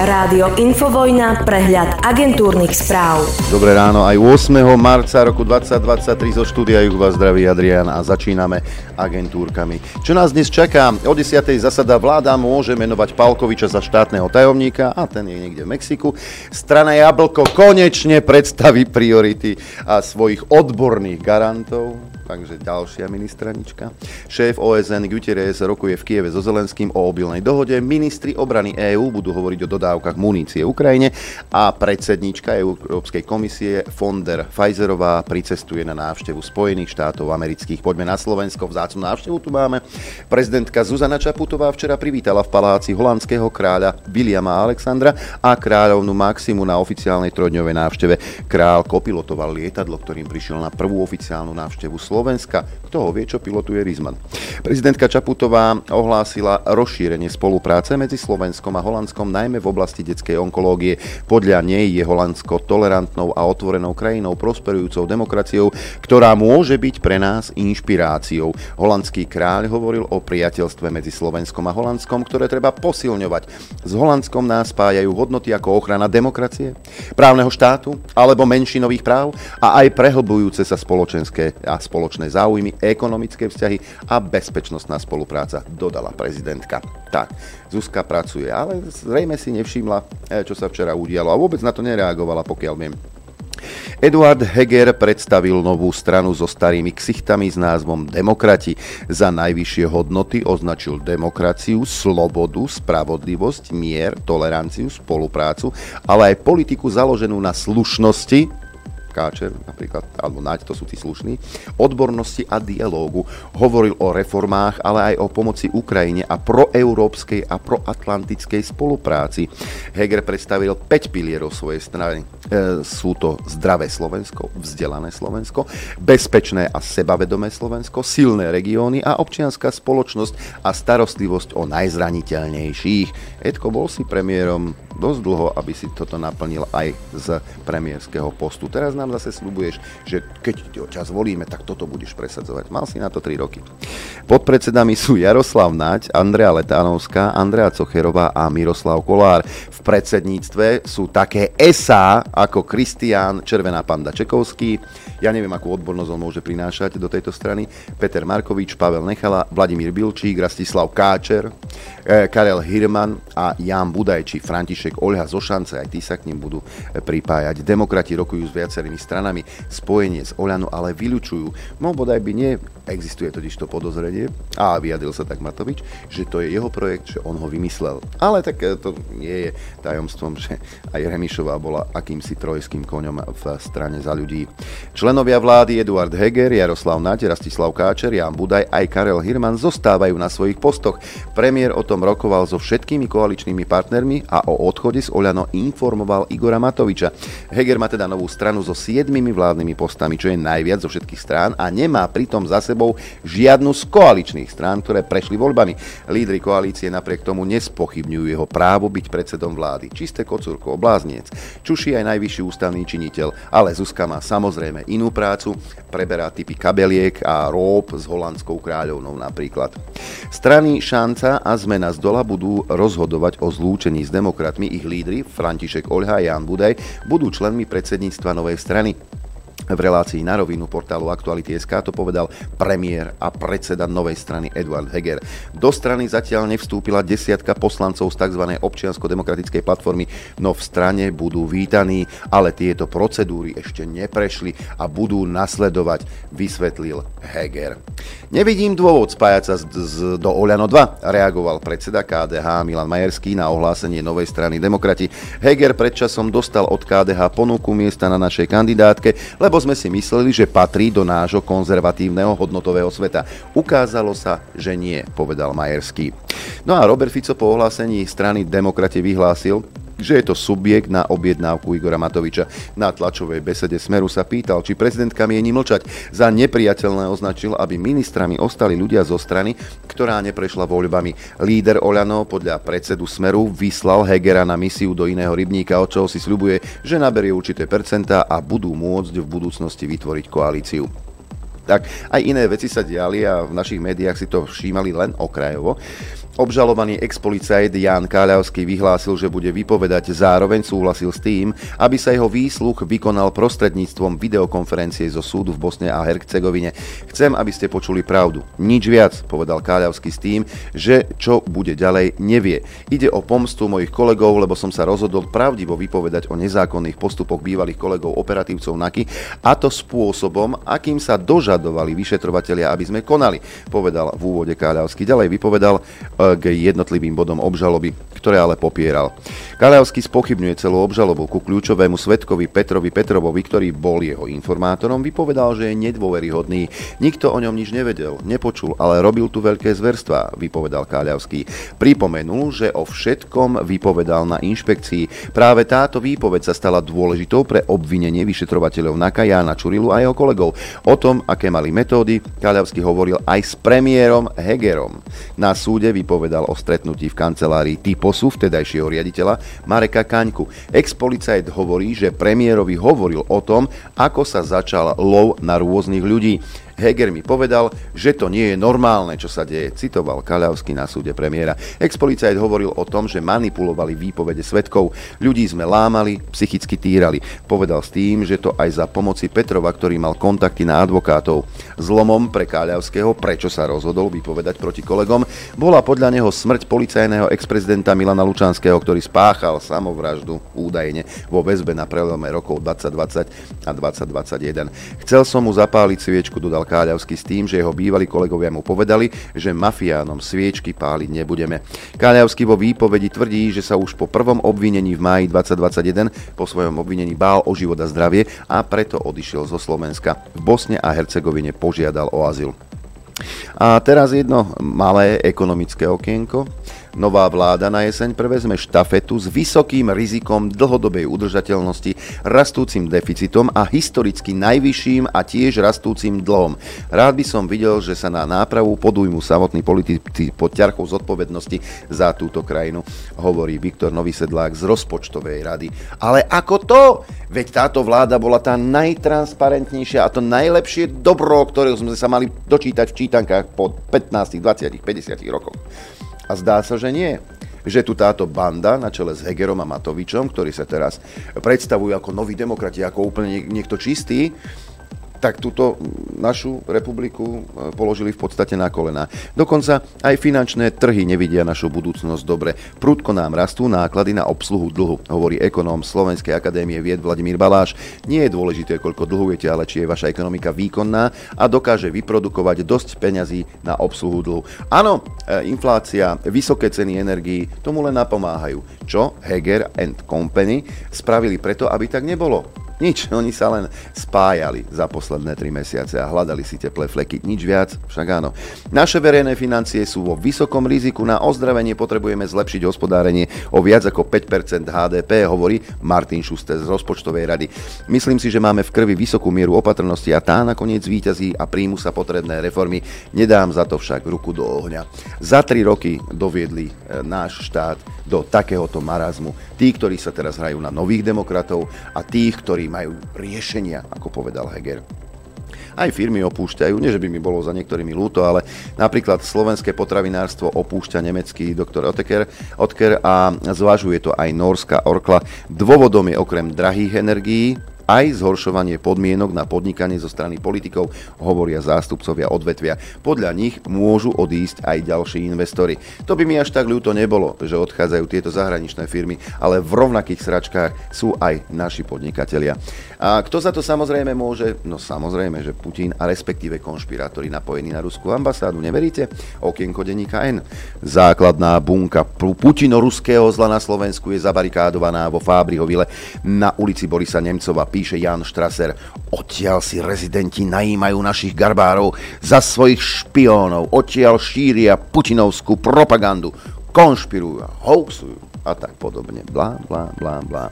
Rádio Infovojna, prehľad agentúrnych správ. Dobré ráno, aj 8. marca roku 2023 zo štúdia Juh vás zdraví Adrian a začíname agentúrkami. Čo nás dnes čaká? O 10. zasada vláda môže menovať Palkoviča za štátneho tajomníka a ten je niekde v Mexiku. Strana Jablko konečne predstaví priority a svojich odborných garantov takže ďalšia ministranička. Šéf OSN Guterres rokuje v Kieve so Zelenským o obilnej dohode. Ministri obrany EÚ budú hovoriť o dodávkach munície Ukrajine a predsednička Európskej komisie von der Pfizerová pricestuje na návštevu Spojených štátov amerických. Poďme na Slovensko, vzácnu návštevu tu máme. Prezidentka Zuzana Čaputová včera privítala v paláci holandského kráľa Williama Alexandra a kráľovnu Maximu na oficiálnej trojdňovej návšteve. Král kopilotoval lietadlo, ktorým prišiel na prvú oficiálnu návštevu Slovenska Slovenska. Kto ho vie, čo pilotuje Rizman. Prezidentka Čaputová ohlásila rozšírenie spolupráce medzi Slovenskom a Holandskom najmä v oblasti detskej onkológie. Podľa nej je Holandsko tolerantnou a otvorenou krajinou prosperujúcou demokraciou, ktorá môže byť pre nás inšpiráciou. Holandský kráľ hovoril o priateľstve medzi Slovenskom a Holandskom, ktoré treba posilňovať. S Holandskom nás spájajú hodnoty ako ochrana demokracie, právneho štátu alebo menšinových práv a aj prehlbujúce sa spoločenské a spoločenské spoločné záujmy, ekonomické vzťahy a bezpečnostná spolupráca, dodala prezidentka. Tak, Zuzka pracuje, ale zrejme si nevšimla, eh, čo sa včera udialo a vôbec na to nereagovala, pokiaľ viem. Eduard Heger predstavil novú stranu so starými ksichtami s názvom Demokrati. Za najvyššie hodnoty označil demokraciu, slobodu, spravodlivosť, mier, toleranciu, spoluprácu, ale aj politiku založenú na slušnosti, Káčer napríklad, alebo Naď, to sú tí slušní, odbornosti a dialógu. Hovoril o reformách, ale aj o pomoci Ukrajine a proeurópskej a proatlantickej spolupráci. Heger predstavil 5 pilierov svojej strany. E, sú to zdravé Slovensko, vzdelané Slovensko, bezpečné a sebavedomé Slovensko, silné regióny a občianská spoločnosť a starostlivosť o najzraniteľnejších. Edko, bol si premiérom dosť dlho, aby si toto naplnil aj z premiérskeho postu. Teraz nám zase slubuješ, že keď ťa zvolíme, tak toto budeš presadzovať. Mal si na to 3 roky. Podpredsedami sú Jaroslav Naď, Andrea Letánovská, Andrea Cocherová a Miroslav Kolár. V predsedníctve sú také SA ako Kristián Červená panda Čekovský, ja neviem, akú odbornosť on môže prinášať do tejto strany, Peter Markovič, Pavel Nechala, Vladimír Bilčík, Rastislav Káčer, eh, Karel Hirman a Jan Budaj či František Olha Zošance, aj tí sa k ním budú eh, pripájať. Demokrati rokujú s viacerými stranami, spojenie s Oľano ale vylučujú. No bodaj by nie, existuje totiž to podozrenie, a vyjadril sa tak Matovič, že to je jeho projekt, že on ho vymyslel. Ale tak eh, to nie je tajomstvom, že aj Remišová bola akýmsi trojským koňom v strane za ľudí. Člen Členovia vlády Eduard Heger, Jaroslav Naď, Rastislav Káčer, Jan Budaj aj Karel Hirman zostávajú na svojich postoch. Premiér o tom rokoval so všetkými koaličnými partnermi a o odchode z Oľano informoval Igora Matoviča. Heger má teda novú stranu so siedmimi vládnymi postami, čo je najviac zo všetkých strán a nemá pritom za sebou žiadnu z koaličných strán, ktoré prešli voľbami. Lídry koalície napriek tomu nespochybňujú jeho právo byť predsedom vlády. Čisté kocúrko, blázniec. Čuší aj najvyšší ústavný činiteľ, ale Zuzka má samozrejme inú prácu, preberá typy kabeliek a rób s holandskou kráľovnou napríklad. Strany Šanca a Zmena z dola budú rozhodovať o zlúčení s demokratmi. Ich lídry, František Olha a Jan Budaj, budú členmi predsedníctva novej strany. V relácii na rovinu portálu Aktuality.sk to povedal premiér a predseda novej strany Eduard Heger. Do strany zatiaľ nevstúpila desiatka poslancov z tzv. občiansko-demokratickej platformy, no v strane budú vítaní, ale tieto procedúry ešte neprešli a budú nasledovať, vysvetlil Heger. Nevidím dôvod spájať sa z, z, do Oľano 2, reagoval predseda KDH Milan Majerský na ohlásenie novej strany Demokrati. Heger predčasom dostal od KDH ponuku miesta na našej kandidátke, lebo sme si mysleli, že patrí do nášho konzervatívneho hodnotového sveta. Ukázalo sa, že nie, povedal Majerský. No a Robert Fico po ohlásení strany Demokrati vyhlásil, že je to subjekt na objednávku Igora Matoviča. Na tlačovej besede Smeru sa pýtal, či prezidentka mieni mlčať. Za nepriateľné označil, aby ministrami ostali ľudia zo strany, ktorá neprešla voľbami. Líder Oľano podľa predsedu Smeru vyslal Hegera na misiu do iného rybníka, od čoho si sľubuje, že naberie určité percentá a budú môcť v budúcnosti vytvoriť koalíciu tak aj iné veci sa diali a v našich médiách si to všímali len okrajovo. Obžalovaný expolicajt Jan Káľavský vyhlásil, že bude vypovedať, zároveň súhlasil s tým, aby sa jeho výsluch vykonal prostredníctvom videokonferencie zo súdu v Bosne a Hercegovine. Chcem, aby ste počuli pravdu. Nič viac, povedal Káľavský s tým, že čo bude ďalej, nevie. Ide o pomstu mojich kolegov, lebo som sa rozhodol pravdivo vypovedať o nezákonných postupoch bývalých kolegov operatívcov NAKY a to spôsobom, akým sa dožadovali vyšetrovatelia, aby sme konali, povedal v úvode Káľavský. Ďalej vypovedal e, k jednotlivým bodom obžaloby, ktoré ale popieral. Kaliavský spochybňuje celú obžalobu ku kľúčovému svetkovi Petrovi Petrovovi, ktorý bol jeho informátorom, vypovedal, že je nedôveryhodný. Nikto o ňom nič nevedel, nepočul, ale robil tu veľké zverstvá, vypovedal Káľavský. Pripomenul, že o všetkom vypovedal na inšpekcii. Práve táto výpoveď sa stala dôležitou pre obvinenie vyšetrovateľov Naka Jána Čurilu a jeho kolegov. O tom, aké mali metódy, Káľavský hovoril aj s premiérom Hegerom. Na súde vypovedal povedal o stretnutí v kancelárii Typosu, vtedajšieho riaditeľa Mareka Kaňku. Ex-policajt hovorí, že premiérovi hovoril o tom, ako sa začal lov na rôznych ľudí. Heger mi povedal, že to nie je normálne, čo sa deje, citoval Kaľavský na súde premiéra. Ex-policajt hovoril o tom, že manipulovali výpovede svetkov, ľudí sme lámali, psychicky týrali. Povedal s tým, že to aj za pomoci Petrova, ktorý mal kontakty na advokátov. Zlomom pre Kaľavského, prečo sa rozhodol vypovedať proti kolegom, bola podľa neho smrť policajného ex-prezidenta Milana Lučanského, ktorý spáchal samovraždu údajne vo väzbe na prelome rokov 2020 a 2021. Chcel som mu zapáliť sviečku, dodal Káľavský s tým, že jeho bývalí kolegovia mu povedali, že mafiánom sviečky páliť nebudeme. Káľavský vo výpovedi tvrdí, že sa už po prvom obvinení v máji 2021 po svojom obvinení bál o život a zdravie a preto odišiel zo Slovenska. V Bosne a Hercegovine požiadal o azyl. A teraz jedno malé ekonomické okienko. Nová vláda na jeseň prevezme štafetu s vysokým rizikom dlhodobej udržateľnosti, rastúcim deficitom a historicky najvyšším a tiež rastúcim dlhom. Rád by som videl, že sa na nápravu podujmu samotní politici pod ťarchou zodpovednosti za túto krajinu, hovorí Viktor Novisedlák z rozpočtovej rady. Ale ako to? Veď táto vláda bola tá najtransparentnejšia a to najlepšie dobro, ktorého sme sa mali dočítať v čítankách po 15, 20, 50 rokoch. A zdá sa, že nie. Že tu táto banda na čele s Hegerom a Matovičom, ktorí sa teraz predstavujú ako noví demokrati, ako úplne niekto čistý, tak túto našu republiku e, položili v podstate na kolena. Dokonca aj finančné trhy nevidia našu budúcnosť dobre. Prudko nám rastú náklady na obsluhu dlhu, hovorí ekonóm Slovenskej akadémie vied Vladimír Baláš. Nie je dôležité, koľko dlhujete, ale či je vaša ekonomika výkonná a dokáže vyprodukovať dosť peňazí na obsluhu dlhu. Áno, e, inflácia, vysoké ceny energií tomu len napomáhajú. Čo Heger and Company spravili preto, aby tak nebolo? Nič, oni sa len spájali za posledné tri mesiace a hľadali si teplé fleky. Nič viac, však áno. Naše verejné financie sú vo vysokom riziku. Na ozdravenie potrebujeme zlepšiť hospodárenie o viac ako 5% HDP, hovorí Martin Šuster z rozpočtovej rady. Myslím si, že máme v krvi vysokú mieru opatrnosti a tá nakoniec výťazí a príjmu sa potrebné reformy. Nedám za to však ruku do ohňa. Za tri roky doviedli e, náš štát do takéhoto marazmu. Tí, ktorí sa teraz hrajú na nových demokratov a tých, ktorí majú riešenia, ako povedal Heger. Aj firmy opúšťajú, nie že by mi bolo za niektorými lúto, ale napríklad slovenské potravinárstvo opúšťa nemecký doktor Oteker, Otker a zvažuje to aj Norská Orkla. Dôvodom je okrem drahých energií, aj zhoršovanie podmienok na podnikanie zo strany politikov, hovoria zástupcovia odvetvia. Podľa nich môžu odísť aj ďalší investori. To by mi až tak ľúto nebolo, že odchádzajú tieto zahraničné firmy, ale v rovnakých sračkách sú aj naši podnikatelia. A kto za to samozrejme môže? No samozrejme, že Putin a respektíve konšpirátori napojení na ruskú ambasádu. Neveríte? Okienko denníka N. Základná bunka Putino-ruského zla na Slovensku je zabarikádovaná vo Fábrihovile na ulici Borisa Nemcova píše Jan Štraser. Odtiaľ si rezidenti najímajú našich garbárov za svojich špiónov, odtiaľ šíria putinovskú propagandu, konšpirujú a hoaxujú a tak podobne. Blá, blá, blá, blá.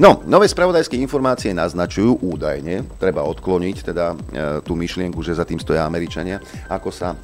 No, nové spravodajské informácie naznačujú údajne, treba odkloniť teda e, tú myšlienku, že za tým stoja Američania, ako sa e,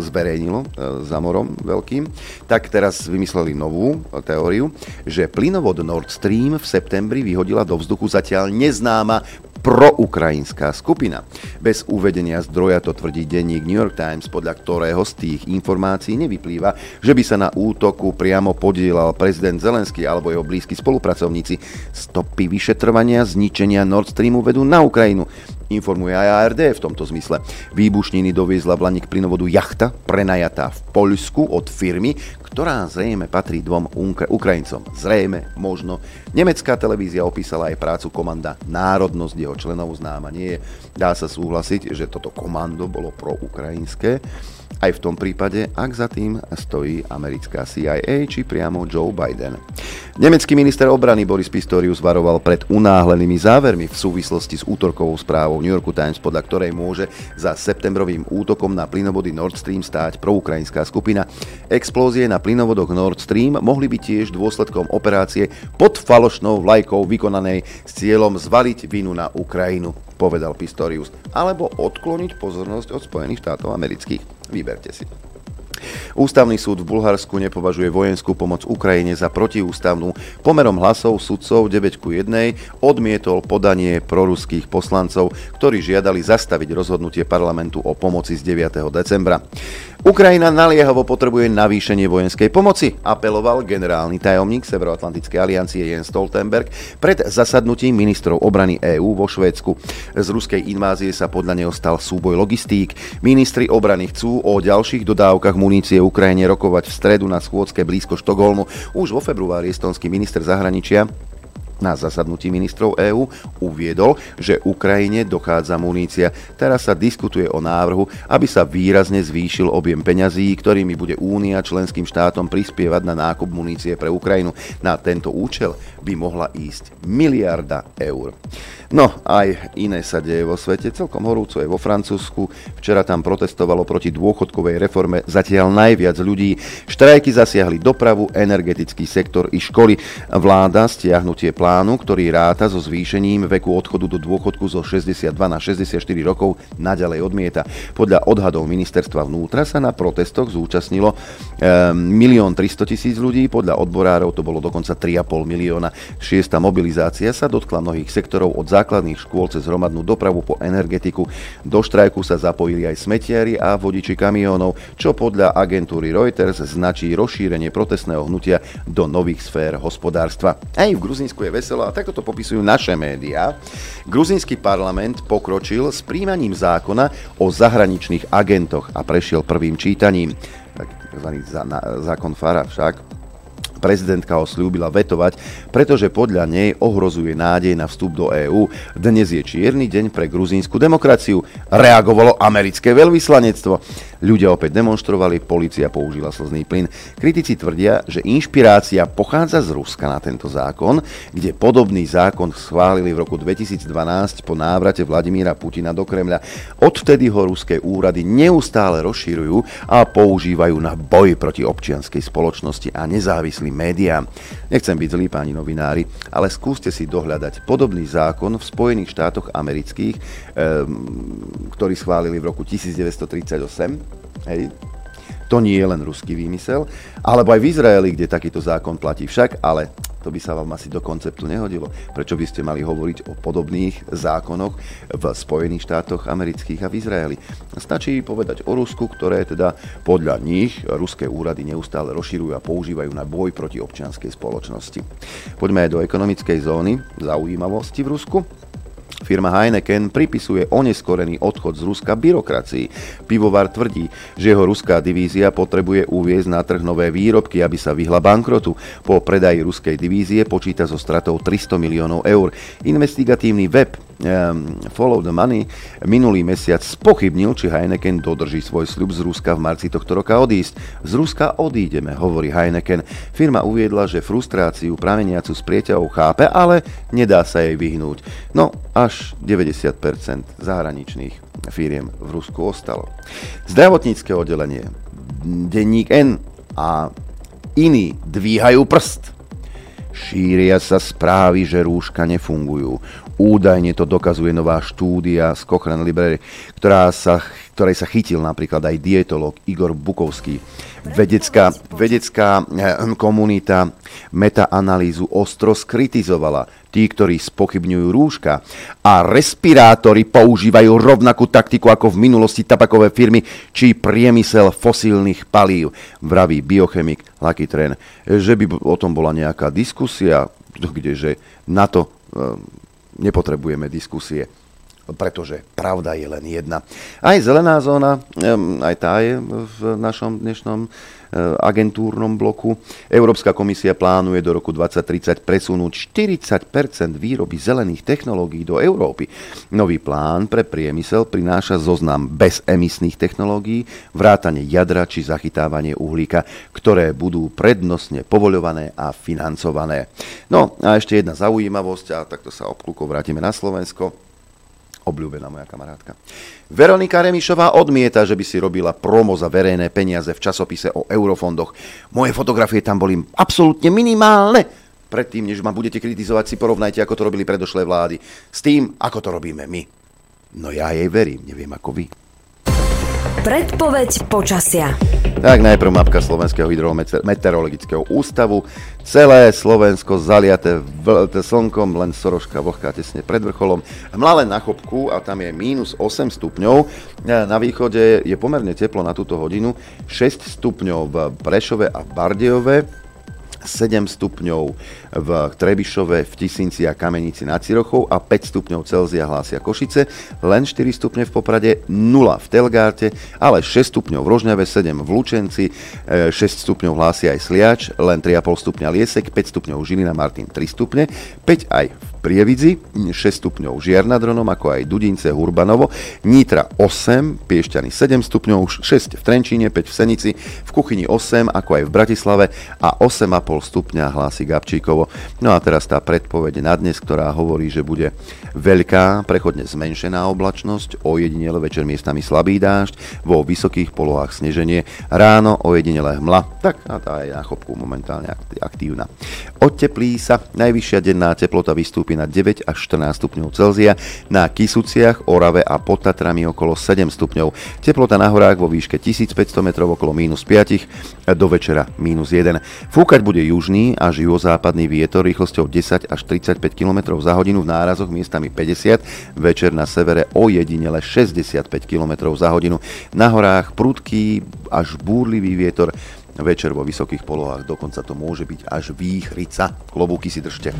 zverejnilo e, za morom veľkým, tak teraz vymysleli novú e, teóriu, že plynovod Nord Stream v septembri vyhodila do vzduchu zatiaľ neznáma proukrajinská skupina. Bez uvedenia zdroja to tvrdí denník New York Times, podľa ktorého z tých informácií nevyplýva, že by sa na útoku priamo podielal prezident Zelenský alebo jeho blízki spolupracovníci. Stopy vyšetrovania zničenia Nord Streamu vedú na Ukrajinu informuje aj ARD v tomto zmysle. Výbušniny doviezla v Lani k plynovodu jachta, prenajatá v Poľsku od firmy, ktorá zrejme patrí dvom Ukrajincom. Zrejme, možno. Nemecká televízia opísala aj prácu komanda Národnosť jeho členov známa nie je. Dá sa súhlasiť, že toto komando bolo proukrajinské aj v tom prípade, ak za tým stojí americká CIA či priamo Joe Biden. Nemecký minister obrany Boris Pistorius varoval pred unáhlenými závermi v súvislosti s útorkovou správou New Yorku Times, podľa ktorej môže za septembrovým útokom na plynovody Nord Stream stáť proukrajinská skupina. Explózie na plynovodoch Nord Stream mohli byť tiež dôsledkom operácie pod falošnou vlajkou vykonanej s cieľom zvaliť vinu na Ukrajinu povedal Pistorius, alebo odkloniť pozornosť od Spojených štátov amerických. Vyberte si. Ústavný súd v Bulharsku nepovažuje vojenskú pomoc Ukrajine za protiústavnú. Pomerom hlasov sudcov 9 ku 1 odmietol podanie proruských poslancov, ktorí žiadali zastaviť rozhodnutie parlamentu o pomoci z 9. decembra. Ukrajina naliehavo potrebuje navýšenie vojenskej pomoci, apeloval generálny tajomník Severoatlantickej aliancie Jens Stoltenberg pred zasadnutím ministrov obrany EÚ vo Švédsku. Z ruskej invázie sa podľa neho stal súboj logistík. Ministri obrany chcú o ďalších dodávkach munície Ukrajine rokovať v stredu na schôdzke blízko Štokholmu. Už vo februári estonský minister zahraničia na zasadnutí ministrov EÚ uviedol, že Ukrajine dochádza munícia. Teraz sa diskutuje o návrhu, aby sa výrazne zvýšil objem peňazí, ktorými bude Únia členským štátom prispievať na nákup munície pre Ukrajinu. Na tento účel by mohla ísť miliarda eur. No, aj iné sa deje vo svete. Celkom horúco je vo Francúzsku. Včera tam protestovalo proti dôchodkovej reforme zatiaľ najviac ľudí. Štrajky zasiahli dopravu, energetický sektor i školy. Vláda stiahnutie plánu, ktorý ráta so zvýšením veku odchodu do dôchodku zo 62 na 64 rokov, naďalej odmieta. Podľa odhadov ministerstva vnútra sa na protestoch zúčastnilo 1 milión 300 tisíc ľudí, podľa odborárov to bolo dokonca 3,5 milióna. Šiesta mobilizácia sa dotkla mnohých sektorov od základných škôl cez hromadnú dopravu po energetiku. Do štrajku sa zapojili aj smetiari a vodiči kamionov, čo podľa agentúry Reuters značí rozšírenie protestného hnutia do nových sfér hospodárstva. Aj v Gruzínsku je veselo a takto to popisujú naše médiá. Gruzínsky parlament pokročil s príjmaním zákona o zahraničných agentoch a prešiel prvým čítaním. Takzvaný zákon Fara však Prezidentka ho slúbila vetovať, pretože podľa nej ohrozuje nádej na vstup do EÚ. Dnes je čierny deň pre gruzínsku demokraciu. Reagovalo americké veľvyslanectvo. Ľudia opäť demonstrovali, policia použila slzný plyn. Kritici tvrdia, že inšpirácia pochádza z Ruska na tento zákon, kde podobný zákon schválili v roku 2012 po návrate Vladimíra Putina do Kremľa. Odvtedy ho ruské úrady neustále rozširujú a používajú na boj proti občianskej spoločnosti a nezávislým médiám. Nechcem byť zlý, páni novinári, ale skúste si dohľadať podobný zákon v Spojených štátoch amerických, ktorý schválili v roku 1938 Hej. To nie je len ruský výmysel, alebo aj v Izraeli, kde takýto zákon platí však, ale to by sa vám asi do konceptu nehodilo. Prečo by ste mali hovoriť o podobných zákonoch v Spojených štátoch amerických a v Izraeli? Stačí povedať o Rusku, ktoré teda podľa nich ruské úrady neustále rozširujú a používajú na boj proti občianskej spoločnosti. Poďme aj do ekonomickej zóny zaujímavosti v Rusku. Firma Heineken pripisuje oneskorený odchod z Ruska byrokracii. Pivovar tvrdí, že jeho ruská divízia potrebuje uviezť na trh nové výrobky, aby sa vyhla bankrotu. Po predaji ruskej divízie počíta so stratou 300 miliónov eur. Investigatívny web um, Follow the Money minulý mesiac spochybnil, či Heineken dodrží svoj sľub z Ruska v marci tohto roka odísť. Z Ruska odídeme, hovorí Heineken. Firma uviedla, že frustráciu prameniacu s prieťahou chápe, ale nedá sa jej vyhnúť. No, až 90% zahraničných firiem v Rusku ostalo. Zdravotnícke oddelenie, denník N a iní dvíhajú prst. Šíria sa správy, že rúška nefungujú. Údajne to dokazuje nová štúdia z Cochrane Library, ktorá sa, ktorej sa chytil napríklad aj dietolog Igor Bukovský. Vedecká, vedecká eh, komunita metaanalýzu ostro skritizovala. Tí, ktorí spochybňujú rúška a respirátory používajú rovnakú taktiku ako v minulosti tabakové firmy či priemysel fosílnych palív, vraví biochemik Lucky Tren. Že by o tom bola nejaká diskusia, kdeže na to e, nepotrebujeme diskusie pretože pravda je len jedna. Aj zelená zóna, aj tá je v našom dnešnom eh, agentúrnom bloku. Európska komisia plánuje do roku 2030 presunúť 40% výroby zelených technológií do Európy. Nový plán pre priemysel prináša zoznam bezemisných technológií, vrátane jadra či zachytávanie uhlíka, ktoré budú prednostne povoľované a financované. No a ešte jedna zaujímavosť, a takto sa obklukov vrátime na Slovensko obľúbená moja kamarátka. Veronika Remišová odmieta, že by si robila promo za verejné peniaze v časopise o eurofondoch. Moje fotografie tam boli absolútne minimálne. Predtým, než ma budete kritizovať, si porovnajte, ako to robili predošlé vlády, s tým, ako to robíme my. No ja jej verím, neviem ako vy. Predpoveď počasia. Tak najprv mapka Slovenského hydrometeorologického ústavu. Celé Slovensko zaliate slnkom, len Soroška vlhká tesne pred vrcholom. Hmla len na chopku a tam je mínus 8 stupňov. Na východe je pomerne teplo na túto hodinu. 6 stupňov v Prešove a Bardejove 7 stupňov v Trebišove, v Tisinci a Kamenici nad Cirochou a 5 stupňov Celzia hlásia Košice, len 4 stupne v Poprade, 0 v Telgáte, ale 6 stupňov v Rožňave, 7 v Lučenci, 6 e, stupňov hlásia aj Sliač, len 3,5 stupňa Liesek, 5 stupňov Žilina Martin 3 stupne, 5 aj v Prievidzi, 6 stupňov Žiar nad Ronom, ako aj Dudince, Hurbanovo, Nitra 8, Piešťany 7 stupňov, 6 v Trenčíne, 5 v Senici, v Kuchyni 8, ako aj v Bratislave a 8,5 stupňa hlási Gabčíkovo. No a teraz tá predpoveď na dnes, ktorá hovorí, že bude veľká, prechodne zmenšená oblačnosť, ojedinele večer miestami slabý dážď, vo vysokých polohách sneženie, ráno ojedinele hmla, tak a tá je na chopku momentálne aktívna. Odteplí sa, najvyššia denná teplota vystúpi na 9 až 14 stupňov Celzia, na Kisuciach, Orave a pod Tatrami okolo 7 stupňov. Teplota na horách vo výške 1500 metrov okolo minus 5, do večera minus 1. Fúkať bude južný až juhozápadný vietor rýchlosťou 10 až 35 km za hodinu v nárazoch miestami 50, večer na severe o jedinele 65 km za hodinu. Na horách prudký až búrlivý vietor večer vo vysokých polohách dokonca to môže byť až výchrica. Klobúky si držte.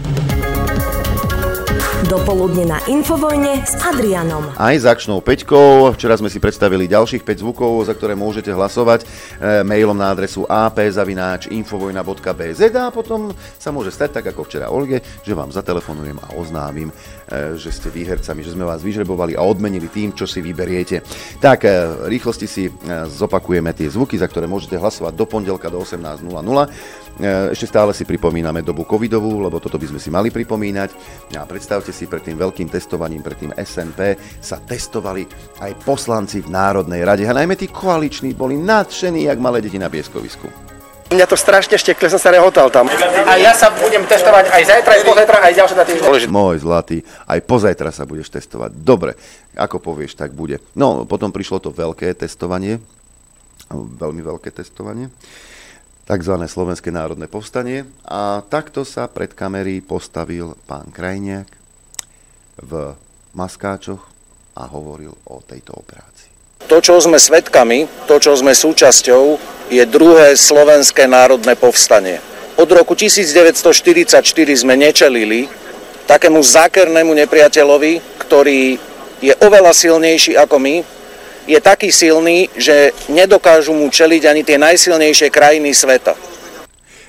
Dopoludne na Infovojne s Adrianom. Aj s akčnou peťkou. Včera sme si predstavili ďalších 5 zvukov, za ktoré môžete hlasovať e, mailom na adresu apzavináč.infovojna.bz a potom sa môže stať tak ako včera Olge, že vám zatelefonujem a oznámim, e, že ste výhercami, že sme vás vyžrebovali a odmenili tým, čo si vyberiete. Tak, e, rýchlosti si e, zopakujeme tie zvuky, za ktoré môžete hlasovať do pondelka do 18.00. E, ešte stále si pripomíname dobu covidovú, lebo toto by sme si mali pripomínať. A predstavte si, pred tým veľkým testovaním, pred tým SNP sa testovali aj poslanci v Národnej rade. A najmä tí koaliční boli nadšení, jak malé deti na pieskovisku. Mňa to strašne štekle, som sa rehotal tam. A ja sa budem testovať aj zajtra, aj pozajtra, aj ďalšie na týždeň. Môj zlatý, aj pozajtra sa budeš testovať. Dobre, ako povieš, tak bude. No, potom prišlo to veľké testovanie, veľmi veľké testovanie tzv. Slovenské národné povstanie a takto sa pred kamery postavil pán Krajniak v maskáčoch a hovoril o tejto operácii. To, čo sme svedkami, to, čo sme súčasťou, je druhé Slovenské národné povstanie. Od roku 1944 sme nečelili takému zákernému nepriateľovi, ktorý je oveľa silnejší ako my, je taký silný, že nedokážu mu čeliť ani tie najsilnejšie krajiny sveta.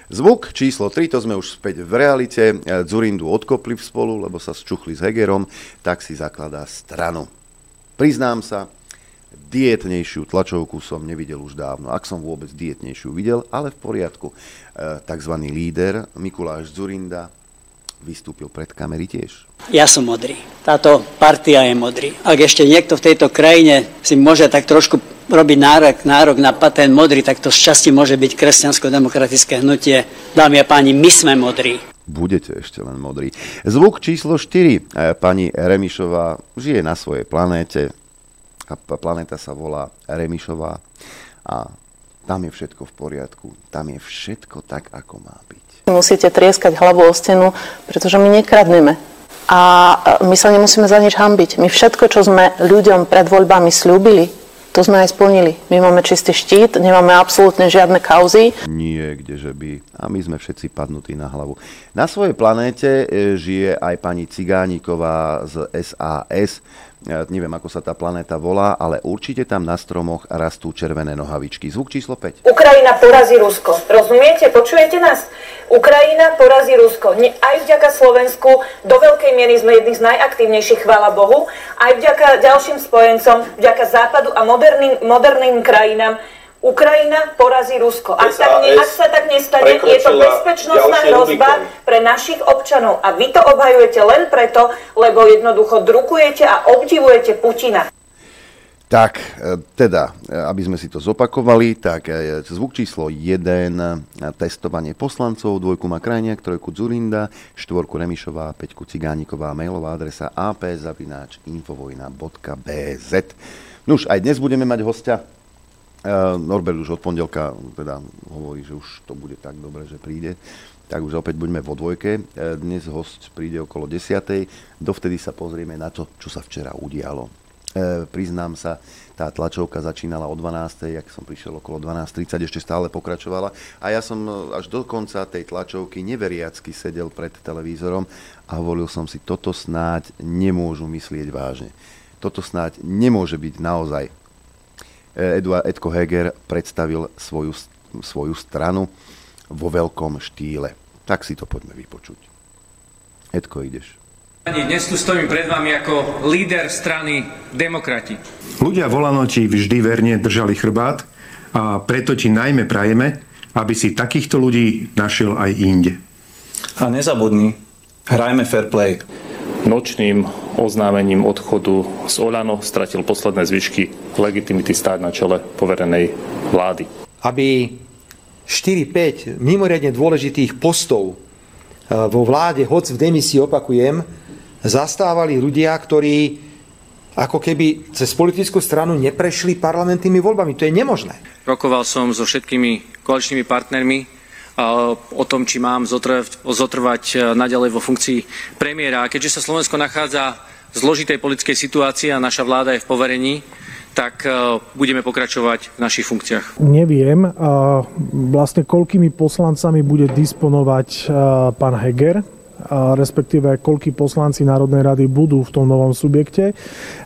Zvuk číslo 3, to sme už späť v realite. Zurindu odkopli v spolu, lebo sa zčuchli s Hegerom, tak si zakladá stranu. Priznám sa, dietnejšiu tlačovku som nevidel už dávno. Ak som vôbec dietnejšiu videl, ale v poriadku. E, takzvaný líder Mikuláš Zurinda vystúpil pred kamery tiež. Ja som modrý. Táto partia je modrý. Ak ešte niekto v tejto krajine si môže tak trošku robiť nárok, nárok na patent modrý, tak to z časti môže byť kresťansko-demokratické hnutie. Dámy a páni, my sme modrí. Budete ešte len modrí. Zvuk číslo 4. E, pani Remišová žije na svojej planéte. A planéta sa volá Remišová. A tam je všetko v poriadku, tam je všetko tak, ako má byť. Musíte trieskať hlavu o stenu, pretože my nekradneme. A my sa nemusíme za nič hambiť. My všetko, čo sme ľuďom pred voľbami slúbili, to sme aj splnili. My máme čistý štít, nemáme absolútne žiadne kauzy. Nie, kdeže by. A my sme všetci padnutí na hlavu. Na svojej planéte e, žije aj pani Cigániková z SAS neviem, ako sa tá planéta volá, ale určite tam na stromoch rastú červené nohavičky. Zvuk číslo 5. Ukrajina porazí Rusko. Rozumiete? Počujete nás? Ukrajina porazí Rusko. Aj vďaka Slovensku do veľkej miery sme jedni z najaktívnejších, chvála Bohu. Aj vďaka ďalším spojencom, vďaka Západu a moderným, moderným krajinám Ukrajina porazí Rusko. Ak, tak ne, ak sa tak nestane, je to bezpečnostná hrozba pre našich občanov. A vy to obhajujete len preto, lebo jednoducho drukujete a obdivujete Putina. Tak, e, teda, e, aby sme si to zopakovali, tak e, zvuk číslo 1, testovanie poslancov, dvojku má Krajniak, trojku Zurinda, štvorku Remišová, peťku Cigániková, mailová adresa ap.infovojna.bz. Nuž, aj dnes budeme mať hostia, Norbert už od pondelka teda hovorí, že už to bude tak dobre, že príde. Tak už opäť buďme vo dvojke. Dnes host príde okolo 10. Dovtedy sa pozrieme na to, čo sa včera udialo. E, priznám sa, tá tlačovka začínala o 12. jak som prišiel okolo 12.30, ešte stále pokračovala. A ja som e, až do konca tej tlačovky neveriacky sedel pred televízorom a hovoril som si, toto snáď nemôžu myslieť vážne. Toto snáď nemôže byť naozaj Eduard Edko Heger predstavil svoju, svoju stranu vo veľkom štýle. Tak si to poďme vypočuť. Edko, ideš. Dnes tu stojím pred vami ako líder strany Demokrati. Ľudia volanoti vždy verne držali chrbát a preto ti najmä prajeme, aby si takýchto ľudí našiel aj inde. A nezabudni, hrajme fair play nočným oznámením odchodu z Olano stratil posledné zvyšky legitimity stáť na čele poverenej vlády. Aby 4-5 mimoriadne dôležitých postov e, vo vláde, hoc v demisii opakujem, zastávali ľudia, ktorí ako keby cez politickú stranu neprešli parlamentnými voľbami. To je nemožné. Rokoval som so všetkými koaličnými partnermi o tom, či mám zotrvať, zotrvať e, naďalej vo funkcii premiéra. A keďže sa Slovensko nachádza v zložitej politickej situácii a naša vláda je v poverení, tak e, budeme pokračovať v našich funkciách. Neviem, vlastne koľkými poslancami bude disponovať pán Heger, respektíve koľkí poslanci Národnej rady budú v tom novom subjekte,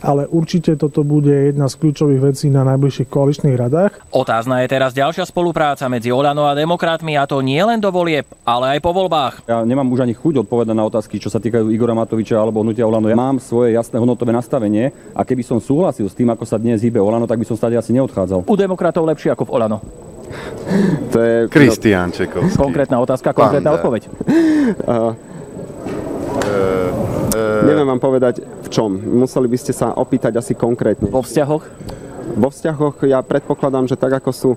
ale určite toto bude jedna z kľúčových vecí na najbližších koaličných radách. Otázna je teraz ďalšia spolupráca medzi Olano a demokratmi a to nie len do volieb, ale aj po voľbách. Ja nemám už ani chuť odpovedať na otázky, čo sa týkajú Igora Matoviča alebo hnutia Olano. Ja mám svoje jasné hodnotové nastavenie a keby som súhlasil s tým, ako sa dnes hýbe Olano, tak by som stále asi neodchádzal. U demokratov lepšie ako v Olano. To je... Kristián Čekovský. Konkrétna otázka, konkrétna Panda. odpoveď. Uh, Uh, Neviem vám povedať v čom. Museli by ste sa opýtať asi konkrétne. Vo vzťahoch? Vo vzťahoch ja predpokladám, že tak ako sú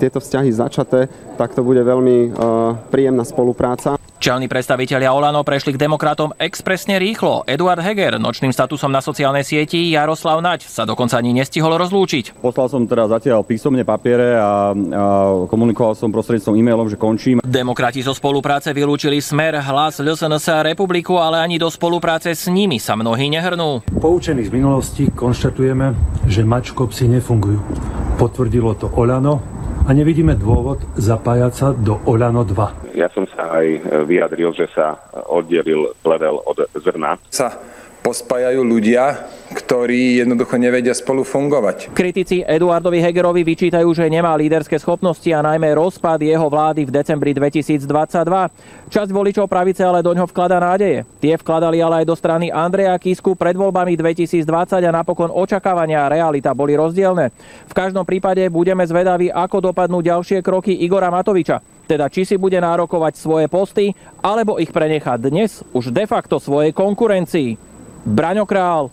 tieto vzťahy začaté, tak to bude veľmi uh, príjemná spolupráca. Čelní predstavitelia Olano prešli k demokratom expresne rýchlo. Eduard Heger nočným statusom na sociálnej sieti Jaroslav Naď sa dokonca ani nestihol rozlúčiť. Poslal som teda zatiaľ písomne papiere a, a komunikoval som prostredníctvom e-mailom, že končím. Demokrati zo spolupráce vylúčili Smer, Hlas, LSNS a Republiku, ale ani do spolupráce s nimi sa mnohí nehrnú. Poučení z minulosti konštatujeme, že mačkopsi nefungujú. Potvrdilo to Olano, a nevidíme dôvod zapájať sa do Olano 2. Ja som sa aj vyjadril, že sa oddelil plevel od zrna. Sa pospájajú ľudia, ktorí jednoducho nevedia spolu fungovať. Kritici Eduardovi Hegerovi vyčítajú, že nemá líderské schopnosti a najmä rozpad jeho vlády v decembri 2022. Časť voličov pravice ale do ňoho vklada nádeje. Tie vkladali ale aj do strany Andreja Kisku pred voľbami 2020 a napokon očakávania a realita boli rozdielne. V každom prípade budeme zvedaví, ako dopadnú ďalšie kroky Igora Matoviča. Teda či si bude nárokovať svoje posty, alebo ich prenechať dnes už de facto svojej konkurencii. Braňo Král,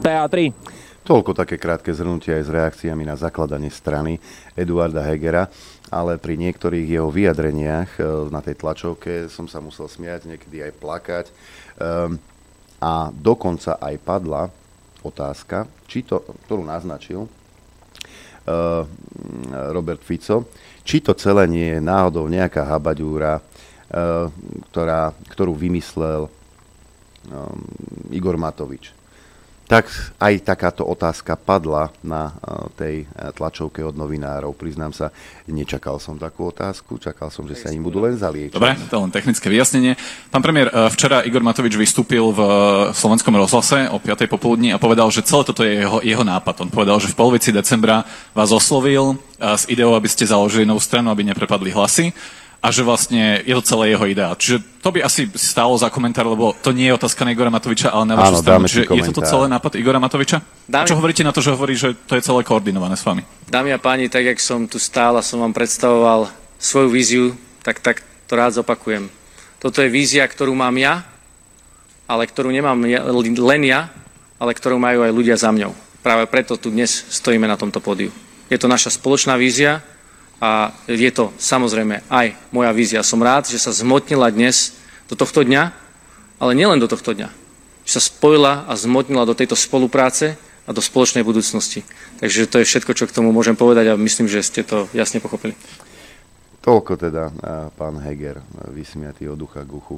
TA3. Toľko také krátke zhrnutie aj s reakciami na zakladanie strany Eduarda Hegera, ale pri niektorých jeho vyjadreniach e, na tej tlačovke som sa musel smiať, niekedy aj plakať. Ehm, a dokonca aj padla otázka, či to, ktorú naznačil, Robert Fico. Či to celé nie je náhodou nejaká habaďúra, ktorá, ktorú vymyslel Igor Matovič tak aj takáto otázka padla na tej tlačovke od novinárov. Priznám sa, nečakal som takú otázku, čakal som, že sa im budú len zaliečiť. Dobre, to len technické vyjasnenie. Pán premiér, e, včera Igor Matovič vystúpil v slovenskom rozhlase o 5. popoludní a povedal, že celé toto je jeho, jeho nápad. On povedal, že v polovici decembra vás oslovil s ideou, aby ste založili novú stranu, aby neprepadli hlasy a že vlastne je to celé jeho idea. Čiže to by asi stálo za komentár, lebo to nie je otázka na Igora Matoviča, ale na vašu stranu. Čiže je toto celé nápad Igora Matoviča? Dámy... Čo hovoríte na to, že hovorí, že to je celé koordinované s vami? Dámy a páni, tak jak som tu stál a som vám predstavoval svoju víziu, tak, tak to rád zopakujem. Toto je vízia, ktorú mám ja, ale ktorú nemám len ja, ale ktorú majú aj ľudia za mňou. Práve preto tu dnes stojíme na tomto pódiu. Je to naša spoločná vízia, a je to samozrejme aj moja vízia. Som rád, že sa zmotnila dnes do tohto dňa, ale nielen do tohto dňa. Že sa spojila a zmotnila do tejto spolupráce a do spoločnej budúcnosti. Takže to je všetko, čo k tomu môžem povedať a myslím, že ste to jasne pochopili. Toľko teda pán Heger, vysmiatý od ducha k uchu.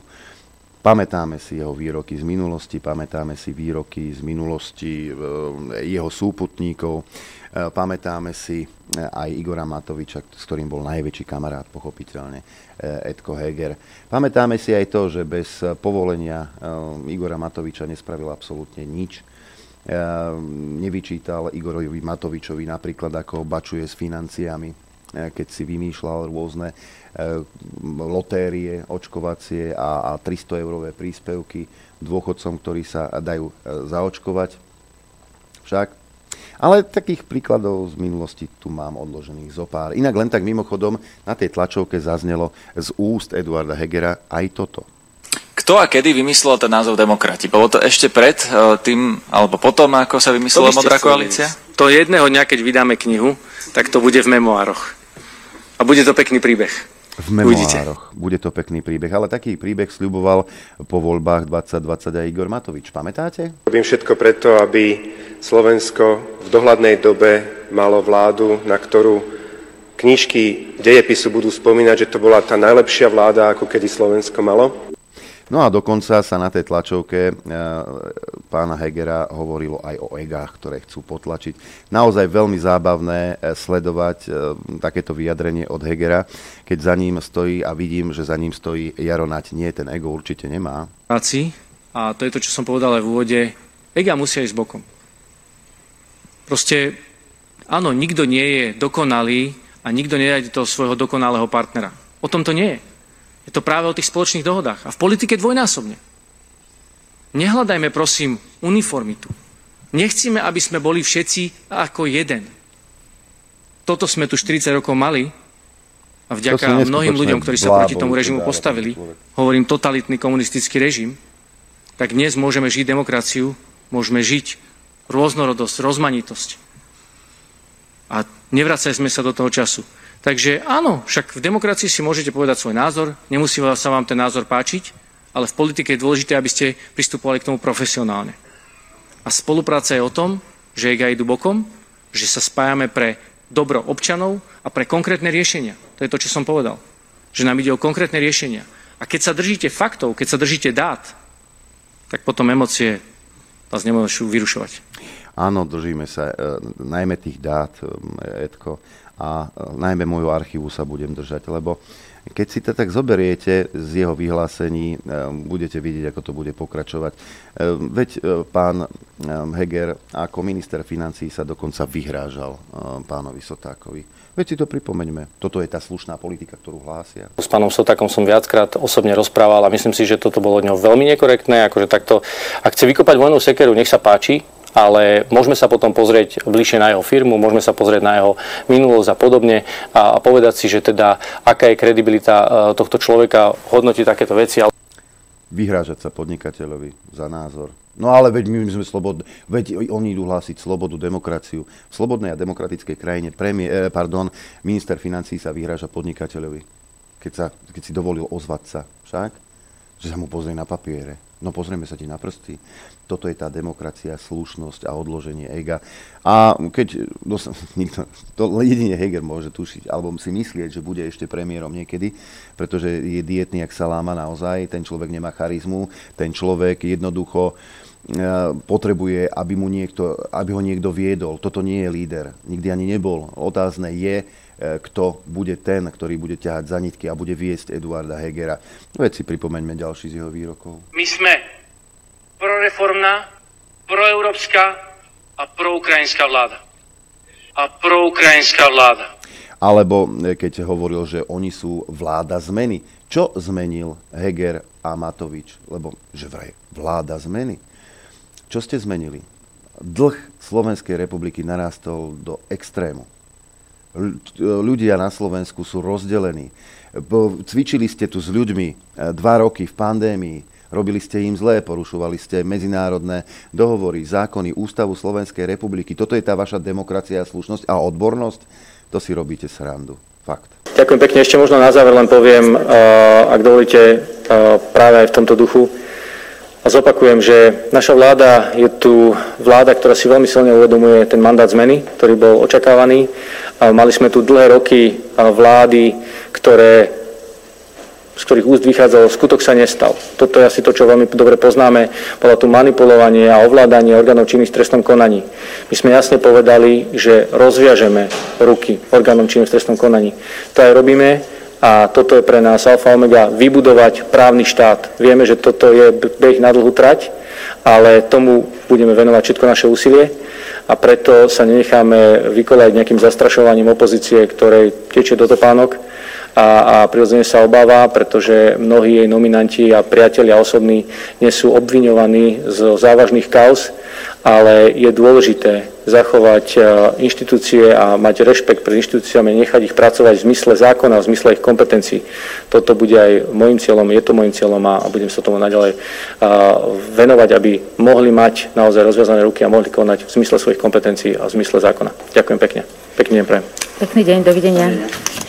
Pamätáme si jeho výroky z minulosti, pamätáme si výroky z minulosti e, jeho súputníkov, pamätáme si e, aj Igora Matoviča, s ktorým bol najväčší kamarát, pochopiteľne, Edko Heger. Pamätáme si aj to, že bez povolenia Igora Matoviča nespravil absolútne nič. Nevyčítal Igorovi Matovičovi napríklad, ako bačuje s financiami, keď si vymýšľal rôzne E, lotérie očkovacie a, a 300 eurové príspevky dôchodcom, ktorí sa dajú e, zaočkovať. Však. Ale takých príkladov z minulosti tu mám odložených zo pár. Inak len tak mimochodom na tej tlačovke zaznelo z úst Eduarda Hegera aj toto. Kto a kedy vymyslel ten názov demokrati? Bolo to ešte pred e, tým, alebo potom, ako sa vymyslela Modrá koalícia? To jedného dňa, keď vydáme knihu, tak to bude v memoároch. A bude to pekný príbeh v memoároch. Bude to pekný príbeh. Ale taký príbeh sľuboval po voľbách 2020 aj Igor Matovič. Pamätáte? Robím všetko preto, aby Slovensko v dohľadnej dobe malo vládu, na ktorú knižky dejepisu budú spomínať, že to bola tá najlepšia vláda, ako kedy Slovensko malo. No a dokonca sa na tej tlačovke e, pána Hegera hovorilo aj o egách, ktoré chcú potlačiť. Naozaj veľmi zábavné e, sledovať e, takéto vyjadrenie od Hegera, keď za ním stojí a vidím, že za ním stojí Jaronať. Nie, ten ego určite nemá. A to je to, čo som povedal aj v úvode. Ega musia ísť bokom. Proste, áno, nikto nie je dokonalý a nikto nenájde toho svojho dokonalého partnera. O tom to nie je. Je to práve o tých spoločných dohodách. A v politike dvojnásobne. Nehľadajme, prosím, uniformitu. Nechcíme, aby sme boli všetci ako jeden. Toto sme tu 40 rokov mali a vďaka mnohým ľuďom, ktorí sa proti tomu režimu postavili, hovorím totalitný komunistický režim, tak dnes môžeme žiť demokraciu, môžeme žiť rôznorodosť, rozmanitosť. A nevracajme sa do toho času. Takže áno, však v demokracii si môžete povedať svoj názor, nemusí sa vám ten názor páčiť, ale v politike je dôležité, aby ste pristupovali k tomu profesionálne. A spolupráca je o tom, že ega idú bokom, že sa spájame pre dobro občanov a pre konkrétne riešenia. To je to, čo som povedal. Že nám ide o konkrétne riešenia. A keď sa držíte faktov, keď sa držíte dát, tak potom emócie vás nemôžu vyrušovať. Áno, držíme sa e, najmä tých dát, e, Edko a e, najmä môjho archívu sa budem držať, lebo keď si to tak zoberiete z jeho vyhlásení, e, budete vidieť, ako to bude pokračovať. E, veď pán Heger ako minister financí sa dokonca vyhrážal pánovi Sotákovi. Veď si to pripomeňme. Toto je tá slušná politika, ktorú hlásia. S pánom Sotákom som viackrát osobne rozprával a myslím si, že toto bolo od neho veľmi nekorektné. Akože takto, ak chce vykopať vojnú sekeru, nech sa páči, ale môžeme sa potom pozrieť bližšie na jeho firmu, môžeme sa pozrieť na jeho minulosť a podobne a, a povedať si, že teda aká je kredibilita e, tohto človeka hodnotiť takéto veci. Vyhrážať sa podnikateľovi za názor. No ale veď my sme slobodní, veď oni idú hlásiť slobodu, demokraciu. V slobodnej a demokratickej krajine premie, eh, pardon, minister financí sa vyhráža podnikateľovi, keď, sa, keď si dovolil ozvať sa. Však? že sa mu pozrie na papiere. No pozrieme sa ti na prsty. Toto je tá demokracia, slušnosť a odloženie ega. A keď dosa- nikto, to jedine Heger môže tušiť, alebo si myslieť, že bude ešte premiérom niekedy, pretože je dietný jak saláma naozaj, ten človek nemá charizmu, ten človek jednoducho e, potrebuje, aby, mu niekto, aby ho niekto viedol. Toto nie je líder. Nikdy ani nebol. Otázne je, e, kto bude ten, ktorý bude ťahať za nitky a bude viesť Eduarda Hegera. Veď si pripomeňme ďalší z jeho výrokov. My sme proreformná, proeurópska a proukrajinská vláda. A proukrajinská vláda. Alebo e, keď hovoril, že oni sú vláda zmeny. Čo zmenil Heger a Matovič? Lebo že vraj vláda zmeny. Čo ste zmenili? Dlh Slovenskej republiky narastol do extrému. L- ľudia na Slovensku sú rozdelení. Cvičili ste tu s ľuďmi e, dva roky v pandémii, robili ste im zlé, porušovali ste medzinárodné dohovory, zákony, ústavu Slovenskej republiky. Toto je tá vaša demokracia, slušnosť a odbornosť? To si robíte srandu. Fakt. Ďakujem pekne. Ešte možno na záver len poviem, uh, ak dovolíte, uh, práve aj v tomto duchu. A zopakujem, že naša vláda je tu vláda, ktorá si veľmi silne uvedomuje ten mandát zmeny, ktorý bol očakávaný. Mali sme tu dlhé roky uh, vlády, ktoré z ktorých úst vychádzalo, skutok sa nestal. Toto je asi to, čo veľmi dobre poznáme. Bolo tu manipulovanie a ovládanie orgánov činných v trestnom konaní. My sme jasne povedali, že rozviažeme ruky orgánom činným v trestnom konaní. To aj robíme a toto je pre nás alfa omega vybudovať právny štát. Vieme, že toto je beh na dlhú trať, ale tomu budeme venovať všetko naše úsilie a preto sa nenecháme vykolať nejakým zastrašovaním opozície, ktorej tečie do topánok a, a prirodzene sa obáva, pretože mnohí jej nominanti a priatelia osobní nie sú obviňovaní z závažných kauz, ale je dôležité zachovať e, inštitúcie a mať rešpekt pred inštitúciami, nechať ich pracovať v zmysle zákona, v zmysle ich kompetencií. Toto bude aj môjim cieľom, je to môjim cieľom a budem sa tomu naďalej venovať, aby mohli mať naozaj rozviazané ruky a mohli konať v zmysle svojich kompetencií a v zmysle zákona. Ďakujem pekne. Pekný deň prajem. Pekný deň, dovidenia.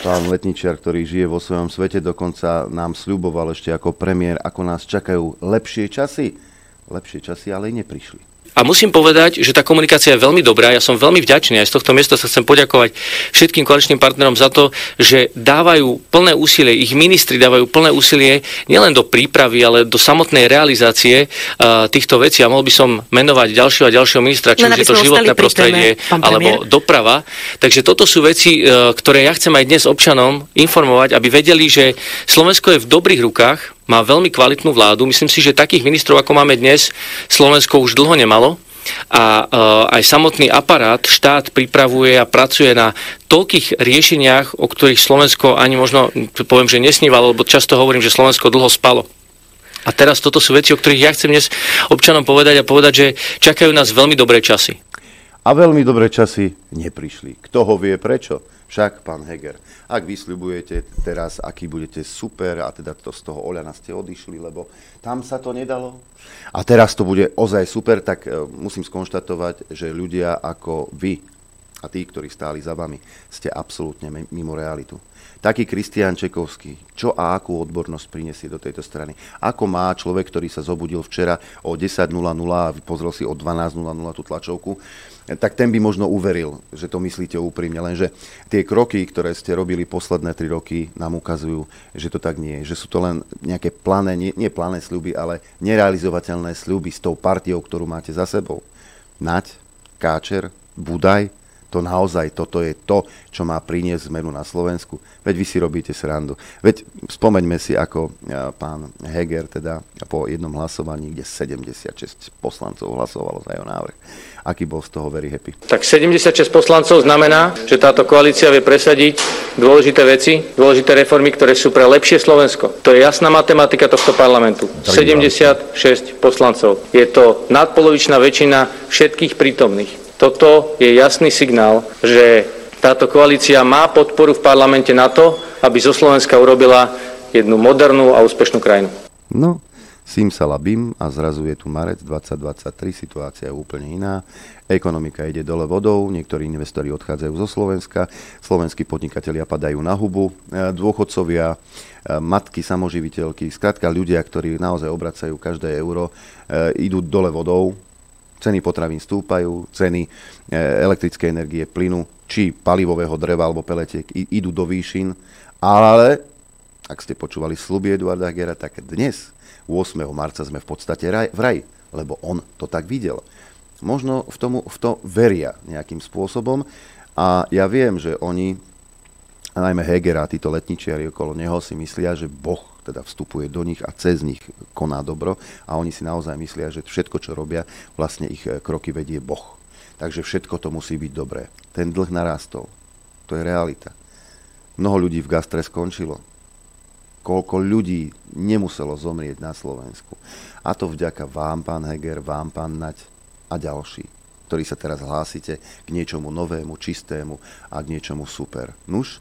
Pán Letničiar, ktorý žije vo svojom svete, dokonca nám sľuboval ešte ako premiér, ako nás čakajú lepšie časy. Lepšie časy ale neprišli. A musím povedať, že tá komunikácia je veľmi dobrá. Ja som veľmi vďačný. Aj z tohto miesta sa chcem poďakovať všetkým koaličným partnerom za to, že dávajú plné úsilie, ich ministri dávajú plné úsilie nielen do prípravy, ale do samotnej realizácie uh, týchto vecí. A mohol by som menovať ďalšieho a ďalšieho ministra, či už je to životné prostredie téme, alebo doprava. Takže toto sú veci, uh, ktoré ja chcem aj dnes občanom informovať, aby vedeli, že Slovensko je v dobrých rukách, má veľmi kvalitnú vládu. Myslím si, že takých ministrov, ako máme dnes, Slovensko už dlho nemalo a uh, aj samotný aparát, štát pripravuje a pracuje na toľkých riešeniach, o ktorých Slovensko ani možno, poviem, že nesnívalo, lebo často hovorím, že Slovensko dlho spalo. A teraz toto sú veci, o ktorých ja chcem dnes občanom povedať a povedať, že čakajú nás veľmi dobré časy. A veľmi dobré časy neprišli. Kto ho vie prečo? Však pán Heger. Ak vysľubujete teraz, aký budete super, a teda to z toho Oľana ste odišli, lebo tam sa to nedalo. A teraz to bude ozaj super, tak e, musím skonštatovať, že ľudia ako vy a tí, ktorí stáli za vami, ste absolútne mi- mimo realitu. Taký Kristián Čekovský, čo a akú odbornosť prinesie do tejto strany? Ako má človek, ktorý sa zobudil včera o 10.00 a pozrel si o 12.00 tú tlačovku, tak ten by možno uveril, že to myslíte úprimne. Lenže tie kroky, ktoré ste robili posledné tri roky, nám ukazujú, že to tak nie je. Že sú to len nejaké plané, nie, nie plané sľuby, ale nerealizovateľné sľuby s tou partiou, ktorú máte za sebou. Nať, Káčer, Budaj, to naozaj toto je to, čo má priniesť zmenu na Slovensku. Veď vy si robíte srandu. Veď spomeňme si, ako a, pán Heger teda po jednom hlasovaní, kde 76 poslancov hlasovalo za jeho návrh, aký bol z toho very happy. Tak 76 poslancov znamená, že táto koalícia vie presadiť dôležité veci, dôležité reformy, ktoré sú pre lepšie Slovensko. To je jasná matematika tohto parlamentu. 76 poslancov. Je to nadpolovičná väčšina všetkých prítomných. Toto je jasný signál, že táto koalícia má podporu v parlamente na to, aby zo Slovenska urobila jednu modernú a úspešnú krajinu. No, Simsalabim a zrazu je tu marec 2023, situácia je úplne iná. Ekonomika ide dole vodou, niektorí investori odchádzajú zo Slovenska, slovenskí podnikatelia padajú na hubu, e, dôchodcovia, e, matky, samoživiteľky, skrátka ľudia, ktorí naozaj obracajú každé euro, e, idú dole vodou, ceny potravín stúpajú, ceny elektrickej energie, plynu, či palivového dreva alebo peletiek idú do výšin, ale ak ste počúvali sluby Eduarda Hegera, tak dnes, 8. marca, sme v podstate raj, v raji, lebo on to tak videl možno v, tomu, v to veria nejakým spôsobom. A ja viem, že oni, najmä Heger a títo letničiari okolo neho si myslia, že Boh teda vstupuje do nich a cez nich koná dobro a oni si naozaj myslia, že všetko, čo robia, vlastne ich eh, kroky vedie Boh. Takže všetko to musí byť dobré. Ten dlh narastol. To je realita. Mnoho ľudí v gastre skončilo. Koľko ľudí nemuselo zomrieť na Slovensku. A to vďaka vám, pán Heger, vám, pán Nať, a ďalší, ktorí sa teraz hlásite k niečomu novému, čistému a k niečomu super. Nuž,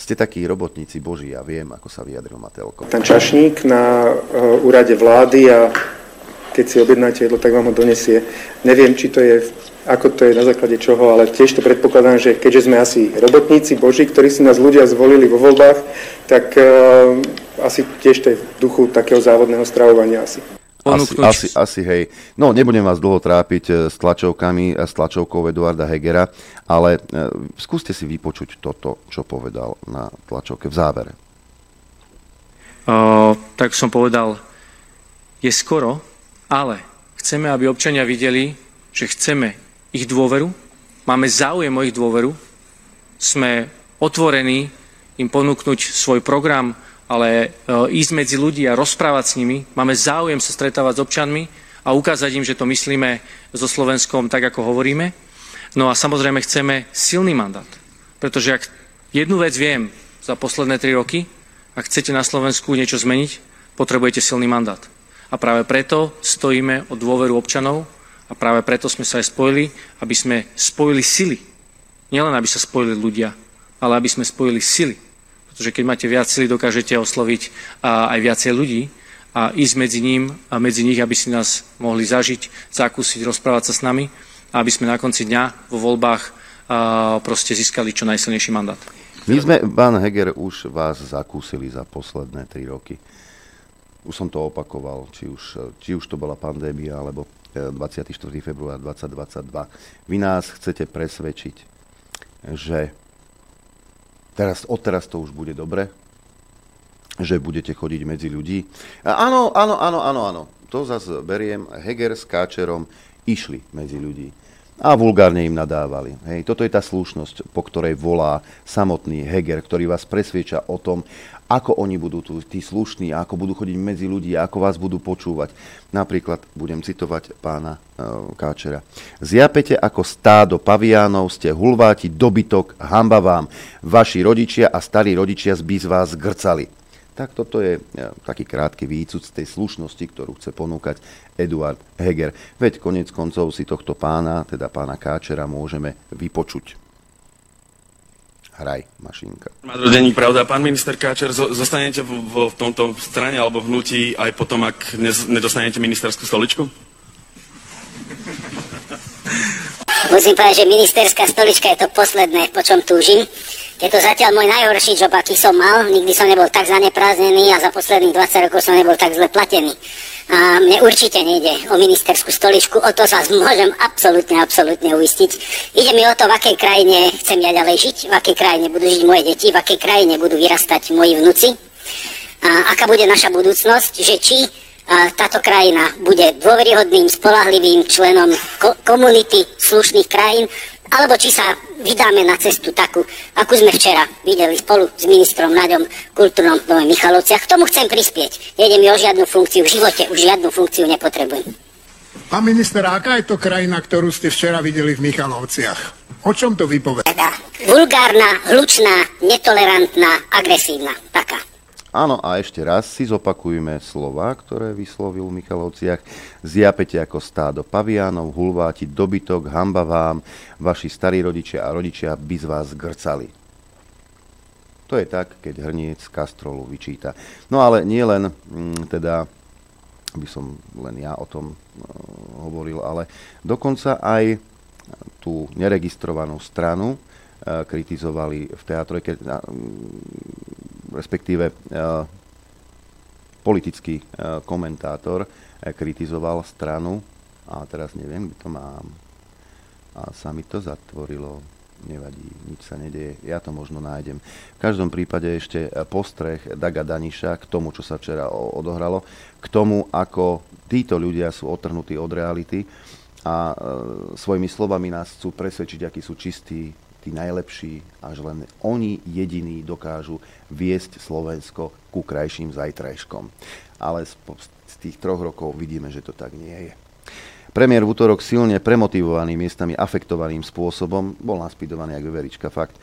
ste takí robotníci Boží, ja viem, ako sa vyjadril Matelko. Ten čašník na uh, úrade vlády a keď si objednáte jedlo, tak vám ho donesie. Neviem, či to je, ako to je na základe čoho, ale tiež to predpokladám, že keďže sme asi robotníci Boží, ktorí si nás ľudia zvolili vo voľbách, tak uh, asi tiež to je v duchu takého závodného stravovania asi. Asi, asi, asi, hej. No, nebudem vás dlho trápiť eh, s tlačovkami a s tlačovkou Eduarda Hegera, ale e, skúste si vypočuť toto, čo povedal na tlačovke v závere. O, tak som povedal, je skoro, ale chceme, aby občania videli, že chceme ich dôveru, máme záujem o ich dôveru, sme otvorení im ponúknuť svoj program, ale e, ísť medzi ľudí a rozprávať s nimi. Máme záujem sa stretávať s občanmi a ukázať im, že to myslíme so Slovenskom tak, ako hovoríme. No a samozrejme chceme silný mandát. Pretože ak jednu vec viem za posledné tri roky, ak chcete na Slovensku niečo zmeniť, potrebujete silný mandát. A práve preto stojíme o dôveru občanov a práve preto sme sa aj spojili, aby sme spojili sily. Nielen, aby sa spojili ľudia, ale aby sme spojili sily pretože keď máte viac sily, dokážete osloviť aj viacej ľudí a ísť medzi ním a medzi nich, aby si nás mohli zažiť, zakúsiť, rozprávať sa s nami aby sme na konci dňa vo voľbách proste získali čo najsilnejší mandát. My sme, pán Heger, už vás zakúsili za posledné tri roky. Už som to opakoval, či už, či už to bola pandémia, alebo 24. E, február 2022. Vy nás chcete presvedčiť, že teraz, odteraz to už bude dobre, že budete chodiť medzi ľudí. Áno, áno, áno, áno, áno. To zase beriem. Heger s Káčerom išli medzi ľudí a vulgárne im nadávali. Hej, toto je tá slušnosť, po ktorej volá samotný Heger, ktorý vás presvieča o tom, ako oni budú tu, tí slušní, ako budú chodiť medzi ľudí, ako vás budú počúvať. Napríklad budem citovať pána e, Káčera. Zjapete ako stádo paviánov, ste hulváti, dobytok, hamba vám. Vaši rodičia a starí rodičia by z vás grcali. Tak toto je e, taký krátky výcud z tej slušnosti, ktorú chce ponúkať Eduard Heger. Veď konec koncov si tohto pána, teda pána Káčera, môžeme vypočuť. Hraj, mašinka. Denník pravda. Pán minister Káčer, zostanete v, v, v tomto strane alebo hnutí aj potom, ak nedostanete ministerskú stoličku? Musím povedať, že ministerská stolička je to posledné, po čom túžim. Je to zatiaľ môj najhorší job, aký som mal. Nikdy som nebol tak zaneprázdnený a za posledných 20 rokov som nebol tak zle platený. A mne určite nejde o ministerskú stoličku, o to sa môžem absolútne, absolútne uistiť. Ide mi o to, v akej krajine chcem ja ďalej žiť, v akej krajine budú žiť moje deti, v akej krajine budú vyrastať moji vnúci. A aká bude naša budúcnosť, že či táto krajina bude dôveryhodným, spolahlivým členom komunity slušných krajín, alebo či sa vydáme na cestu takú, akú sme včera videli spolu s ministrom Naďom Kultúrnom v Novej Michalovciach. K tomu chcem prispieť. Nejde mi o žiadnu funkciu, v živote už žiadnu funkciu nepotrebujem. Pán minister, aká je to krajina, ktorú ste včera videli v Michalovciach? O čom to vypoveda? Vulgárna, hlučná, netolerantná, agresívna. Taká. Áno, a ešte raz si zopakujme slova, ktoré vyslovil v Michalovciach. Zjapete ako stádo paviánov, hulváti dobytok, hamba vám, vaši starí rodičia a rodičia by z vás grcali. To je tak, keď hrniec kastrolu vyčíta. No ale nie len mm, teda by som len ja o tom hovoril, ale dokonca aj tú neregistrovanú stranu kritizovali v teatrojke, respektíve politický komentátor kritizoval stranu. A teraz neviem, kde to mám a sa mi to zatvorilo. Nevadí, nič sa nedeje, ja to možno nájdem. V každom prípade ešte postreh Daga Daniša k tomu, čo sa včera odohralo, k tomu, ako títo ľudia sú otrhnutí od reality a svojimi slovami nás chcú presvedčiť, akí sú čistí, tí najlepší a že len oni jediní dokážu viesť Slovensko ku krajším zajtrajškom. Ale z, tých troch rokov vidíme, že to tak nie je. Premiér v útorok silne premotivovaný, miestami afektovaným spôsobom, bol naspidovaný ako veverička, fakt,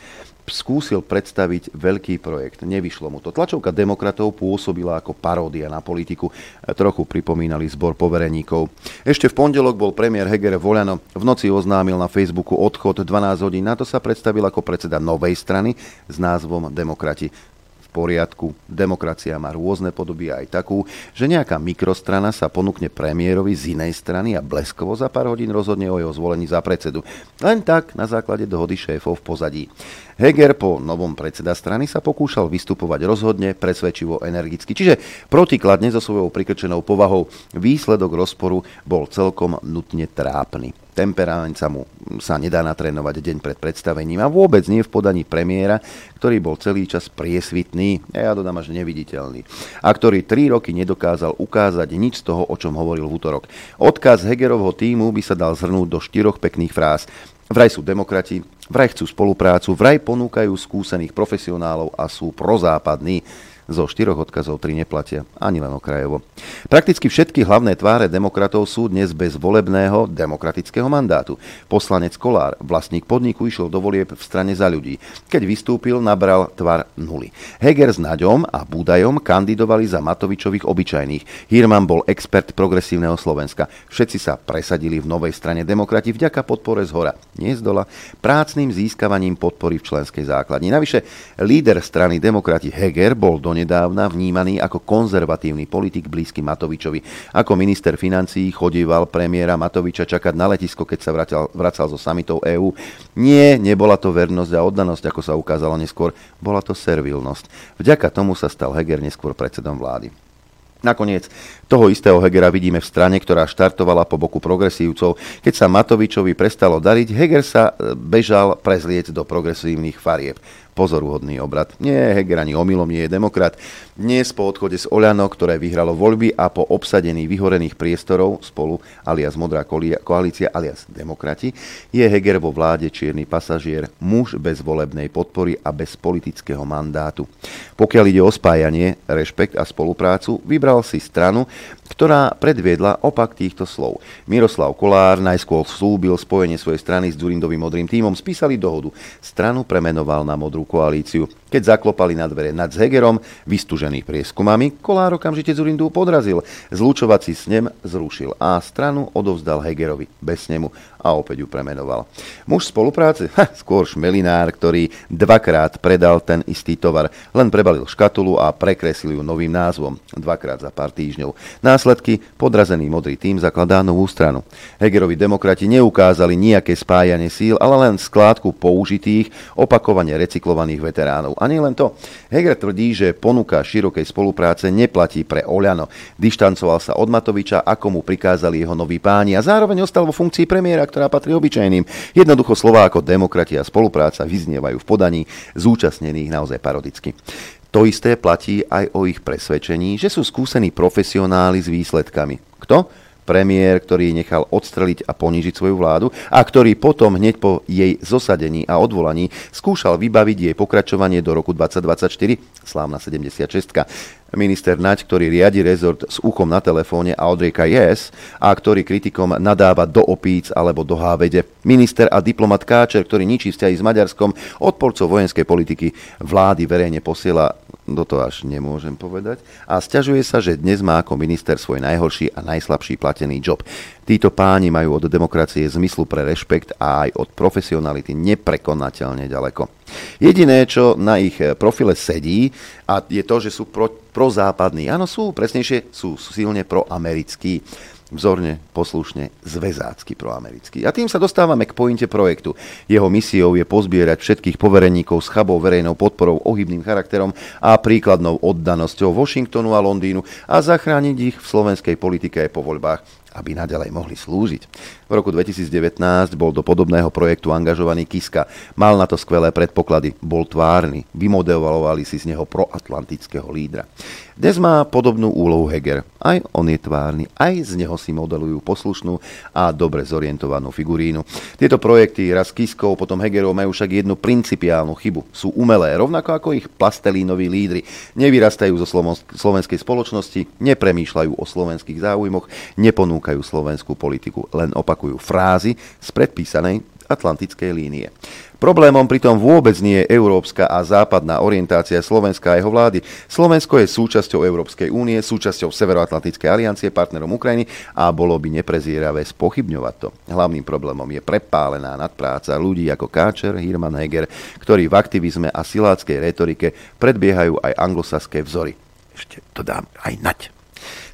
skúsil predstaviť veľký projekt. Nevyšlo mu to. Tlačovka demokratov pôsobila ako paródia na politiku. Trochu pripomínali zbor povereníkov. Ešte v pondelok bol premiér Heger Voľano. V noci oznámil na Facebooku odchod 12 hodín. Na to sa predstavil ako predseda novej strany s názvom Demokrati poriadku. Demokracia má rôzne podoby aj takú, že nejaká mikrostrana sa ponúkne premiérovi z inej strany a bleskovo za pár hodín rozhodne o jeho zvolení za predsedu. Len tak na základe dohody šéfov v pozadí. Heger po novom predseda strany sa pokúšal vystupovať rozhodne, presvedčivo, energicky, čiže protikladne so svojou prikrčenou povahou. Výsledok rozporu bol celkom nutne trápny. Temperament sa mu sa nedá natrénovať deň pred predstavením a vôbec nie v podaní premiéra, ktorý bol celý čas priesvitný, ja dodám až neviditeľný, a ktorý tri roky nedokázal ukázať nič z toho, o čom hovoril v útorok. Odkaz Hegerovho týmu by sa dal zhrnúť do štyroch pekných fráz. Vraj sú demokrati, vraj chcú spoluprácu, vraj ponúkajú skúsených profesionálov a sú prozápadní. Zo štyroch odkazov tri neplatia, ani len okrajovo. Prakticky všetky hlavné tváre demokratov sú dnes bez volebného demokratického mandátu. Poslanec Kolár, vlastník podniku, išiel do volieb v strane za ľudí. Keď vystúpil, nabral tvar nuly. Heger s Naďom a Budajom kandidovali za Matovičových obyčajných. Hirman bol expert progresívneho Slovenska. Všetci sa presadili v novej strane demokrati vďaka podpore z hora, nie z dola, prácným získavaním podpory v členskej základni. Navyše, líder strany demokrati Heger bol do donedávna vnímaný ako konzervatívny politik blízky Matovičovi. Ako minister financií chodíval premiéra Matoviča čakať na letisko, keď sa vracal, vracal zo samitov EÚ. Nie, nebola to vernosť a oddanosť, ako sa ukázalo neskôr, bola to servilnosť. Vďaka tomu sa stal Heger neskôr predsedom vlády. Nakoniec toho istého Hegera vidíme v strane, ktorá štartovala po boku progresívcov. Keď sa Matovičovi prestalo dariť, Heger sa e, bežal prezliec do progresívnych farieb pozoruhodný obrad. Nie, Heger ani omylom nie je demokrat. Dnes po odchode z Oľano, ktoré vyhralo voľby a po obsadení vyhorených priestorov spolu alias Modrá koalícia alias demokrati, je Heger vo vláde čierny pasažier, muž bez volebnej podpory a bez politického mandátu. Pokiaľ ide o spájanie, rešpekt a spoluprácu, vybral si stranu, ktorá predviedla opak týchto slov. Miroslav Kolár najskôr slúbil spojenie svojej strany s Durindovým modrým tímom, spísali dohodu. Stranu premenoval na modrú koalíciu. Keď zaklopali na dvere nad Hegerom, vystúžených prieskumami, Kolár okamžite Zurindu podrazil. Zlúčovací snem zrušil a stranu odovzdal Hegerovi bez snemu a opäť ju premenoval. Muž spolupráce? Ha, skôr šmelinár, ktorý dvakrát predal ten istý tovar. Len prebalil škatulu a prekreslil ju novým názvom. Dvakrát za pár týždňov. Následky podrazený modrý tým zakladá novú stranu. Hegerovi demokrati neukázali nejaké spájanie síl, ale len skládku použitých, opakovane recyklovaných veteránov. A nie len to. Heger tvrdí, že ponuka širokej spolupráce neplatí pre Oľano. Dištancoval sa od Matoviča, ako mu prikázali jeho noví páni a zároveň ostal vo funkcii premiéra, ktorá patrí obyčajným. Jednoducho slova ako demokratia a spolupráca vyznievajú v podaní zúčastnených naozaj parodicky. To isté platí aj o ich presvedčení, že sú skúsení profesionáli s výsledkami. Kto? Premiér, ktorý nechal odstreliť a ponížiť svoju vládu a ktorý potom hneď po jej zosadení a odvolaní skúšal vybaviť jej pokračovanie do roku 2024, slávna 76 minister Naď, ktorý riadi rezort s úchom na telefóne a odrieka yes a ktorý kritikom nadáva do opíc alebo do hávede. Minister a diplomat Káčer, ktorý ničí vzťahy s Maďarskom, odporcov vojenskej politiky vlády verejne posiela no to až nemôžem povedať, a stiažuje sa, že dnes má ako minister svoj najhorší a najslabší platený job. Títo páni majú od demokracie zmyslu pre rešpekt a aj od profesionality neprekonateľne ďaleko. Jediné, čo na ich profile sedí, a je to, že sú pro, prozápadní. Áno, sú, presnejšie, sú silne proamerickí vzorne, poslušne, zväzácky proamerický. A tým sa dostávame k pointe projektu. Jeho misiou je pozbierať všetkých povereníkov s chabou verejnou podporou, ohybným charakterom a príkladnou oddanosťou Washingtonu a Londýnu a zachrániť ich v slovenskej politike aj po voľbách aby naďalej mohli slúžiť. V roku 2019 bol do podobného projektu angažovaný Kiska. Mal na to skvelé predpoklady, bol tvárny, vymodelovali si z neho proatlantického lídra. Dnes má podobnú úlohu Heger. Aj on je tvárny, aj z neho si modelujú poslušnú a dobre zorientovanú figurínu. Tieto projekty raz Kiskou, potom Hegerov majú však jednu principiálnu chybu. Sú umelé, rovnako ako ich plastelínoví lídry. Nevyrastajú zo slovenskej spoločnosti, nepremýšľajú o slovenských záujmoch, neponúkajú slovenskú politiku, len opakujú frázy z predpísanej atlantickej línie. Problémom pritom vôbec nie je európska a západná orientácia Slovenska a jeho vlády. Slovensko je súčasťou Európskej únie, súčasťou Severoatlantickej aliancie, partnerom Ukrajiny a bolo by neprezieravé spochybňovať to. Hlavným problémom je prepálená nadpráca ľudí ako Káčer, Hirman Heger, ktorí v aktivizme a siláckej retorike predbiehajú aj anglosaské vzory. Ešte to dám aj nať.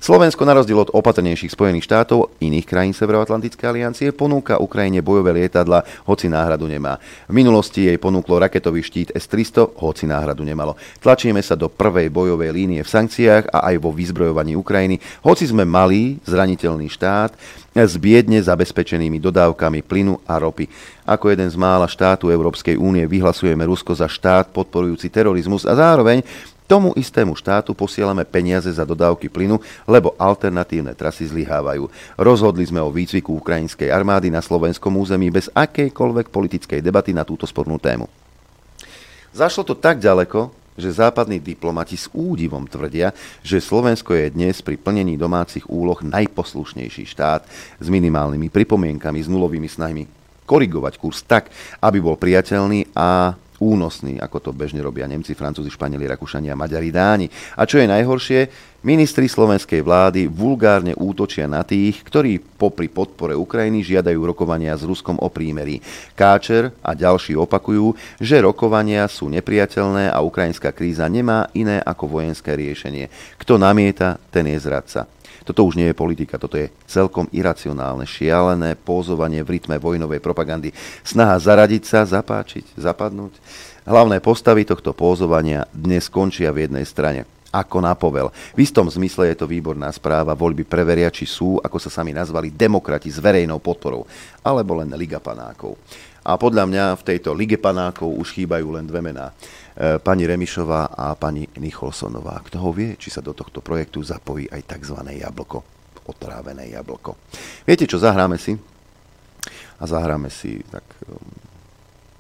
Slovensko na rozdiel od opatrnejších Spojených štátov, iných krajín Severoatlantickej aliancie, ponúka Ukrajine bojové lietadla, hoci náhradu nemá. V minulosti jej ponúklo raketový štít S-300, hoci náhradu nemalo. Tlačíme sa do prvej bojovej línie v sankciách a aj vo vyzbrojovaní Ukrajiny, hoci sme malý, zraniteľný štát, s biedne zabezpečenými dodávkami plynu a ropy. Ako jeden z mála štátu Európskej únie vyhlasujeme Rusko za štát podporujúci terorizmus a zároveň Tomu istému štátu posielame peniaze za dodávky plynu, lebo alternatívne trasy zlyhávajú. Rozhodli sme o výcviku ukrajinskej armády na slovenskom území bez akejkoľvek politickej debaty na túto spornú tému. Zašlo to tak ďaleko, že západní diplomati s údivom tvrdia, že Slovensko je dnes pri plnení domácich úloh najposlušnejší štát s minimálnymi pripomienkami, s nulovými snahmi korigovať kurz tak, aby bol priateľný a únosný, ako to bežne robia Nemci, Francúzi, Španieli, Rakúšania, Maďari, Dáni. A čo je najhoršie, ministri slovenskej vlády vulgárne útočia na tých, ktorí popri podpore Ukrajiny žiadajú rokovania s Ruskom o prímerí. Káčer a ďalší opakujú, že rokovania sú nepriateľné a ukrajinská kríza nemá iné ako vojenské riešenie. Kto namieta, ten je zradca. Toto už nie je politika, toto je celkom iracionálne, šialené pózovanie v rytme vojnovej propagandy. Snaha zaradiť sa, zapáčiť, zapadnúť. Hlavné postavy tohto pózovania dnes končia v jednej strane ako na. V istom zmysle je to výborná správa. Voľby preveria, či sú, ako sa sami nazvali, demokrati s verejnou podporou, alebo len Liga panákov. A podľa mňa v tejto Lige panákov už chýbajú len dve mená. E, pani Remišová a pani Nicholsonová. Kto ho vie, či sa do tohto projektu zapojí aj tzv. jablko, otrávené jablko. Viete čo, zahráme si a zahráme si tak um,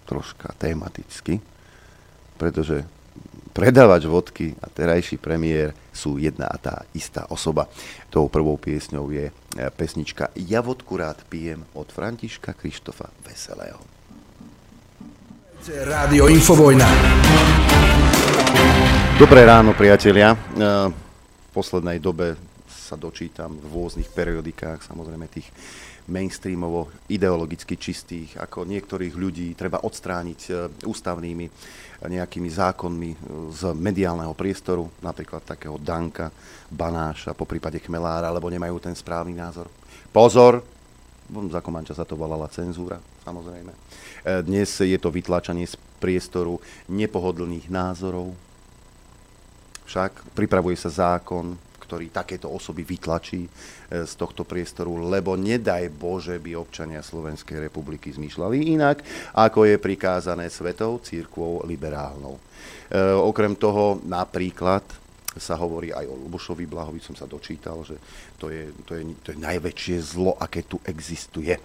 troška tematicky, pretože predávač vodky a terajší premiér sú jedna a tá istá osoba. Tou prvou piesňou je e, pesnička Ja vodku rád pijem od Františka Krištofa Veselého. Rádio Infovojna. Dobré ráno, priatelia. E, v poslednej dobe sa dočítam v rôznych periodikách, samozrejme tých mainstreamovo ideologicky čistých, ako niektorých ľudí treba odstrániť e, ústavnými nejakými zákonmi e, z mediálneho priestoru, napríklad takého Danka, Banáša, po prípade Chmelára, lebo nemajú ten správny názor. Pozor, za Komanča sa to volala cenzúra, samozrejme. Dnes je to vytlačanie z priestoru nepohodlných názorov. Však pripravuje sa zákon, ktorý takéto osoby vytlačí e, z tohto priestoru, lebo nedaj Bože by občania Slovenskej republiky zmýšľali inak, ako je prikázané svetou církvou liberálnou. E, okrem toho napríklad sa hovorí aj o Lubošovi Blahovi, som sa dočítal, že to je, to, je, to je najväčšie zlo, aké tu existuje.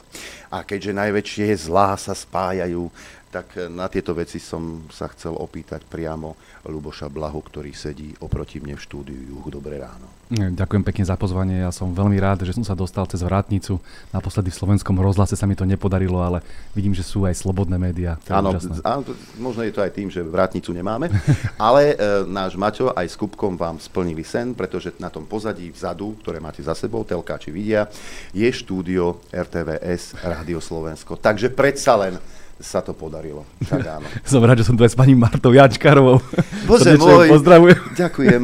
A keďže najväčšie zlá sa spájajú, tak na tieto veci som sa chcel opýtať priamo Luboša Blahu, ktorý sedí oproti mne v štúdiu Juhu. Dobré ráno. Ďakujem pekne za pozvanie. Ja som veľmi rád, že som sa dostal cez vrátnicu. Naposledy v slovenskom rozhlase sa mi to nepodarilo, ale vidím, že sú aj slobodné médiá. Áno, áno, možno je to aj tým, že vrátnicu nemáme, ale e, náš Maťo aj s Kupkom vám splnili sen, pretože na tom pozadí vzadu, ktoré máte za sebou, telkáči vidia, je štúdio RTVS Rádio Slovensko. Takže predsa len sa to podarilo. Však áno. Som rád, že som tu aj s pani Martou Jačkarovou. Bože môj, pozdravujem. Ďakujem.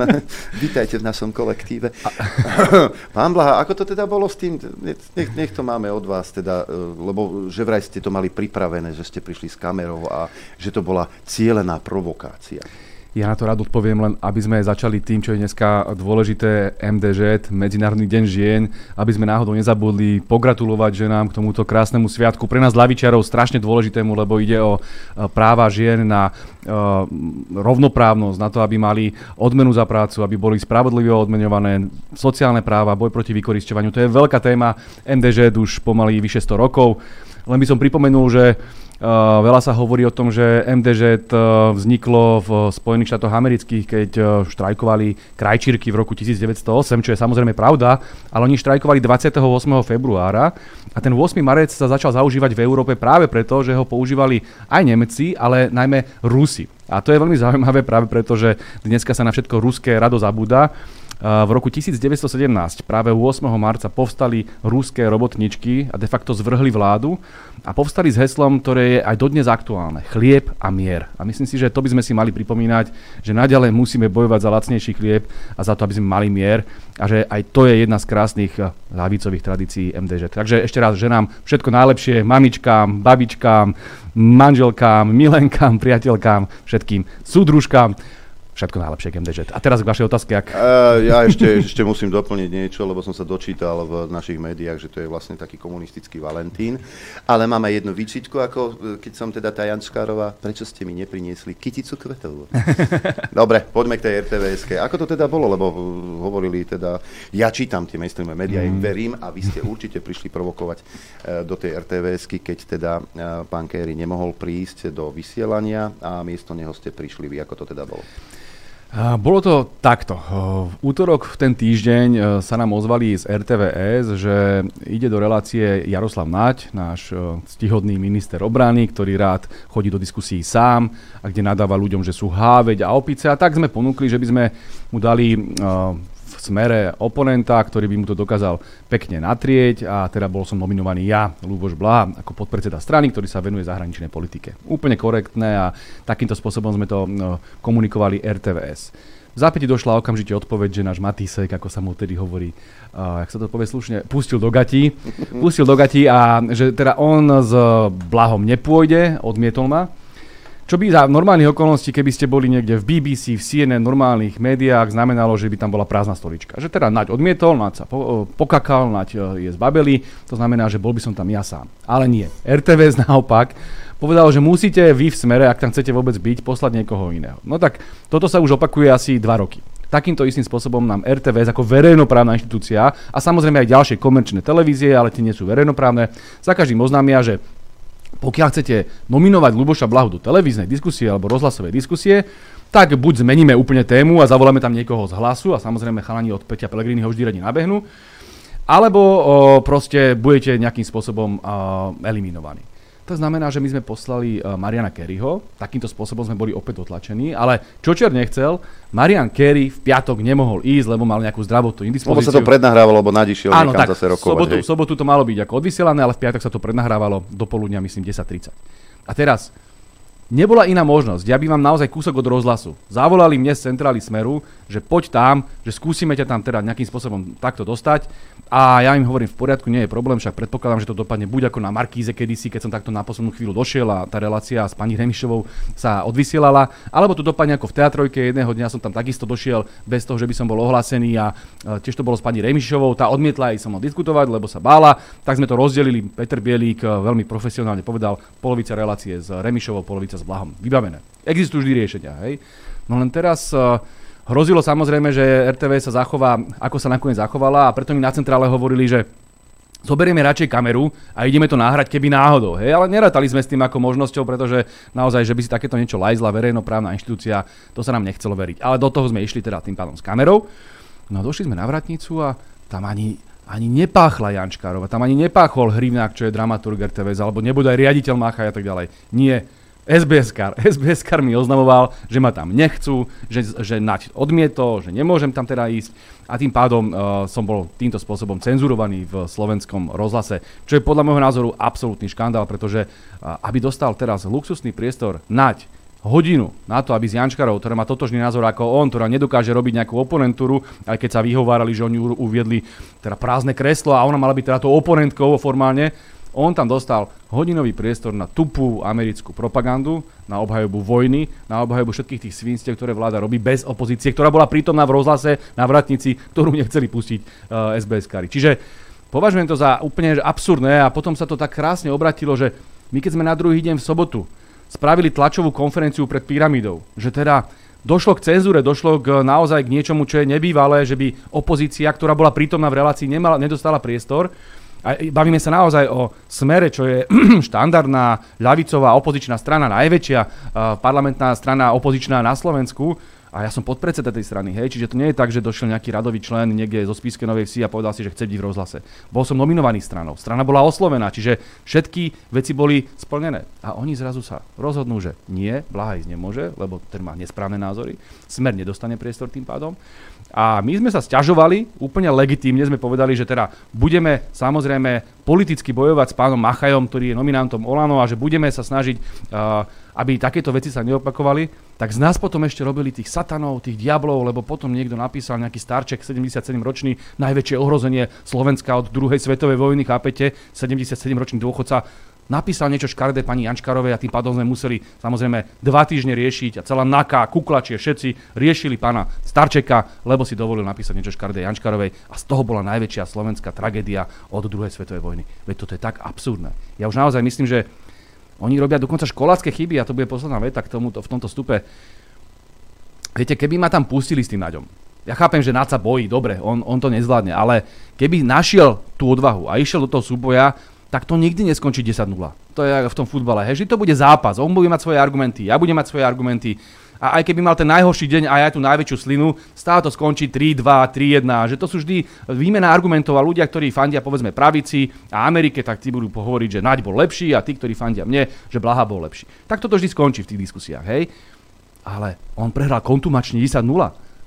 Vítajte v našom kolektíve. Pán Blaha, ako to teda bolo s tým? Nech, nech to máme od vás, teda, e, lebo že vraj ste to mali pripravené, že ste prišli s kamerou a že to bola cielená provokácia. Ja na to rád odpoviem len, aby sme začali tým, čo je dneska dôležité, MDŽ, Medzinárodný deň žien, aby sme náhodou nezabudli pogratulovať ženám k tomuto krásnemu sviatku. Pre nás lavičiarov strašne dôležitému, lebo ide o e, práva žien na uh, rovnoprávnosť, na to, aby mali odmenu za prácu, aby boli spravodlivo odmenované, sociálne práva, boj proti vykoristovaniu. To je veľká téma. MDŽ už pomaly vyše 100 rokov. Len by som pripomenul, že veľa sa hovorí o tom, že MDŽ uh, vzniklo v Spojených štátoch amerických, keď uh, štrajkovali krajčírky v roku 1908, čo je samozrejme pravda, ale oni štrajkovali 28. februára a ten 8. marec sa začal zaužívať v Európe práve preto, že ho používali aj Nemci, ale najmä Rusi. A to je veľmi zaujímavé práve preto, že dneska sa na všetko ruské rado zabúda. V roku 1917, práve 8. marca, povstali rúské robotničky a de facto zvrhli vládu a povstali s heslom, ktoré je aj dodnes aktuálne. Chlieb a mier. A myslím si, že to by sme si mali pripomínať, že naďalej musíme bojovať za lacnejší chlieb a za to, aby sme mali mier a že aj to je jedna z krásnych ľavicových tradícií MDŽ. Takže ešte raz ženám všetko najlepšie, mamičkám, babičkám, manželkám, milenkám, priateľkám, všetkým súdružkám Všetko najlepšie k MDŽ. A teraz k vašej otázke. Ak... Uh, ja ešte, ešte musím doplniť niečo, lebo som sa dočítal v našich médiách, že to je vlastne taký komunistický Valentín. Ale máme jednu výčitku, ako e, keď som teda tá Jančkárová, prečo ste mi nepriniesli kyticu kvetov? Dobre, poďme k tej rtvs Ako to teda bolo? Lebo hovorili teda, ja čítam tie mainstreamové médiá, mm. verím a vy ste určite prišli provokovať do tej rtvs keď teda pán Kerry nemohol prísť do vysielania a miesto neho ste prišli vy. Ako to teda bolo? Bolo to takto. V útorok v ten týždeň e, sa nám ozvali z RTVS, že ide do relácie Jaroslav Naď, náš e, stihodný minister obrany, ktorý rád chodí do diskusí sám a kde nadáva ľuďom, že sú háveť a opice. A tak sme ponúkli, že by sme mu dali e, smere oponenta, ktorý by mu to dokázal pekne natrieť a teda bol som nominovaný ja, Luboš Blaha, ako podpredseda strany, ktorý sa venuje zahraničnej politike. Úplne korektné a takýmto spôsobom sme to no, komunikovali RTVS. V zápäti došla okamžite odpoveď, že náš Matisek, ako sa mu tedy hovorí, uh, jak sa to povie slušne, pustil do gatí. Pustil do gatí a že teda on s Blahom nepôjde, odmietol ma čo by za normálnych okolností, keby ste boli niekde v BBC, v CNN, normálnych médiách, znamenalo, že by tam bola prázdna stolička. Že teda Naď odmietol, Naď sa po, pokakal, Naď e, je z Babeli, to znamená, že bol by som tam ja sám. Ale nie. RTVS naopak povedal, že musíte vy v smere, ak tam chcete vôbec byť, poslať niekoho iného. No tak toto sa už opakuje asi dva roky. Takýmto istým spôsobom nám RTVS ako verejnoprávna inštitúcia a samozrejme aj ďalšie komerčné televízie, ale tie nie sú verejnoprávne, za každým oznámia, že pokiaľ chcete nominovať Luboša Blahu do televíznej diskusie alebo rozhlasovej diskusie, tak buď zmeníme úplne tému a zavoláme tam niekoho z hlasu a samozrejme chalani od Peťa Pelegriniho vždy radi nabehnú, alebo o, proste budete nejakým spôsobom o, eliminovaní. To znamená, že my sme poslali uh, Mariana Kerryho, takýmto spôsobom sme boli opäť dotlačení, ale čo Čer nechcel, Marian Kerry v piatok nemohol ísť, lebo mal nejakú zdravotnú indispozíciu. Lebo sa to prednahrávalo, lebo nadišiel Áno, tak, zase rokovať. Sobotu, sobotu to malo byť ako odvysielané, ale v piatok sa to prednahrávalo do poludnia, myslím, 10.30. A teraz, nebola iná možnosť. Ja by vám naozaj kúsok od rozhlasu. Zavolali mne z centrály Smeru, že poď tam, že skúsime ťa tam teda nejakým spôsobom takto dostať. A ja im hovorím, v poriadku, nie je problém, však predpokladám, že to dopadne buď ako na Markíze kedysi, keď som takto na poslednú chvíľu došiel a tá relácia s pani Remišovou sa odvysielala, alebo to dopadne ako v teatrojke, jedného dňa som tam takisto došiel bez toho, že by som bol ohlásený a tiež to bolo s pani Remišovou, tá odmietla aj som mal diskutovať, lebo sa bála, tak sme to rozdelili. Peter Bielík veľmi profesionálne povedal, polovica relácie s Remišovou, polovica s Blahom. Vybavené. Existujú vždy riešenia, hej. No len teraz uh, Hrozilo samozrejme, že RTV sa zachová, ako sa nakoniec zachovala a preto mi na centrále hovorili, že zoberieme radšej kameru a ideme to náhrať, keby náhodou. Hej? Ale nerátali sme s tým ako možnosťou, pretože naozaj, že by si takéto niečo lajzla verejnoprávna inštitúcia, to sa nám nechcelo veriť. Ale do toho sme išli teda tým pádom s kamerou. No a došli sme na vratnicu a tam ani, ani nepáchla Jančkárova, tam ani nepáchol Hrivnák, čo je dramaturg RTVS, alebo nebude aj riaditeľ Mácha a tak ďalej. Nie. SBS-kar. SBS-kar mi oznamoval, že ma tam nechcú, že, že nať odmietol, že nemôžem tam teda ísť a tým pádom uh, som bol týmto spôsobom cenzurovaný v slovenskom rozhlase, čo je podľa môjho názoru absolútny škandál, pretože uh, aby dostal teraz luxusný priestor nať hodinu na to, aby z Jančkarov, ktorá má totožný názor ako on, ktorá nedokáže robiť nejakú oponentúru, aj keď sa vyhovárali, že oni uviedli teda prázdne kreslo a ona mala byť teda tou oponentkou formálne, on tam dostal hodinový priestor na tupú americkú propagandu, na obhajobu vojny, na obhajobu všetkých tých svinstiev, ktoré vláda robí bez opozície, ktorá bola prítomná v rozhlase na vratnici, ktorú nechceli pustiť uh, eh, SBS-kari. Čiže považujem to za úplne absurdné a potom sa to tak krásne obratilo, že my keď sme na druhý deň v sobotu spravili tlačovú konferenciu pred pyramidou, že teda došlo k cenzúre, došlo k naozaj k niečomu, čo je nebývalé, že by opozícia, ktorá bola prítomná v relácii, nemala, nedostala priestor, bavíme sa naozaj o smere, čo je štandardná ľavicová opozičná strana, najväčšia uh, parlamentná strana opozičná na Slovensku. A ja som podpredseda tej strany, hej, čiže to nie je tak, že došiel nejaký radový člen niekde zo Spíske Novej Vsi a povedal si, že chce byť v rozhlase. Bol som nominovaný stranou, strana bola oslovená, čiže všetky veci boli splnené. A oni zrazu sa rozhodnú, že nie, Blaha ísť nemôže, lebo ten má nesprávne názory, Smer nedostane priestor tým pádom. A my sme sa sťažovali, úplne legitímne sme povedali, že teda budeme samozrejme politicky bojovať s pánom Machajom, ktorý je nominantom Olano a že budeme sa snažiť, uh, aby takéto veci sa neopakovali, tak z nás potom ešte robili tých satanov, tých diablov, lebo potom niekto napísal nejaký starček, 77-ročný, najväčšie ohrozenie Slovenska od druhej svetovej vojny, chápete, 77-ročný dôchodca, napísal niečo škaredé pani Jančkarovej a tým pádom sme museli samozrejme dva týždne riešiť a celá NAKA, kuklačie, všetci riešili pána Starčeka, lebo si dovolil napísať niečo škaredé Jančkarovej a z toho bola najväčšia slovenská tragédia od druhej svetovej vojny. Veď toto je tak absurdné. Ja už naozaj myslím, že oni robia dokonca školácké chyby a to bude posledná veta k tomuto, v tomto stupe. Viete, keby ma tam pustili s tým Naďom, ja chápem, že Naď sa bojí, dobre, on, on to nezvládne, ale keby našiel tú odvahu a išiel do toho súboja, tak to nikdy neskončí 10-0. To je v tom futbale. Hej, že to bude zápas. On bude mať svoje argumenty, ja budem mať svoje argumenty. A aj keby mal ten najhorší deň a aj tú najväčšiu slinu, stále to skončí 3-2, 3-1. Že to sú vždy výmena argumentov a ľudia, ktorí fandia povedzme pravici a Amerike, tak tí budú pohovoriť, že Naď bol lepší a tí, ktorí fandia mne, že Blaha bol lepší. Tak toto vždy skončí v tých diskusiách, hej? Ale on prehral kontumačne 10-0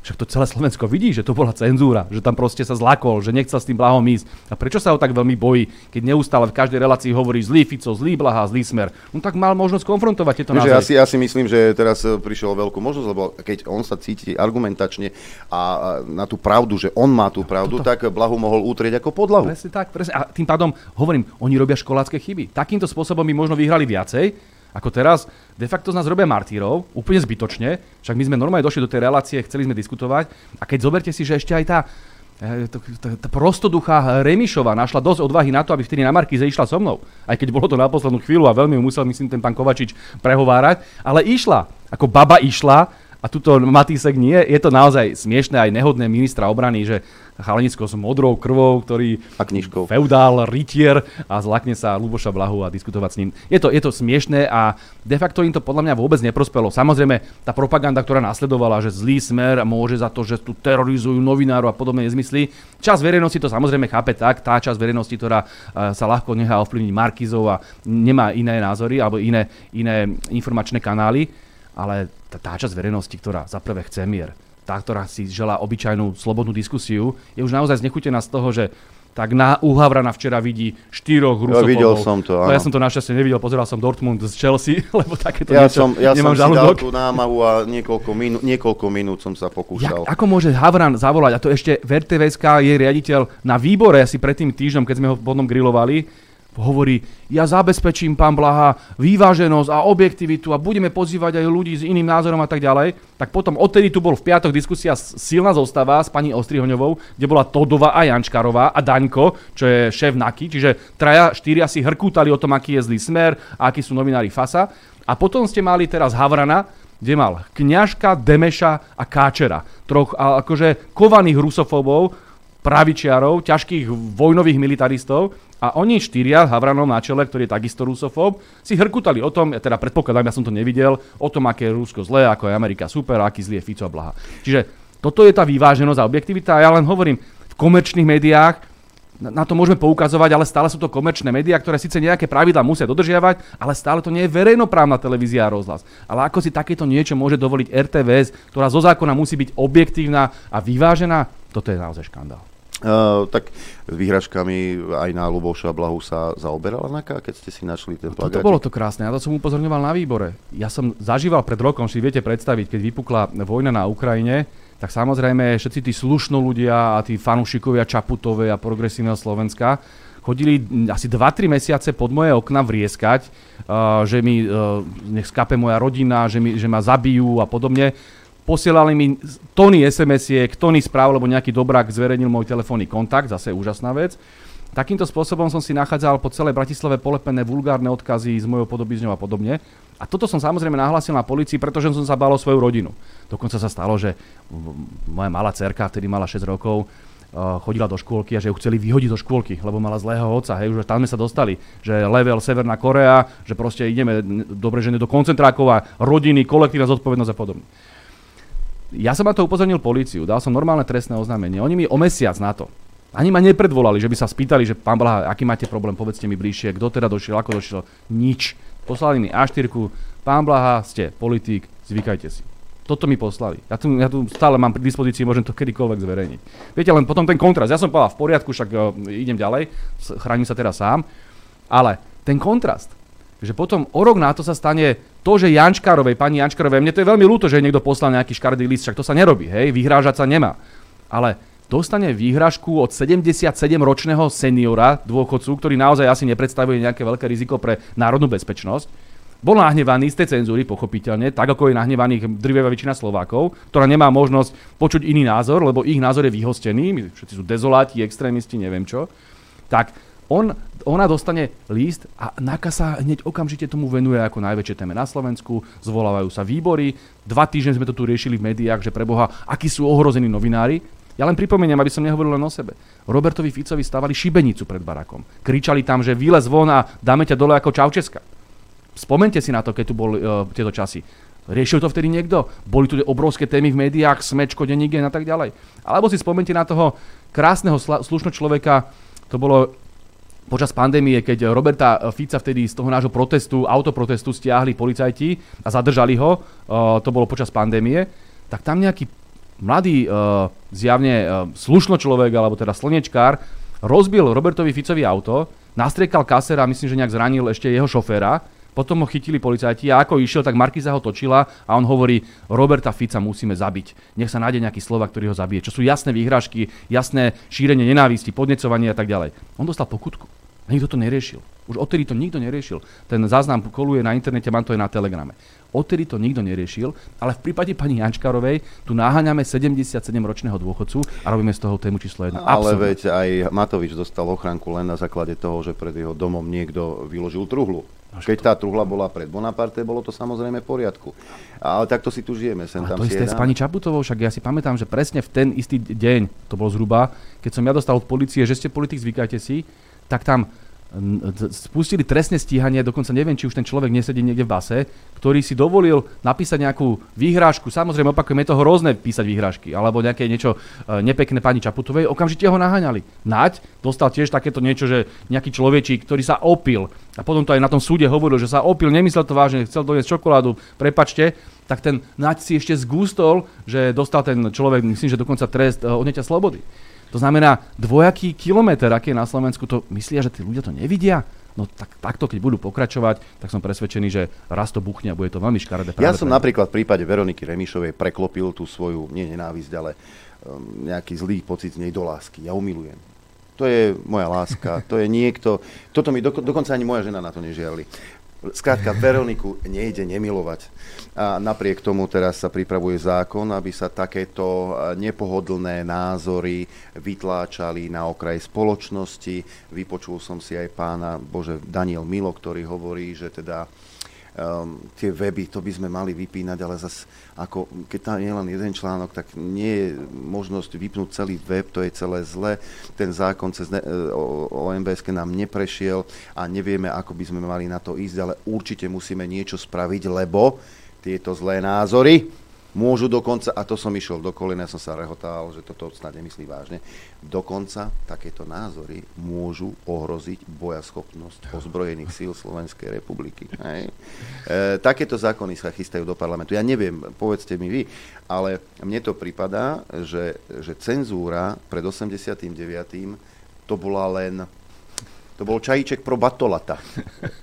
však to celé Slovensko vidí, že to bola cenzúra, že tam proste sa zlakol, že nechcel s tým blahom ísť. A prečo sa ho tak veľmi bojí, keď neustále v každej relácii hovorí zlý Fico, zlý Blaha, zlý Smer? No tak mal možnosť konfrontovať tieto názory. Ja si, ja si myslím, že teraz e, prišiel veľkú možnosť, lebo keď on sa cíti argumentačne a na tú pravdu, že on má tú pravdu, Toto... tak Blahu mohol útrieť ako podlahu. Presne tak, presne. A tým pádom hovorím, oni robia školácké chyby. Takýmto spôsobom by možno vyhrali viacej, ako teraz de facto z nás robia martírov, úplne zbytočne, však my sme normálne došli do tej relácie, chceli sme diskutovať a keď zoberte si, že ešte aj tá eh, tá prostoduchá Remišová našla dosť odvahy na to, aby vtedy na Markize išla so mnou. Aj keď bolo to na poslednú chvíľu a veľmi musel, myslím, ten pán Kovačič prehovárať, ale išla. Ako baba išla a tuto Matísek nie. Je to naozaj smiešné aj nehodné ministra obrany, že Chalanicko s modrou krvou, ktorý a knižkou. feudál, rytier a zlakne sa Luboša Blahu a diskutovať s ním. Je to, je to smiešné a de facto im to podľa mňa vôbec neprospelo. Samozrejme, tá propaganda, ktorá nasledovala, že zlý smer môže za to, že tu terorizujú novinárov a podobné nezmysly. Čas verejnosti to samozrejme chápe tak, tá časť verejnosti, ktorá e, sa ľahko nechá ovplyvniť Markizov a nemá iné názory alebo iné, iné informačné kanály, ale tá, tá časť verejnosti, ktorá za prvé chce mier, tá, ktorá si želá obyčajnú slobodnú diskusiu, je už naozaj znechutená z toho, že tak na Uhavrana včera vidí štyroch rusofobov. Ja videl som to, áno. No ja som to našťastie nevidel, pozeral som Dortmund z Chelsea, lebo takéto ja niečo, som, ja nemám som si dal tú námahu a niekoľko, minú, niekoľko minút som sa pokúšal. Jak, ako môže Havran zavolať, a to ešte v RTVSK je riaditeľ na výbore asi pred tým týždňom, keď sme ho potom grilovali, hovorí, ja zabezpečím, pán Blaha, vyváženosť a objektivitu a budeme pozývať aj ľudí s iným názorom a tak ďalej, tak potom odtedy tu bol v piatok diskusia silná zostava s pani Ostrihoňovou, kde bola Todova a Jančkarová a Daňko, čo je šéf NAKY, čiže traja, štyria si hrkútali o tom, aký je zlý smer a akí sú novinári FASA. A potom ste mali teraz Havrana, kde mal Kňažka, Demeša a Káčera. Troch akože kovaných rusofóbov, pravičiarov, ťažkých vojnových militaristov a oni štyria, Havranov na čele, ktorý je takisto rusofób, si hrkutali o tom, ja teda predpokladám, ja som to nevidel, o tom, aké je Rusko zlé, ako je Amerika super, aký zlý je Fico a Blaha. Čiže toto je tá vyváženosť a objektivita a ja len hovorím, v komerčných médiách na to môžeme poukazovať, ale stále sú to komerčné médiá, ktoré síce nejaké pravidla musia dodržiavať, ale stále to nie je verejnoprávna televízia a rozhlas. Ale ako si takéto niečo môže dovoliť RTVS, ktorá zo zákona musí byť objektívna a vyvážená, toto je naozaj škandál. Uh, tak s výhražkami aj na Luboša Blahu sa zaoberala NAKA, keď ste si našli ten plagát. To, to bolo to krásne, ja to som upozorňoval na výbore. Ja som zažíval pred rokom, si viete predstaviť, keď vypukla vojna na Ukrajine, tak samozrejme všetci tí slušno ľudia a tí fanúšikovia Čaputovej a progresívneho Slovenska chodili asi 2-3 mesiace pod moje okna vrieskať, uh, že mi uh, nech skape moja rodina, že, mi, že ma zabijú a podobne posielali mi tony SMS-iek, tony správ, lebo nejaký dobrák zverejnil môj telefónny kontakt, zase úžasná vec. Takýmto spôsobom som si nachádzal po celej Bratislave polepené vulgárne odkazy s mojou podobizňou a podobne. A toto som samozrejme nahlásil na policii, pretože som sa bál o svoju rodinu. Dokonca sa stalo, že moja malá cerka, vtedy mala 6 rokov, chodila do škôlky a že ju chceli vyhodiť do škôlky, lebo mala zlého otca. Hej, už tam sme sa dostali, že level Severná Korea, že proste ideme dobre ženy do koncentrákov a rodiny, kolektívna zodpovednosť a podobne. Ja som na to upozornil policiu, dal som normálne trestné oznámenie. Oni mi o mesiac na to. Ani ma nepredvolali, že by sa spýtali, že pán Blaha, aký máte problém, povedzte mi bližšie, kto teda došiel, ako došiel. Nič. Poslali mi A4, pán Blaha, ste politík, zvykajte si. Toto mi poslali. Ja tu, ja tu stále mám pri dispozícii, môžem to kedykoľvek zverejniť. Viete, len potom ten kontrast. Ja som povedal v poriadku, však uh, idem ďalej, chránim sa teraz sám, ale ten kontrast, že potom o rok na to sa stane to, že Jančkárovej, pani Jančkárovej, mne to je veľmi ľúto, že niekto poslal nejaký škardý list, však to sa nerobí, hej, vyhrážať sa nemá. Ale dostane výhražku od 77-ročného seniora, dôchodcu, ktorý naozaj asi nepredstavuje nejaké veľké riziko pre národnú bezpečnosť, bol nahnevaný z tej cenzúry, pochopiteľne, tak ako je nahnevaných drvivá väčšina Slovákov, ktorá nemá možnosť počuť iný názor, lebo ich názor je vyhostený, všetci sú dezoláti, extrémisti, neviem čo, tak on, ona dostane list a NAKA sa hneď okamžite tomu venuje ako najväčšie téme na Slovensku, zvolávajú sa výbory, dva týždne sme to tu riešili v médiách, že preboha, akí sú ohrození novinári. Ja len pripomeniem, aby som nehovoril len o sebe. Robertovi Ficovi stavali šibenicu pred barakom. Kričali tam, že vylez von a dáme ťa dole ako Čaučeska. Spomente si na to, keď tu boli uh, tieto časy. Riešil to vtedy niekto? Boli tu obrovské témy v médiách, smečko, denník a tak ďalej. Alebo si spomente na toho krásneho, slušného človeka, to bolo počas pandémie, keď Roberta Fica vtedy z toho nášho protestu, autoprotestu stiahli policajti a zadržali ho, uh, to bolo počas pandémie, tak tam nejaký mladý, uh, zjavne uh, slušno človek, alebo teda slnečkár, rozbil Robertovi Ficovi auto, nastriekal kasera a myslím, že nejak zranil ešte jeho šoféra, potom ho chytili policajti a ako išiel, tak Markiza ho točila a on hovorí, Roberta Fica musíme zabiť. Nech sa nájde nejaký slova, ktorý ho zabije. Čo sú jasné výhražky, jasné šírenie nenávisti, podnecovanie a tak ďalej. On dostal pokutku. A nikto to neriešil. Už odtedy to nikto neriešil. Ten záznam koluje na internete, mám to aj na telegrame. Odtedy to nikto neriešil, ale v prípade pani Jančkarovej tu náhaňame 77-ročného dôchodcu a robíme z toho tému číslo 1. Ale veď aj Matovič dostal ochránku len na základe toho, že pred jeho domom niekto vyložil truhlu. Keď tá truhla bola pred Bonaparte, bolo to samozrejme v poriadku. Ale takto si tu žijeme. Sem Ale tam to isté s pani Čaputovou, však ja si pamätám, že presne v ten istý deň, to bol zhruba, keď som ja dostal od policie, že ste politik, zvykajte si, tak tam spustili trestné stíhanie, dokonca neviem, či už ten človek nesedí niekde v base, ktorý si dovolil napísať nejakú výhrážku. Samozrejme, opakujem, je to hrozné písať výhrážky, alebo nejaké niečo e, nepekné pani Čaputovej, okamžite ho naháňali. Naď dostal tiež takéto niečo, že nejaký človečík, ktorý sa opil, a potom to aj na tom súde hovoril, že sa opil, nemyslel to vážne, chcel doniesť čokoládu, prepačte, tak ten Naď si ešte zgústol, že dostal ten človek, myslím, že dokonca trest e, odnetia slobody. To znamená, dvojaký kilometr, aký je na Slovensku, to myslia, že tí ľudia to nevidia? No tak, takto, keď budú pokračovať, tak som presvedčený, že raz to buchne a bude to veľmi škaredé. Ja som napríklad v prípade Veroniky Remišovej preklopil tú svoju, nie nenávisť, ale um, nejaký zlý pocit z nej do lásky. Ja umilujem. To je moja láska, to je niekto, toto mi do, dokonca ani moja žena na to nežiarli. Skrátka, Veroniku nejde nemilovať. A napriek tomu teraz sa pripravuje zákon, aby sa takéto nepohodlné názory vytláčali na okraj spoločnosti. Vypočul som si aj pána, bože, Daniel Milo, ktorý hovorí, že teda um, tie weby, to by sme mali vypínať, ale zase ako, keď tam je len jeden článok, tak nie je možnosť vypnúť celý web, to je celé zle. Ten zákon cez ne, o, o MBS nám neprešiel a nevieme, ako by sme mali na to ísť, ale určite musíme niečo spraviť, lebo tieto zlé názory Môžu dokonca, a to som išiel do kolena, som sa rehotal, že toto snad nemyslí vážne, dokonca takéto názory môžu ohroziť bojaschopnosť ozbrojených síl Slovenskej republiky. Hej. E, takéto zákony sa chystajú do parlamentu. Ja neviem, povedzte mi vy, ale mne to pripadá, že, že cenzúra pred 89. to bola len to bol čajíček pro batolata.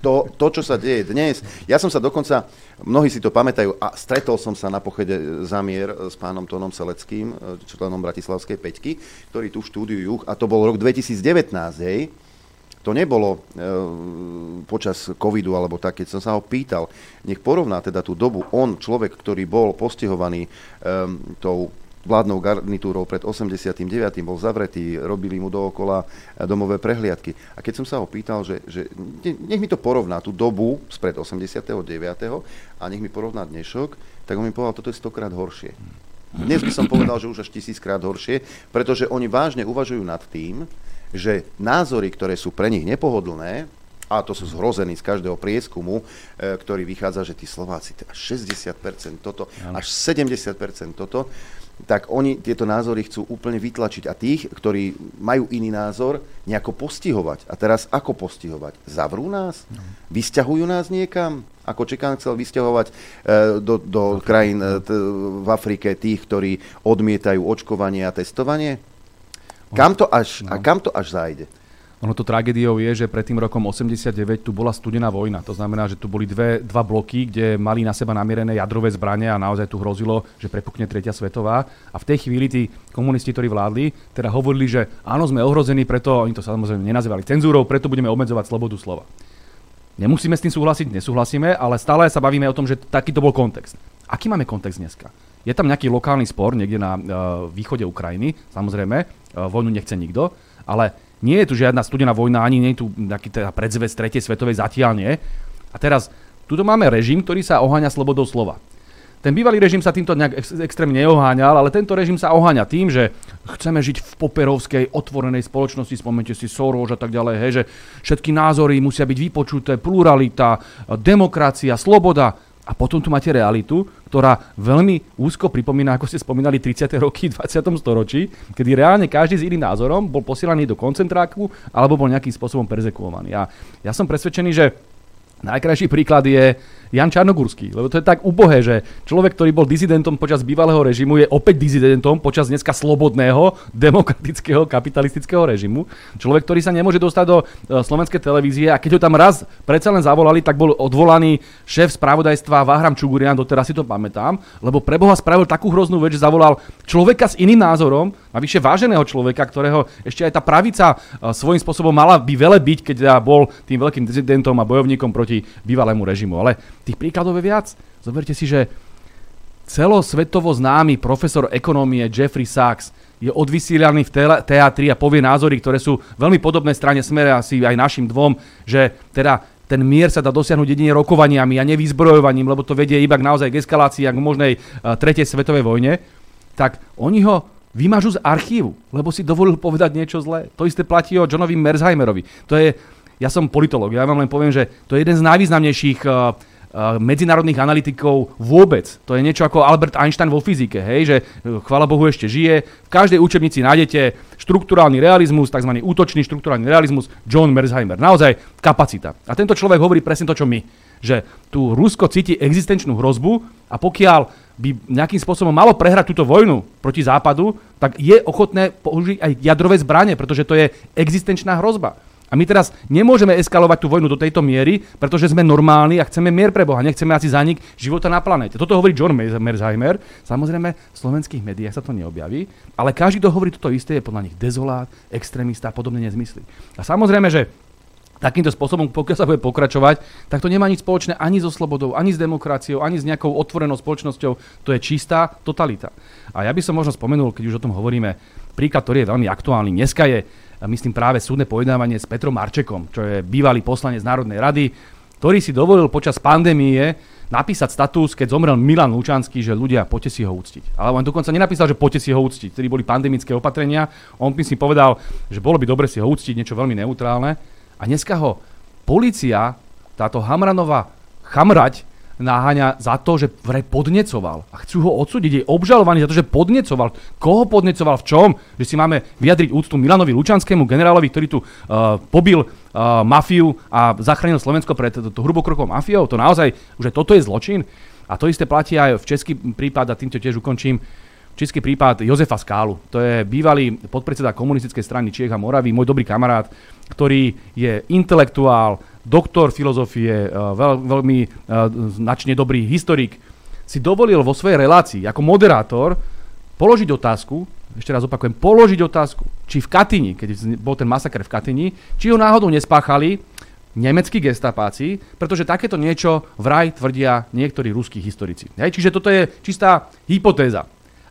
To, to, čo sa deje dnes, ja som sa dokonca, mnohí si to pamätajú, a stretol som sa na pochede zamier s pánom Tónom Seleckým, členom Bratislavskej peťky, ktorý tu v štúdiu Juch, a to bol rok 2019, hej, to nebolo e, počas covidu alebo tak, keď som sa ho pýtal, nech porovná teda tú dobu, on, človek, ktorý bol postihovaný e, tou vládnou garnitúrou pred 89. bol zavretý, robili mu dookola domové prehliadky. A keď som sa ho pýtal, že, že nech mi to porovná tú dobu spred 89. a nech mi porovná dnešok, tak on mi povedal, toto je stokrát horšie. Dnes by som povedal, že už až tisíckrát horšie, pretože oni vážne uvažujú nad tým, že názory, ktoré sú pre nich nepohodlné, a to sú zhrození z každého prieskumu, e, ktorý vychádza, že tí Slováci, až 60% toto, až 70% toto, tak oni tieto názory chcú úplne vytlačiť. A tých, ktorí majú iný názor, nejako postihovať. A teraz ako postihovať? Zavrú nás? No. Vysťahujú nás niekam? Ako Čekán chcel vysťahovať e, do, do krajín e, t, v Afrike tých, ktorí odmietajú očkovanie a testovanie? Kam to až, no. A kam to až zájde? Ono to tragédiou je, že pred tým rokom 89 tu bola studená vojna. To znamená, že tu boli dve, dva bloky, kde mali na seba namierené jadrové zbranie a naozaj tu hrozilo, že prepukne tretia svetová. A v tej chvíli tí komunisti, ktorí vládli, teda hovorili, že áno, sme ohrození, preto oni to samozrejme nenazývali cenzúrou, preto budeme obmedzovať slobodu slova. Nemusíme s tým súhlasiť, nesúhlasíme, ale stále sa bavíme o tom, že takýto bol kontext. Aký máme kontext dneska? Je tam nejaký lokálny spor niekde na uh, východe Ukrajiny, samozrejme, uh, vojnu nechce nikto, ale nie je tu žiadna studená vojna, ani nie je tu nejaký teda predzvec tretej svetovej, zatiaľ nie. A teraz, tuto máme režim, ktorý sa oháňa slobodou slova. Ten bývalý režim sa týmto nejak ex- extrémne neoháňal, ale tento režim sa oháňa tým, že chceme žiť v poperovskej otvorenej spoločnosti, spomente si Soros a tak ďalej, hej, že všetky názory musia byť vypočuté, pluralita, demokracia, sloboda. A potom tu máte realitu, ktorá veľmi úzko pripomína, ako ste spomínali, 30. roky v 20. storočí, kedy reálne každý s iným názorom bol posielaný do koncentráku alebo bol nejakým spôsobom perzekuovaný. A ja som presvedčený, že najkrajší príklad je Jan Čarnogurský. Lebo to je tak ubohé, že človek, ktorý bol dizidentom počas bývalého režimu, je opäť dizidentom počas dneska slobodného, demokratického, kapitalistického režimu. Človek, ktorý sa nemôže dostať do e, slovenskej televízie a keď ho tam raz predsa len zavolali, tak bol odvolaný šéf spravodajstva Váhram Čugurian, doteraz si to pamätám, lebo preboha spravil takú hroznú vec, že zavolal človeka s iným názorom, navyše váženého človeka, ktorého ešte aj tá pravica e, svojím spôsobom mala by vele byť, keď bol tým veľkým dizidentom a bojovníkom proti bývalému režimu. Ale Tých príkladov je viac. Zoberte si, že celosvetovo známy profesor ekonomie Jeffrey Sachs je odvysielaný v teatri a povie názory, ktoré sú veľmi podobné strane smere asi aj našim dvom, že teda ten mier sa dá dosiahnuť jedine rokovaniami a nevyzbrojovaním, lebo to vedie iba k naozaj k eskalácii a k možnej uh, tretej svetovej vojne, tak oni ho vymažú z archívu, lebo si dovolil povedať niečo zlé. To isté platí o Johnovi Merzheimerovi. To je, ja som politolog, ja vám len poviem, že to je jeden z najvýznamnejších uh, medzinárodných analytikov vôbec. To je niečo ako Albert Einstein vo fyzike, hej, že eh, chvala Bohu ešte žije. V každej učebnici nájdete štruktúrálny realizmus, tzv. útočný štruktúrálny realizmus, John Merzheimer. Naozaj kapacita. A tento človek hovorí presne to, čo my. Že tu Rusko cíti existenčnú hrozbu a pokiaľ by nejakým spôsobom malo prehrať túto vojnu proti Západu, tak je ochotné použiť aj jadrové zbranie, pretože to je existenčná hrozba. My teraz nemôžeme eskalovať tú vojnu do tejto miery, pretože sme normálni a chceme mier pre Boha. Nechceme asi zanik života na planete. Toto hovorí John Merzheimer. Samozrejme, v slovenských médiách sa to neobjaví, ale každý, kto hovorí toto isté, je podľa nich dezolát, extrémista a podobne nezmysly. A samozrejme, že takýmto spôsobom, pokiaľ sa bude pokračovať, tak to nemá nič spoločné ani so slobodou, ani s demokraciou, ani s nejakou otvorenou spoločnosťou. To je čistá totalita. A ja by som možno spomenul, keď už o tom hovoríme, príklad, ktorý je veľmi aktuálny. Dneska je myslím práve súdne pojednávanie s Petrom Marčekom, čo je bývalý poslanec Národnej rady. ktorý si dovolil počas pandémie napísať status, keď zomrel Milan Lučanský, že ľudia, poďte si ho úctiť. Ale on dokonca nenapísal, že poďte si ho úctiť. Vtedy boli pandemické opatrenia. On by si povedal, že bolo by dobre si ho úctiť, niečo veľmi neutrálne. A dneska ho policia, táto Hamranová chamrať, naháňa za to, že vraj podnecoval. A chcú ho odsúdiť. Je obžalovaný za to, že podnecoval. Koho podnecoval? V čom? Že si máme vyjadriť úctu Milanovi Lučanskému, generálovi, ktorý tu uh, pobil uh, mafiu a zachránil Slovensko pred to, to mafiou. To naozaj, že toto je zločin. A to isté platí aj v český prípad, a týmto tiež ukončím, Český prípad Jozefa Skálu. To je bývalý podpredseda komunistickej strany Čiech a Moravy, môj dobrý kamarát, ktorý je intelektuál, doktor filozofie, eh, veľ, veľmi uh, značne dobrý historik, si dovolil vo svojej relácii ako moderátor položiť otázku, ešte raz opakujem, položiť otázku, či v Katyni, keď bol ten masaker v Katyni, či ho náhodou nespáchali nemeckí gestapáci, pretože takéto niečo vraj tvrdia niektorí ruskí historici. Hej, čiže toto je čistá hypotéza.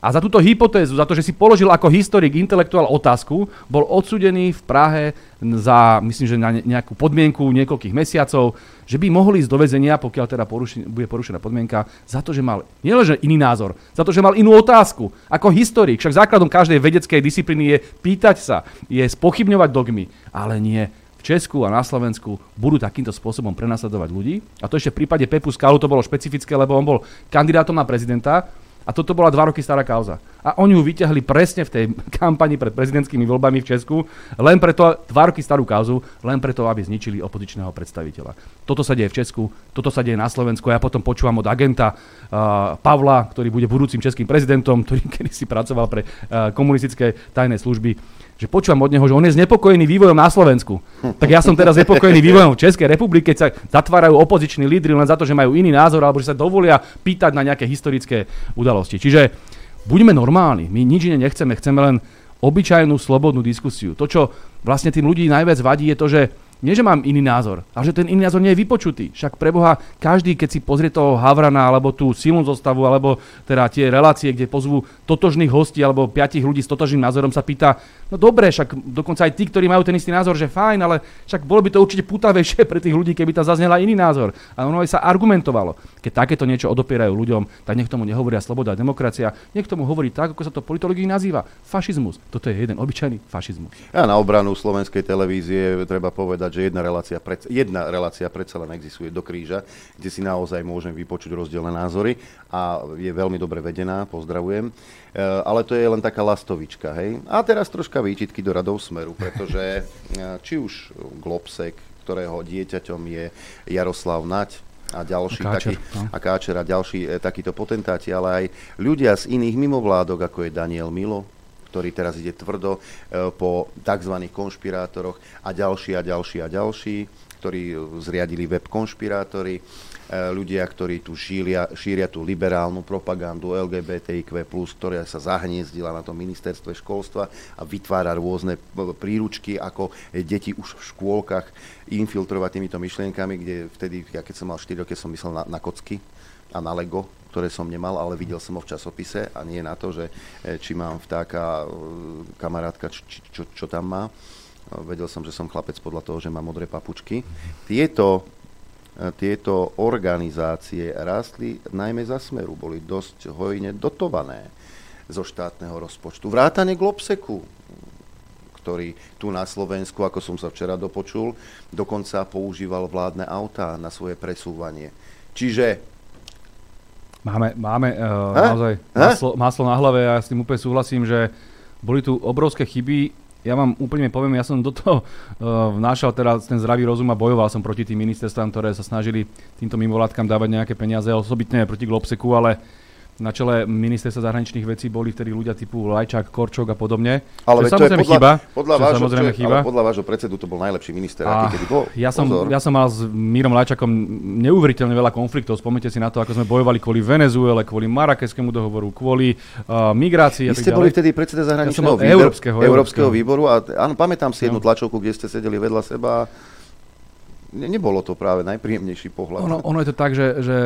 A za túto hypotézu, za to, že si položil ako historik, intelektuál otázku, bol odsudený v Prahe za, myslím, že na nejakú podmienku niekoľkých mesiacov, že by mohli ísť do väzenia, pokiaľ teda poruši, bude porušená podmienka, za to, že mal nielenže iný názor, za to, že mal inú otázku. Ako historik, však základom každej vedeckej disciplíny je pýtať sa, je spochybňovať dogmy, ale nie v Česku a na Slovensku budú takýmto spôsobom prenasledovať ľudí. A to ešte v prípade Pepu Skalu to bolo špecifické, lebo on bol kandidátom na prezidenta a toto bola dva roky stará kauza. A oni ju vyťahli presne v tej kampani pred prezidentskými voľbami v Česku, len preto, dva roky starú kauzu, len preto, aby zničili opozičného predstaviteľa. Toto sa deje v Česku, toto sa deje na Slovensku. Ja potom počúvam od agenta uh, Pavla, ktorý bude budúcim českým prezidentom, ktorý kedy si pracoval pre uh, komunistické tajné služby, že počúvam od neho, že on je znepokojený vývojom na Slovensku. Tak ja som teraz znepokojený vývojom v Českej republike, keď sa zatvárajú opoziční lídry len za to, že majú iný názor alebo že sa dovolia pýtať na nejaké historické udalosti. Čiže buďme normálni, my nič iné nechceme, chceme len obyčajnú slobodnú diskusiu. To, čo vlastne tým ľudí najviac vadí, je to, že nie, že mám iný názor, ale že ten iný názor nie je vypočutý. Však preboha, každý, keď si pozrie toho Havrana, alebo tú silnú zostavu, alebo teda tie relácie, kde pozvú totožných hostí, alebo piatich ľudí s totožným názorom, sa pýta, no dobre, však dokonca aj tí, ktorí majú ten istý názor, že fajn, ale však bolo by to určite putavejšie pre tých ľudí, keby tam zaznela iný názor. A ono aj sa argumentovalo. Keď takéto niečo odopierajú ľuďom, tak nech tomu nehovoria sloboda a demokracia, nech tomu hovorí tak, ako sa to politológii nazýva. Fašizmus. Toto je jeden obyčajný fašizmus. A na obranu slovenskej televízie treba povedať, že jedna relácia, pred, jedna relácia predsa len existuje do kríža, kde si naozaj môžem vypočuť rozdielne názory a je veľmi dobre vedená, pozdravujem. E, ale to je len taká lastovička, hej. A teraz troška výčitky do radov Smeru, pretože e, či už Globsek, ktorého dieťaťom je Jaroslav Nať, a ďalší a Káčer, taký, no. a Káčer a ďalší e, takíto potentáti, ale aj ľudia z iných mimovládok, ako je Daniel Milo, ktorý teraz ide tvrdo e, po tzv. konšpirátoroch a ďalší a ďalší a ďalší, ktorí zriadili web konšpirátory, e, ľudia, ktorí tu šíria, šíria tú liberálnu propagandu LGBTIQ+, ktorá sa zahniezdila na tom ministerstve školstva a vytvára rôzne príručky, ako deti už v škôlkach infiltrovať týmito myšlienkami, kde vtedy, ja keď som mal 4 roky, som myslel na, na kocky a na Lego, ktoré som nemal, ale videl som ho v časopise a nie na to, že e, či mám vtáka, e, kamarátka, či, čo, čo tam má. Vedel som, že som chlapec podľa toho, že má modré papučky. Tieto, e, tieto organizácie rástli najmä za smeru, boli dosť hojne dotované zo štátneho rozpočtu. Vrátane Globseku, ktorý tu na Slovensku, ako som sa včera dopočul, dokonca používal vládne autá na svoje presúvanie. Čiže Máme, máme uh, naozaj maslo, maslo na hlave a ja s tým úplne súhlasím, že boli tu obrovské chyby. Ja vám úplne poviem, ja som do toho uh, vnášal teraz ten zdravý rozum a bojoval som proti tým ministerstvám, ktoré sa snažili týmto mimovládkam dávať nejaké peniaze, osobitne proti Globseku, ale na čele ministerstva zahraničných vecí boli vtedy ľudia typu Lajčák, Korčok a podobne. Ale to samozrejme podľa, chyba. Podľa, vášho, samozrejme čo, chyba. Ale podľa vášho predsedu to bol najlepší minister, a aký kedy bol. Ja som, ja som mal s Mírom Lajčakom neuveriteľne veľa konfliktov. Spomnite si na to, ako sme bojovali kvôli Venezuele, kvôli Marakeskému dohovoru, kvôli uh, migrácii. Vy ste boli vtedy predseda zahraničného ja výboru, Európskeho, Európskeho výboru a áno, pamätám si jednu no. tlačovku, kde ste sedeli vedľa seba nebolo to práve najpríjemnejší pohľad. Ono, ono je to tak, že, že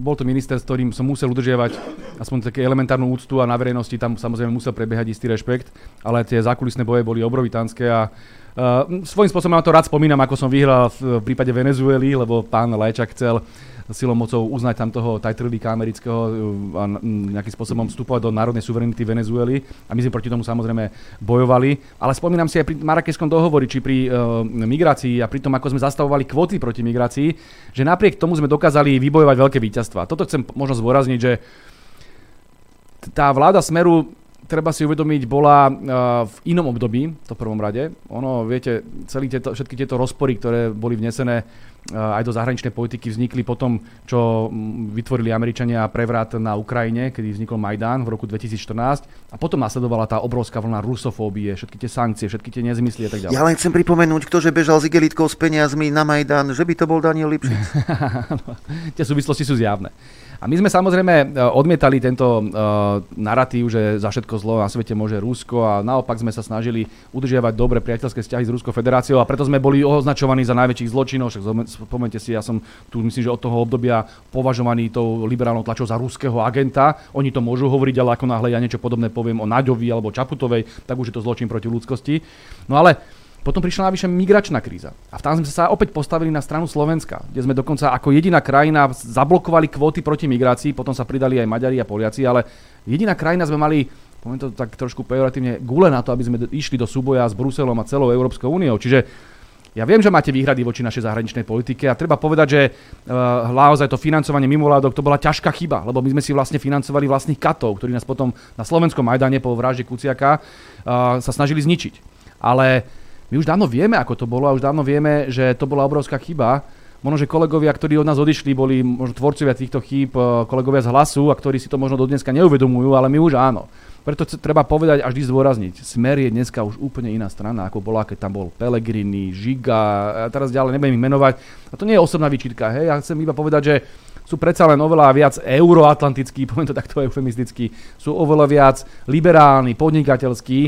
bol to minister, s ktorým som musel udržiavať aspoň také elementárnu úctu a na verejnosti tam samozrejme musel prebiehať istý rešpekt, ale tie zákulisné boje boli obrovitánske a Uh, svojím spôsobom na to rád spomínam, ako som vyhral v, v prípade Venezuely, lebo pán Lajčak chcel silou mocou uznať tam toho tajtrlíka amerického a nejakým spôsobom vstupovať do národnej suverenity Venezuely a my sme proti tomu samozrejme bojovali. Ale spomínam si aj pri Marakeskom dohovori, či pri uh, migrácii a pri tom, ako sme zastavovali kvóty proti migrácii, že napriek tomu sme dokázali vybojovať veľké víťazstva. Toto chcem možno zdôrazniť, že tá vláda Smeru treba si uvedomiť, bola uh, v inom období, to prvom rade. Ono, viete, celý tieto, všetky tieto rozpory, ktoré boli vnesené uh, aj do zahraničnej politiky, vznikli potom, čo vytvorili Američania prevrat na Ukrajine, kedy vznikol Majdán v roku 2014 a potom nasledovala tá obrovská vlna rusofóbie, všetky tie sankcie, všetky tie nezmysly a tak ďalej. Ja len chcem pripomenúť, kto že bežal s igelitkou s peniazmi na Majdán, že by to bol Daniel Lipšic. tie súvislosti sú zjavné. A my sme samozrejme e, odmietali tento uh, narratív, že za všetko zlo na svete môže Rusko a naopak sme sa snažili udržiavať dobre priateľské vzťahy s Ruskou federáciou a preto sme boli označovaní za najväčších zločinov. Však spomente si, ja som tu myslím, že od toho obdobia považovaný tou liberálnou tlačou za ruského agenta. Oni to môžu hovoriť, ale ako náhle ja niečo podobné poviem o Naďovi alebo Čaputovej, tak už je to zločin proti ľudskosti. No ale potom prišla navyše migračná kríza. A tam sme sa opäť postavili na stranu Slovenska, kde sme dokonca ako jediná krajina zablokovali kvóty proti migrácii, potom sa pridali aj Maďari a Poliaci, ale jediná krajina sme mali poviem to tak trošku pejoratívne, gule na to, aby sme išli do súboja s Bruselom a celou Európskou úniou. Čiže ja viem, že máte výhrady voči našej zahraničnej politike a treba povedať, že uh, naozaj to financovanie mimovládok to bola ťažká chyba, lebo my sme si vlastne financovali vlastných katov, ktorí nás potom na slovenskom Majdane po vražde Kuciaka uh, sa snažili zničiť. Ale my už dávno vieme, ako to bolo a už dávno vieme, že to bola obrovská chyba. Možno, že kolegovia, ktorí od nás odišli, boli možno tvorcovia týchto chýb, eh, kolegovia z hlasu a ktorí si to možno do dneska neuvedomujú, ale my už áno. Preto treba povedať a vždy zdôrazniť, Smer je dneska už úplne iná strana, ako bola, keď tam bol Pelegrini, Žiga, a teraz ďalej nebudem ich menovať. A to nie je osobná výčitka, hej, ja chcem iba povedať, že sú predsa len oveľa viac euroatlantickí, poviem to takto eufemisticky, sú oveľa viac liberálni, podnikateľskí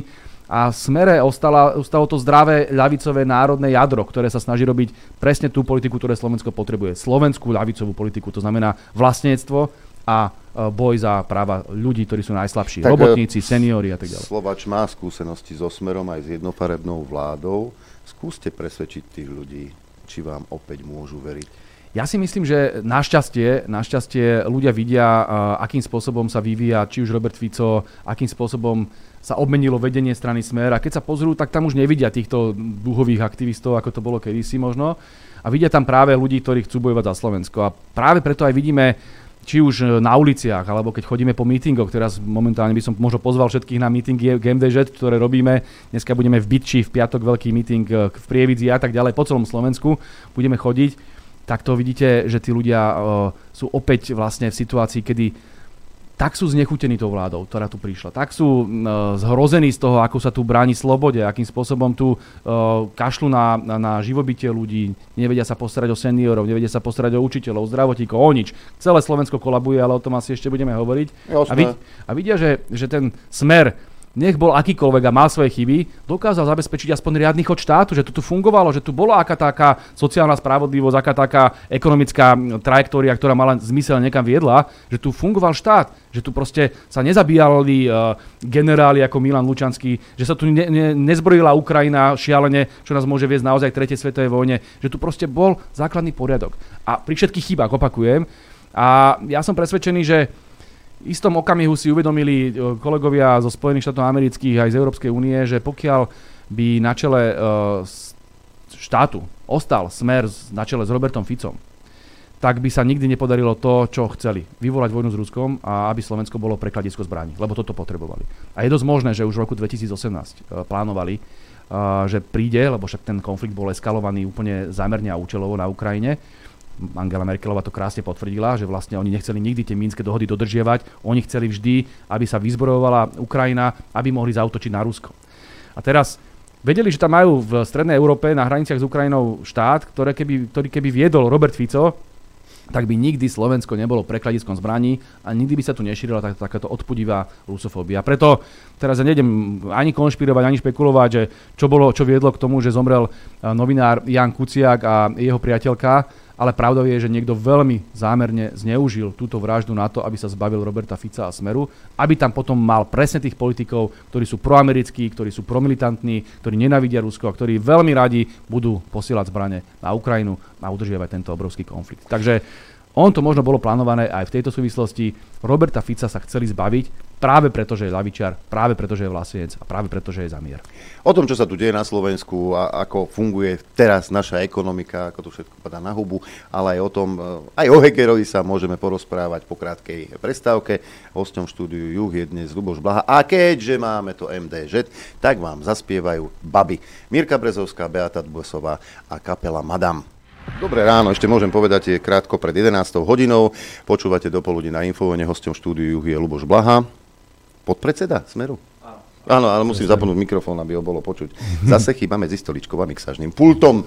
a v smere ostala, ostalo to zdravé ľavicové národné jadro, ktoré sa snaží robiť presne tú politiku, ktoré Slovensko potrebuje. Slovenskú ľavicovú politiku, to znamená vlastníctvo a e, boj za práva ľudí, ktorí sú najslabší. Tak, e, Robotníci, seniori a tak ďalej. Slovač má skúsenosti so Smerom aj s jednofarebnou vládou. Skúste presvedčiť tých ľudí, či vám opäť môžu veriť. Ja si myslím, že našťastie, našťastie ľudia vidia, uh, akým spôsobom sa vyvíja či už Robert Fico, akým spôsobom sa obmenilo vedenie strany Smer a keď sa pozrú, tak tam už nevidia týchto duhových aktivistov, ako to bolo kedysi možno. A vidia tam práve ľudí, ktorí chcú bojovať za Slovensko. A práve preto aj vidíme či už na uliciach, alebo keď chodíme po mítingoch, teraz momentálne by som možno pozval všetkých na mítingy GMDŽ, ktoré robíme. Dneska budeme v Bytči, v piatok veľký míting v Prievidzi a tak ďalej, po celom Slovensku budeme chodiť tak to vidíte, že tí ľudia uh, sú opäť vlastne v situácii, kedy tak sú znechutení tou vládou, ktorá tu prišla. Tak sú uh, zhrození z toho, ako sa tu bráni slobode, akým spôsobom tu uh, kašľú na, na, na živobytie ľudí, nevedia sa postarať o seniorov, nevedia sa postarať o učiteľov, zdravotníkov, o nič. Celé Slovensko kolabuje, ale o tom asi ešte budeme hovoriť. A, vid, a vidia, že, že ten smer nech bol akýkoľvek a mal svoje chyby, dokázal zabezpečiť aspoň riadny chod štátu, že to tu fungovalo, že tu bola aká taká sociálna spravodlivosť, aká taká ekonomická trajektória, ktorá mala zmysel niekam viedla, že tu fungoval štát, že tu proste sa nezabíjali uh, generáli ako Milan Lučanský, že sa tu ne, ne, nezbrojila Ukrajina šialene, čo nás môže viesť naozaj k tretej svetovej vojne, že tu proste bol základný poriadok. A pri všetkých chybách, opakujem, a ja som presvedčený, že istom okamihu si uvedomili e, kolegovia zo Spojených štátov amerických aj z Európskej únie, že pokiaľ by na čele e, štátu ostal smer na čele s Robertom Ficom, tak by sa nikdy nepodarilo to, čo chceli. Vyvolať vojnu s Ruskom a aby Slovensko bolo prekladisko zbraní, lebo toto potrebovali. A je dosť možné, že už v roku 2018 e, plánovali, že príde, lebo však ten konflikt bol eskalovaný úplne zámerne a účelovo na Ukrajine, Angela Merkelová to krásne potvrdila, že vlastne oni nechceli nikdy tie mínske dohody dodržiavať, oni chceli vždy, aby sa vyzbrojovala Ukrajina, aby mohli zautočiť na Rusko. A teraz vedeli, že tam majú v Strednej Európe na hraniciach s Ukrajinou štát, ktoré keby, ktorý keby viedol Robert Fico, tak by nikdy Slovensko nebolo prekladiskom zbraní a nikdy by sa tu nešírila tak, takáto odpudivá rusofóbia. Preto teraz ja nejdem ani konšpirovať, ani špekulovať, že čo, bolo, čo viedlo k tomu, že zomrel novinár Jan Kuciak a jeho priateľka ale pravdou je, že niekto veľmi zámerne zneužil túto vraždu na to, aby sa zbavil Roberta Fica a Smeru, aby tam potom mal presne tých politikov, ktorí sú proamerickí, ktorí sú promilitantní, ktorí nenavidia Rusko a ktorí veľmi radi budú posielať zbrane na Ukrajinu a udržiavať tento obrovský konflikt. Takže on to možno bolo plánované aj v tejto súvislosti. Roberta Fica sa chceli zbaviť práve preto, že je lavičiar, práve preto, že je vlasiec a práve preto, že je zamier. O tom, čo sa tu deje na Slovensku a ako funguje teraz naša ekonomika, ako to všetko padá na hubu, ale aj o tom, eh, aj o Hegerovi sa môžeme porozprávať po krátkej prestávke. Hostom štúdiu Juh je dnes Luboš Blaha. A keďže máme to MDŽ, tak vám zaspievajú baby Mirka Brezovská, Beata Dbosová a kapela Madame. Dobré ráno, ešte môžem povedať, je krátko pred 11 hodinou. Počúvate dopoludne na Infovene, hostom štúdiu je Luboš Blaha, podpredseda Smeru. Áno, ale musím zapnúť mikrofón, aby ho bolo počuť. Zase chyba medzi stoličkou a mixažným pultom. E,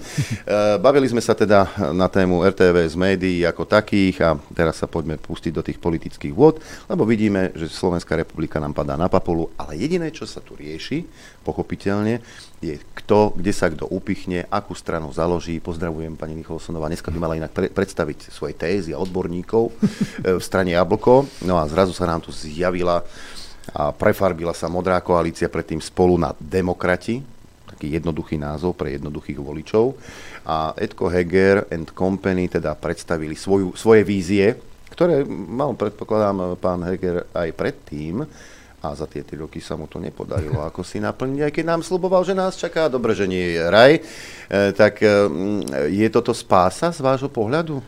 bavili sme sa teda na tému RTV z médií ako takých a teraz sa poďme pustiť do tých politických vôd, lebo vidíme, že Slovenská republika nám padá na papulu, ale jediné, čo sa tu rieši, pochopiteľne, je kto, kde sa kto upichne, akú stranu založí. Pozdravujem pani Nicholsonová, dneska by mala inak pre- predstaviť svoje tézy a odborníkov e, v strane Jablko. No a zrazu sa nám tu zjavila a prefarbila sa modrá koalícia predtým spolu na demokrati, taký jednoduchý názov pre jednoduchých voličov. A Edko Heger and Company teda predstavili svoju, svoje vízie, ktoré mal, predpokladám, pán Heger aj predtým, a za tie tri roky sa mu to nepodarilo ako si naplniť, aj keď nám sluboval, že nás čaká, dobre, že nie je raj, e, tak e, je toto spása z vášho pohľadu? E,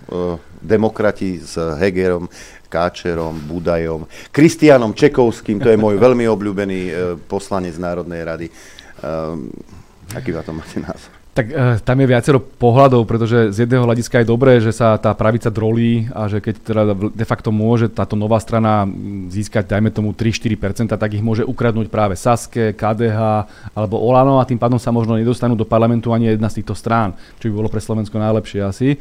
demokrati s Hegerom Káčerom, Budajom, Kristianom Čekovským, to je môj veľmi obľúbený e, poslanec Národnej rady. Um, aký na to máte názor? Tak e, tam je viacero pohľadov, pretože z jedného hľadiska je dobré, že sa tá pravica drolí a že keď teda de facto môže táto nová strana získať, dajme tomu 3-4%, tak ich môže ukradnúť práve Saske, KDH alebo Olano a tým pádom sa možno nedostanú do parlamentu ani jedna z týchto strán, čo by bolo pre Slovensko najlepšie asi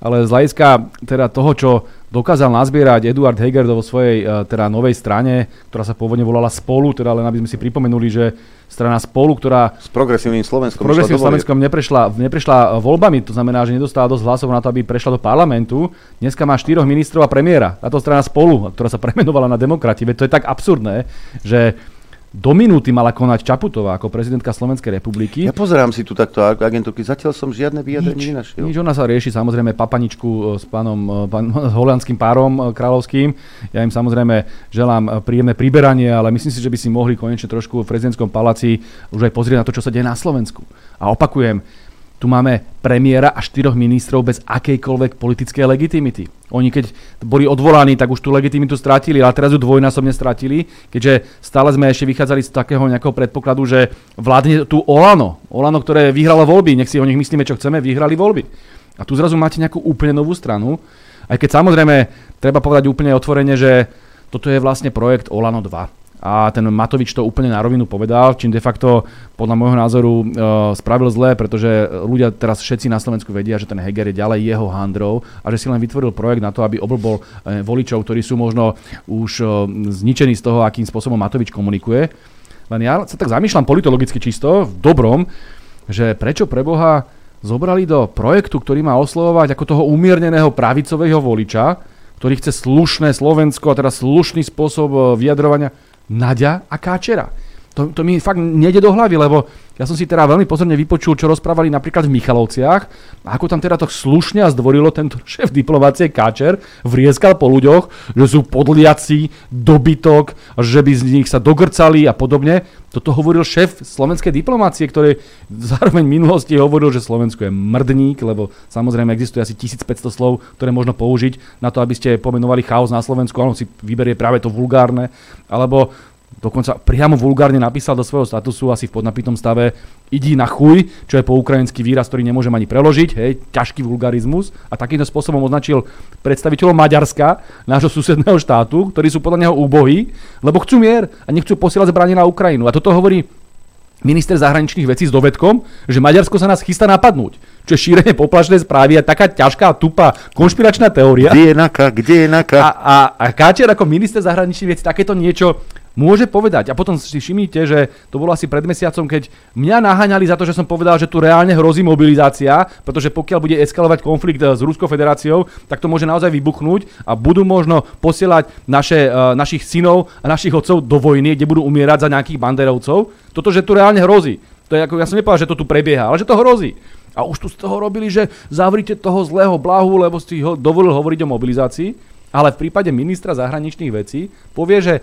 ale z hľadiska teda toho, čo dokázal nazbierať Eduard Heger vo svojej e, teda novej strane, ktorá sa pôvodne volala Spolu, teda len aby sme si pripomenuli, že strana Spolu, ktorá s progresívnym Slovenskom, s progresívnym Slovenskom neprešla, neprešla voľbami, to znamená, že nedostala dosť hlasov na to, aby prešla do parlamentu. Dneska má štyroch ministrov a premiéra. Táto strana Spolu, ktorá sa premenovala na demokrati, veď to je tak absurdné, že do minúty mala konať Čaputová ako prezidentka Slovenskej republiky. Ja pozerám si tu takto agentúky, zatiaľ som žiadne vyjadrenie nenašiel. Nič, ona sa rieši samozrejme papaničku e, s pánom, e, pán, s holandským párom e, kráľovským. Ja im samozrejme želám príjemné priberanie, ale myslím si, že by si mohli konečne trošku v prezidentskom paláci už aj pozrieť na to, čo sa deje na Slovensku. A opakujem, tu máme premiéra a štyroch ministrov bez akejkoľvek politickej legitimity. Oni keď boli odvolaní, tak už tú legitimitu stratili, ale teraz ju dvojnásobne stratili, keďže stále sme ešte vychádzali z takého nejakého predpokladu, že vládne tu Olano. Olano, ktoré vyhralo voľby, nech si o nich myslíme, čo chceme, vyhrali voľby. A tu zrazu máte nejakú úplne novú stranu, aj keď samozrejme treba povedať úplne otvorene, že toto je vlastne projekt Olano 2 a ten Matovič to úplne na rovinu povedal, čím de facto podľa môjho názoru e, spravil zle, pretože ľudia teraz všetci na Slovensku vedia, že ten Heger je ďalej jeho handrou a že si len vytvoril projekt na to, aby oblbol e, voličov, ktorí sú možno už e, zničení z toho, akým spôsobom Matovič komunikuje. Len ja sa tak zamýšľam politologicky čisto, v dobrom, že prečo preboha zobrali do projektu, ktorý má oslovovať ako toho umierneného pravicového voliča, ktorý chce slušné Slovensko a teda slušný spôsob e, vyjadrovania, Naďa a Káčera. To, to mi fakt nejde do hlavy, lebo ja som si teda veľmi pozorne vypočul, čo rozprávali napríklad v Michalovciach a ako tam teda to slušne a zdvorilo tento šéf diplomácie Káčer vrieskal po ľuďoch, že sú podliaci, dobytok, že by z nich sa dogrcali a podobne. Toto hovoril šéf slovenskej diplomácie, ktorý zároveň v minulosti hovoril, že Slovensko je mrdník, lebo samozrejme existuje asi 1500 slov, ktoré možno použiť na to, aby ste pomenovali chaos na Slovensku. On si vyberie práve to vulgárne. Alebo dokonca priamo vulgárne napísal do svojho statusu asi v podnapitom stave idí na chuj, čo je po ukrajinský výraz, ktorý nemôžem ani preložiť, hej, ťažký vulgarizmus a takýmto spôsobom označil predstaviteľov Maďarska, nášho susedného štátu, ktorí sú podľa neho úbohí, lebo chcú mier a nechcú posielať zbranie na Ukrajinu. A toto hovorí minister zahraničných vecí s dovedkom, že Maďarsko sa nás chystá napadnúť. Čo je šírenie poplašnej správy a taká ťažká, tupá konšpiračná teória. Kde je Naka? Kde je Naka? A, a, a Káčer ako minister zahraničných vecí takéto niečo Môže povedať. A potom si všimnite, že to bolo asi pred mesiacom, keď mňa naháňali za to, že som povedal, že tu reálne hrozí mobilizácia, pretože pokiaľ bude eskalovať konflikt eh, s Ruskou federáciou, tak to môže naozaj vybuchnúť a budú možno posielať naše, uh, našich synov a našich otcov do vojny, kde budú umierať za nejakých banderovcov. Toto, že tu reálne hrozí. To je ako, ja som nepovedal, že to tu prebieha, ale že to hrozí. A už tu z toho robili, že zavrite toho zlého blahu, lebo si ho dovolil hovoriť o mobilizácii. Ale v prípade ministra zahraničných vecí povie, že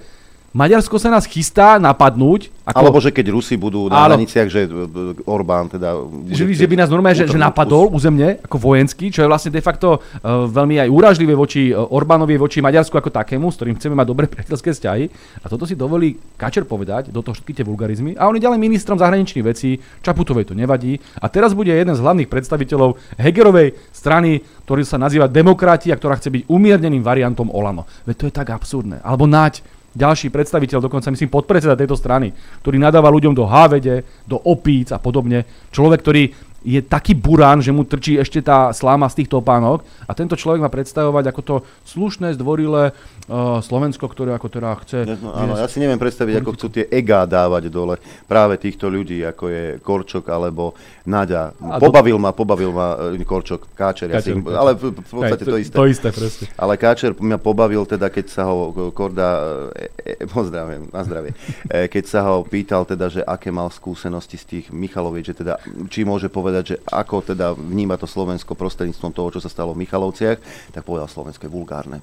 Maďarsko sa nás chystá napadnúť. Ako... Alebo že keď Rusi budú na hraniciach, že e, Orbán teda... Že, že by nás normálne, že, že napadol územne ako vojenský, čo je vlastne de facto uh, veľmi aj úražlivé voči Orbánovi, voči Maďarsku ako takému, s ktorým chceme mať dobré priateľské vzťahy. A toto si dovolí Kačer povedať, do toho všetky tie vulgarizmy. A on je ďalej ministrom zahraničných vecí, Čaputovej to nevadí. A teraz bude jeden z hlavných predstaviteľov Hegerovej strany, ktorý sa nazýva Demokrati a ktorá chce byť umierneným variantom Olano. Veď to je tak absurdné. Alebo Naď, ďalší predstaviteľ, dokonca myslím podpredseda tejto strany, ktorý nadáva ľuďom do hávede, do opíc a podobne. Človek, ktorý je taký burán, že mu trčí ešte tá sláma z týchto opánok a tento človek má predstavovať ako to slušné, zdvorilé uh, Slovensko, ktoré ako teda chce... No, áno, ja si neviem predstaviť, politiku. ako chcú tie ega dávať dole práve týchto ľudí, ako je Korčok alebo Naďa. A pobavil to... ma, pobavil ma uh, Korčok, Káčer, ja si, ale v, v podstate Aj, to, to isté. To isté, presne. Ale Káčer mňa pobavil teda, keď sa ho Korda, e, e, pozdravím, na zdravie, e, keď sa ho pýtal teda, že aké mal skúsenosti z tých Michaloviec, že teda, či môže povedať povedať, že ako teda vníma to Slovensko prostredníctvom toho, čo sa stalo v Michalovciach, tak povedal Slovensko je vulgárne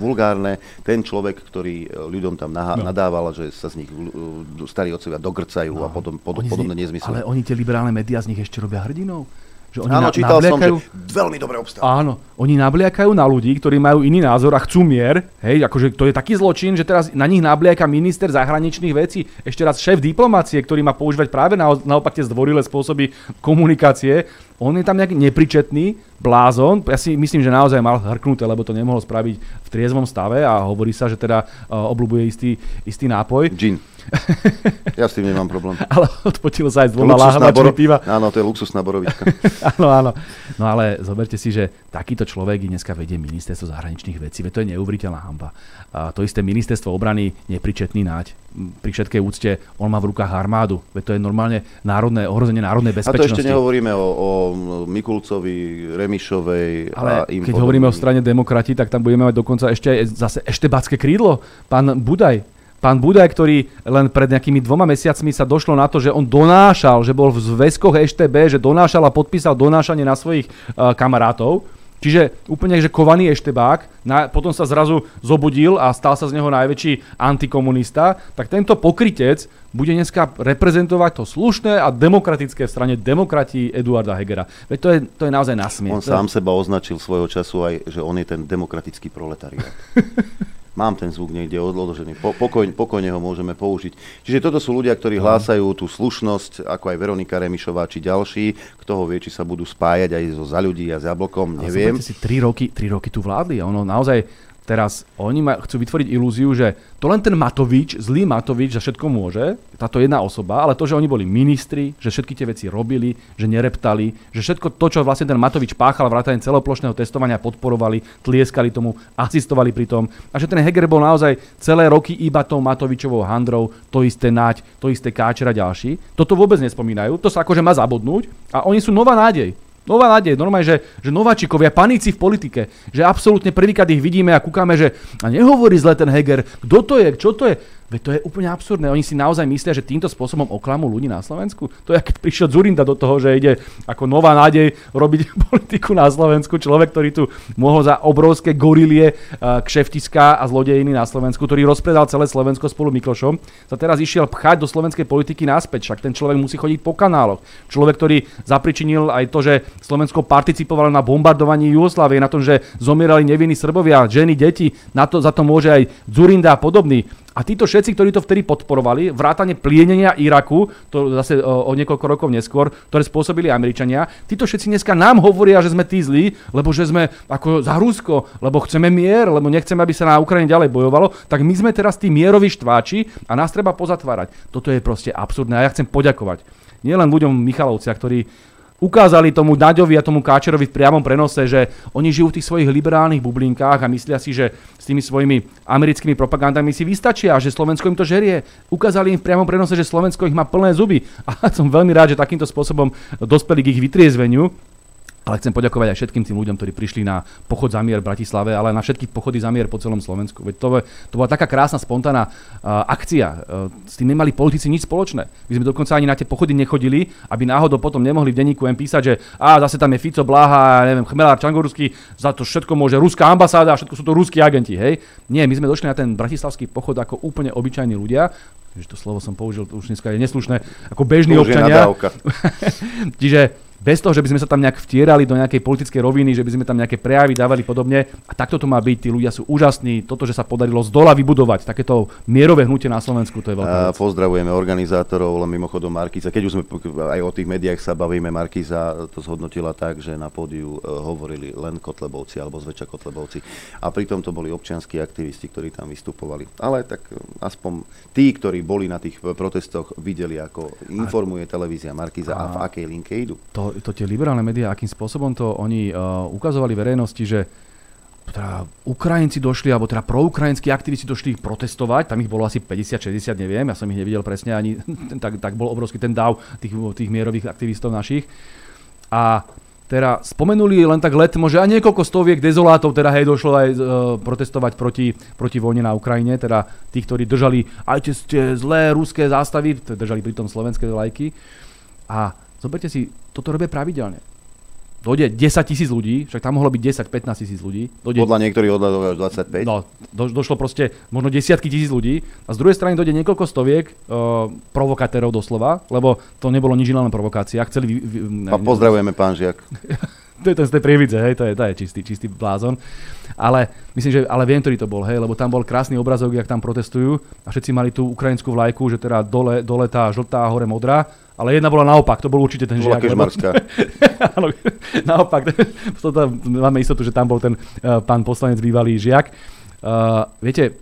vulgárne. Ten človek, ktorý e, ľuďom tam naha- no. nadával, že sa z nich uh, starí otcovia dogrcajú no. a potom, pod, podobné nezmysly. Ale oni tie liberálne médiá z nich ešte robia hrdinou. Že oni Áno, na, čítal nabliakajú, som, že veľmi dobre obstávajú. Áno, oni nabliakajú na ľudí, ktorí majú iný názor a chcú mier. Hej, akože to je taký zločin, že teraz na nich nabliaka minister zahraničných vecí, ešte raz šéf diplomácie, ktorý má používať práve na, naopak tie zdvorilé spôsoby komunikácie. On je tam nejaký nepričetný blázon. Ja si myslím, že naozaj mal hrknuté, lebo to nemohol spraviť v triezvom stave a hovorí sa, že teda uh, obľúbuje istý, istý nápoj. Gin. Ja s tým nemám problém. ale odpočil sa aj s dvoma láhvačmi boro... piva. Áno, to je luxusná borovička. áno, áno. No ale zoberte si, že takýto človek dneska vedie ministerstvo zahraničných vecí. Veď to je neuveriteľná hamba. A to isté ministerstvo obrany nepričetný náď. Pri všetkej úcte on má v rukách armádu. Veď to je normálne národné, ohrozenie národnej bezpečnosti. A to ešte nehovoríme o, o Mikulcovi, Remišovej. Ale a im keď podobný. hovoríme o strane demokrati, tak tam budeme mať dokonca ešte zase eštebácké krídlo. Pán Budaj, pán Budaj, ktorý len pred nejakými dvoma mesiacmi sa došlo na to, že on donášal, že bol v zväzkoch EŠTB, že donášal a podpísal donášanie na svojich uh, kamarátov. Čiže úplne, že kovaný eštebák, na, potom sa zrazu zobudil a stal sa z neho najväčší antikomunista, tak tento pokrytec bude dneska reprezentovať to slušné a demokratické v strane demokratí Eduarda Hegera. Veď to je, to je naozaj nasmiech. On sám seba označil svojho času aj, že on je ten demokratický proletariat. Mám ten zvuk niekde odložený. Po, pokoj, pokojne ho môžeme použiť. Čiže toto sú ľudia, ktorí hlásajú tú slušnosť, ako aj Veronika Remišová či ďalší. Kto ho vie, či sa budú spájať aj so za ľudí a s jablkom, neviem. Ale si, tri roky, tri roky tu vládli a ono naozaj Teraz oni ma, chcú vytvoriť ilúziu, že to len ten Matovič, zlý Matovič za všetko môže, táto jedna osoba, ale to, že oni boli ministri, že všetky tie veci robili, že nereptali, že všetko to, čo vlastne ten Matovič páchal, vrátane celoplošného testovania podporovali, tlieskali tomu, asistovali pri tom a že ten Heger bol naozaj celé roky iba tou Matovičovou handrou, to isté Naď, to isté Káčer a ďalší. Toto vôbec nespomínajú, to sa akože má zabudnúť a oni sú nová nádej. Nová nádej, normálne, že, že nováčikovia, paníci v politike, že absolútne prvýkrát ich vidíme a kúkame, že a nehovorí zle ten Heger, kto to je, čo to je. Veď to je úplne absurdné. Oni si naozaj myslia, že týmto spôsobom oklamú ľudí na Slovensku. To je, keď prišiel Zurinda do toho, že ide ako nová nádej robiť politiku na Slovensku. Človek, ktorý tu mohol za obrovské gorilie, kšeftiska a zlodejiny na Slovensku, ktorý rozpredal celé Slovensko spolu Miklošom, sa teraz išiel pchať do slovenskej politiky naspäť. Však ten človek musí chodiť po kanáloch. Človek, ktorý zapričinil aj to, že Slovensko participovalo na bombardovaní Jugoslávie, na tom, že zomierali nevinní Srbovia, ženy, deti. Na to, za to môže aj Zurinda a podobný. A títo všetci, ktorí to vtedy podporovali, vrátane plienenia Iraku, to zase o, o niekoľko rokov neskôr, ktoré spôsobili Američania, títo všetci dneska nám hovoria, že sme tí zlí, lebo že sme ako za Rusko, lebo chceme mier, lebo nechceme, aby sa na Ukrajine ďalej bojovalo, tak my sme teraz tí mieroví štváči a nás treba pozatvárať. Toto je proste absurdné a ja chcem poďakovať nielen ľuďom Michalovcia, ktorí ukázali tomu Naďovi a tomu Káčerovi v priamom prenose, že oni žijú v tých svojich liberálnych bublinkách a myslia si, že s tými svojimi americkými propagandami si vystačia že Slovensko im to žerie. Ukázali im v priamom prenose, že Slovensko ich má plné zuby. A som veľmi rád, že takýmto spôsobom dospeli k ich vytriezveniu. Ale chcem poďakovať aj všetkým tým ľuďom, ktorí prišli na pochod za mier v Bratislave, ale na všetky pochody za mier po celom Slovensku. Veď to, to bola taká krásna, spontánna uh, akcia. Uh, s tým nemali politici nič spoločné. My sme dokonca ani na tie pochody nechodili, aby náhodou potom nemohli v denníku M písať, že a zase tam je Fico, Bláha, neviem, Chmelár, Čangorský, za to všetko môže ruská ambasáda všetko sú to ruskí agenti. Hej? Nie, my sme došli na ten bratislavský pochod ako úplne obyčajní ľudia, že to slovo som použil, to už dneska je neslušné, ako bežní občania. Čiže bez toho, že by sme sa tam nejak vtierali do nejakej politickej roviny, že by sme tam nejaké prejavy dávali podobne. A takto to má byť, tí ľudia sú úžasní. Toto, že sa podarilo z dola vybudovať takéto mierové hnutie na Slovensku, to je veľká vec. Pozdravujeme organizátorov, len mimochodom Markiza. Keď už sme aj o tých médiách sa bavíme, Markiza to zhodnotila tak, že na pódiu e, hovorili len Kotlebovci alebo zväčša Kotlebovci. A pritom to boli občianskí aktivisti, ktorí tam vystupovali. Ale tak e, aspoň tí, ktorí boli na tých protestoch, videli, ako informuje televízia Markiza a, a v akej linke idú. To to tie liberálne médiá, akým spôsobom to oni uh, ukazovali verejnosti, že teda Ukrajinci došli, alebo teda proukrajinskí aktivisti došli protestovať, tam ich bolo asi 50-60, neviem, ja som ich nevidel presne ani, tak, tak bol obrovský ten dáv tých, tých mierových aktivistov našich. A teda spomenuli len tak let, že aj niekoľko stoviek dezolátov teda hej, došlo aj uh, protestovať proti, proti vojne na Ukrajine, teda tí, ktorí držali aj tie, tie zlé ruské zástavy, držali pritom slovenské vlajky. A zoberte si toto robia pravidelne. Dojde 10 tisíc ľudí, však tam mohlo byť 10-15 tisíc ľudí. Dojde, Podľa niektorých odhadov až 25. No, do, došlo proste možno desiatky tisíc ľudí a z druhej strany dojde niekoľko stoviek uh, provokatérov doslova, lebo to nebolo nič iné len provokácia. Chceli vy, vy, ne, a pozdravujeme pán Žiak. to je ten z tej prievidze, hej, to je, to je čistý, čistý blázon. Ale myslím, že ale viem, ktorý to bol, hej, lebo tam bol krásny obrazok, jak tam protestujú a všetci mali tú ukrajinskú vlajku, že teda dole, dole tá žltá, hore modrá ale jedna bola naopak, to bol určite ten žiak. Lebo... Áno, naopak, máme istotu, že tam bol ten uh, pán poslanec bývalý žiak. Uh, viete,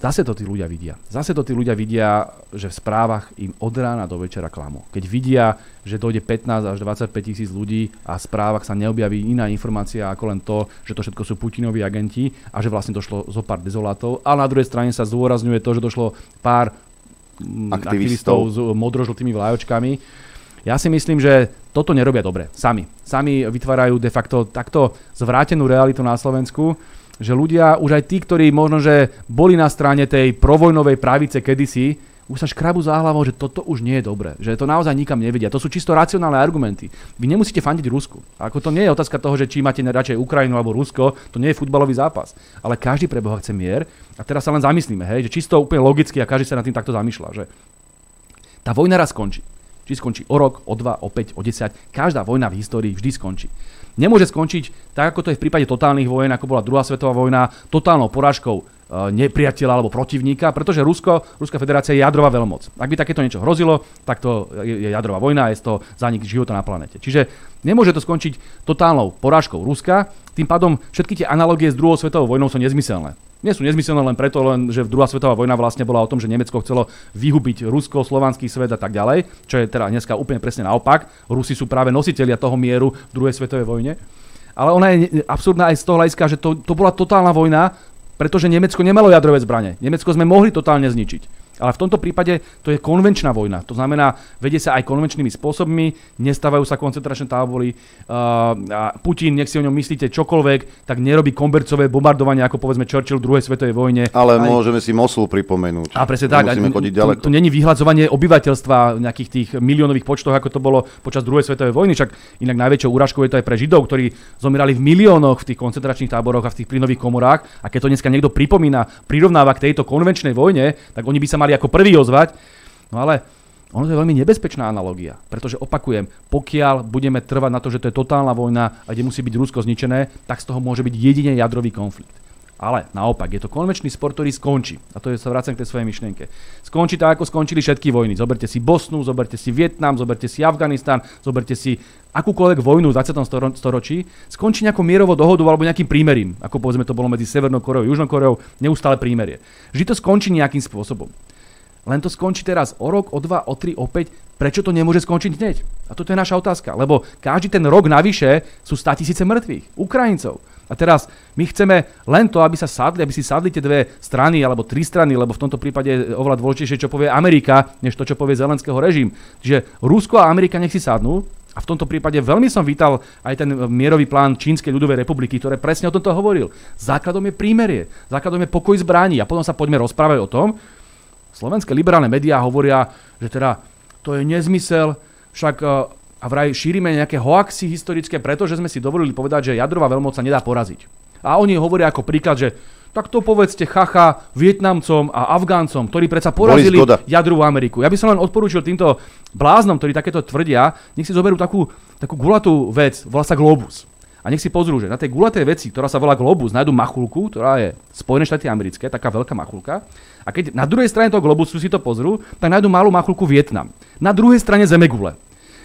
zase to tí ľudia vidia. Zase to tí ľudia vidia, že v správach im od rána do večera klamu. Keď vidia, že dojde 15 až 25 tisíc ľudí a v správach sa neobjaví iná informácia ako len to, že to všetko sú Putinoví agenti a že vlastne došlo zo pár dezolátov. Ale na druhej strane sa zdôrazňuje to, že došlo pár aktivistov, aktivistov s modrožltými vlajočkami. Ja si myslím, že toto nerobia dobre. Sami. Sami vytvárajú de facto takto zvrátenú realitu na Slovensku, že ľudia, už aj tí, ktorí možno, že boli na strane tej provojnovej pravice kedysi, už sa škrabu za hlavou, že toto už nie je dobré, že to naozaj nikam nevedia. To sú čisto racionálne argumenty. Vy nemusíte fandiť Rusku. Ako to nie je otázka toho, že či máte radšej Ukrajinu alebo Rusko, to nie je futbalový zápas. Ale každý pre Boha chce mier. A teraz sa len zamyslíme, hej, že čisto úplne logicky a každý sa nad tým takto zamýšľa, že tá vojna raz skončí. Či skončí o rok, o dva, o 5, o 10. Každá vojna v histórii vždy skončí. Nemôže skončiť tak, ako to je v prípade totálnych vojen, ako bola druhá svetová vojna, totálnou porážkou nepriateľa alebo protivníka, pretože Rusko, Ruská federácia je jadrová veľmoc. Ak by takéto niečo hrozilo, tak to je jadrová vojna a je to zánik života na planete. Čiže nemôže to skončiť totálnou porážkou Ruska, tým pádom všetky tie analogie s druhou svetovou vojnou sú nezmyselné. Nie sú nezmyselné len preto, len, že druhá svetová vojna vlastne bola o tom, že Nemecko chcelo vyhubiť Rusko, slovanský svet a tak ďalej, čo je teda dneska úplne presne naopak. Rusi sú práve nositelia toho mieru v druhej svetovej vojne. Ale ona je absurdná aj z toho hľadiska, že to, to bola totálna vojna, pretože Nemecko nemalo jadrové zbranie. Nemecko sme mohli totálne zničiť. Ale v tomto prípade to je konvenčná vojna. To znamená, vedie sa aj konvenčnými spôsobmi, nestávajú sa koncentračné tábory. Uh, Putin, nech si o ňom myslíte čokoľvek, tak nerobí kombercové bombardovanie, ako povedzme Churchill v druhej svetovej vojne. Ale aj... môžeme si Mosul pripomenúť. A presne tak. Musíme chodiť ďaleko. To, to není vyhľadzovanie obyvateľstva v nejakých tých miliónových počtoch, ako to bolo počas druhej svetovej vojny. Však inak najväčšou úražkou je to aj pre Židov, ktorí zomierali v miliónoch v tých koncentračných táboroch a v tých plynových komorách. A keď to dneska niekto pripomína, prirovnáva k tejto konvenčnej vojne, tak oni by sa mali mali ako prvý ozvať. No ale ono to je veľmi nebezpečná analogia, pretože opakujem, pokiaľ budeme trvať na to, že to je totálna vojna a kde musí byť Rusko zničené, tak z toho môže byť jedine jadrový konflikt. Ale naopak, je to konvenčný sport, ktorý skončí. A to je, sa vracem k tej svojej myšlienke. Skončí tak, ako skončili všetky vojny. Zoberte si Bosnu, zoberte si Vietnam, zoberte si Afganistan, zoberte si akúkoľvek vojnu v 20. storočí. Skončí nejakou mierovou dohodu alebo nejakým prímerím. Ako povedzme to bolo medzi Severnou Koreou a Južnou Koreou, neustále prímerie. Vždy to skončí nejakým spôsobom. Len to skončí teraz o rok, o dva, o tri, o päť. Prečo to nemôže skončiť hneď? A toto je naša otázka, lebo každý ten rok navyše sú 100 tisíce mŕtvych, Ukrajincov. A teraz my chceme len to, aby sa sadli, aby si sadli tie dve strany alebo tri strany, lebo v tomto prípade je oveľa dôležitejšie, čo povie Amerika, než to, čo povie zelenského režim. Čiže Rusko a Amerika nech si sadnú, a v tomto prípade veľmi som vítal aj ten mierový plán Čínskej ľudovej republiky, ktoré presne o tomto hovoril. Základom je prímerie, základom je pokoj zbraní a potom sa poďme rozprávať o tom. Slovenské liberálne médiá hovoria, že teda to je nezmysel, však e, a vraj šírime nejaké hoaxy historické, pretože sme si dovolili povedať, že jadrová veľmoc sa nedá poraziť. A oni hovoria ako príklad, že tak to povedzte chacha Vietnamcom a Afgáncom, ktorí predsa porazili jadrovú Ameriku. Ja by som len odporúčil týmto bláznom, ktorí takéto tvrdia, nech si zoberú takú, takú gulatú vec, volá sa Globus. A nech si pozrú, že na tej gulatej veci, ktorá sa volá Globus, nájdu machulku, ktorá je Spojené štáty americké, taká veľká machulka. A keď na druhej strane toho Globusu si to pozrú, tak nájdu malú machulku Vietnam. Na druhej strane Zemegule.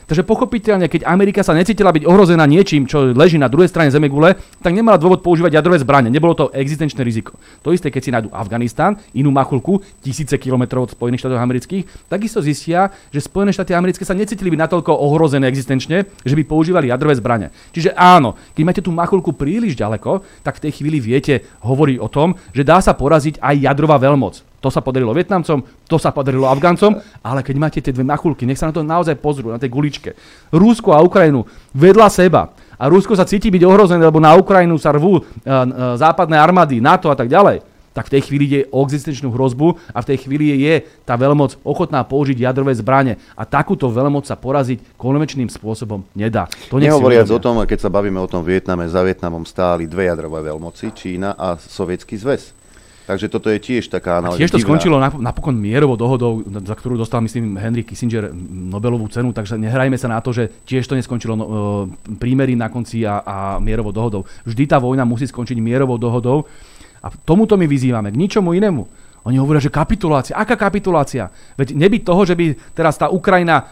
Takže pochopiteľne, keď Amerika sa necítila byť ohrozená niečím, čo leží na druhej strane Zemegule, tak nemala dôvod používať jadrové zbranie. Nebolo to existenčné riziko. To isté, keď si nájdu Afganistán, inú machulku, tisíce kilometrov od Spojených štátov amerických, takisto zistia, že Spojené štáty americké sa necítili byť natoľko ohrozené existenčne, že by používali jadrové zbranie. Čiže áno, keď máte tú machulku príliš ďaleko, tak v tej chvíli viete hovoriť o tom, že dá sa poraziť aj jadrová veľmoc. To sa podarilo Vietnamcom, to sa podarilo Afgáncom, ale keď máte tie dve machulky, nech sa na to naozaj pozrú, na tej guličke. Rusko a Ukrajinu vedľa seba. A Rusko sa cíti byť ohrozené, lebo na Ukrajinu sa rvú uh, uh, západné armády, NATO a tak ďalej tak v tej chvíli ide o existenčnú hrozbu a v tej chvíli je tá veľmoc ochotná použiť jadrové zbranie. A takúto veľmoc sa poraziť konvenčným spôsobom nedá. To Nehovoriac o tom, keď sa bavíme o tom Vietname, za Vietnamom stáli dve jadrové veľmoci, Čína a Sovietský zväz. Takže toto je tiež taká analogia. Tiež to skončilo napokon mierovou dohodou, za ktorú dostal, myslím, Henry Kissinger Nobelovú cenu, takže nehrajme sa na to, že tiež to neskončilo no, e, prímerím na konci a, a mierovou dohodou. Vždy tá vojna musí skončiť mierovou dohodou a tomuto my vyzývame, k ničomu inému. Oni hovoria, že kapitulácia. Aká kapitulácia? Veď nebyť toho, že by teraz tá Ukrajina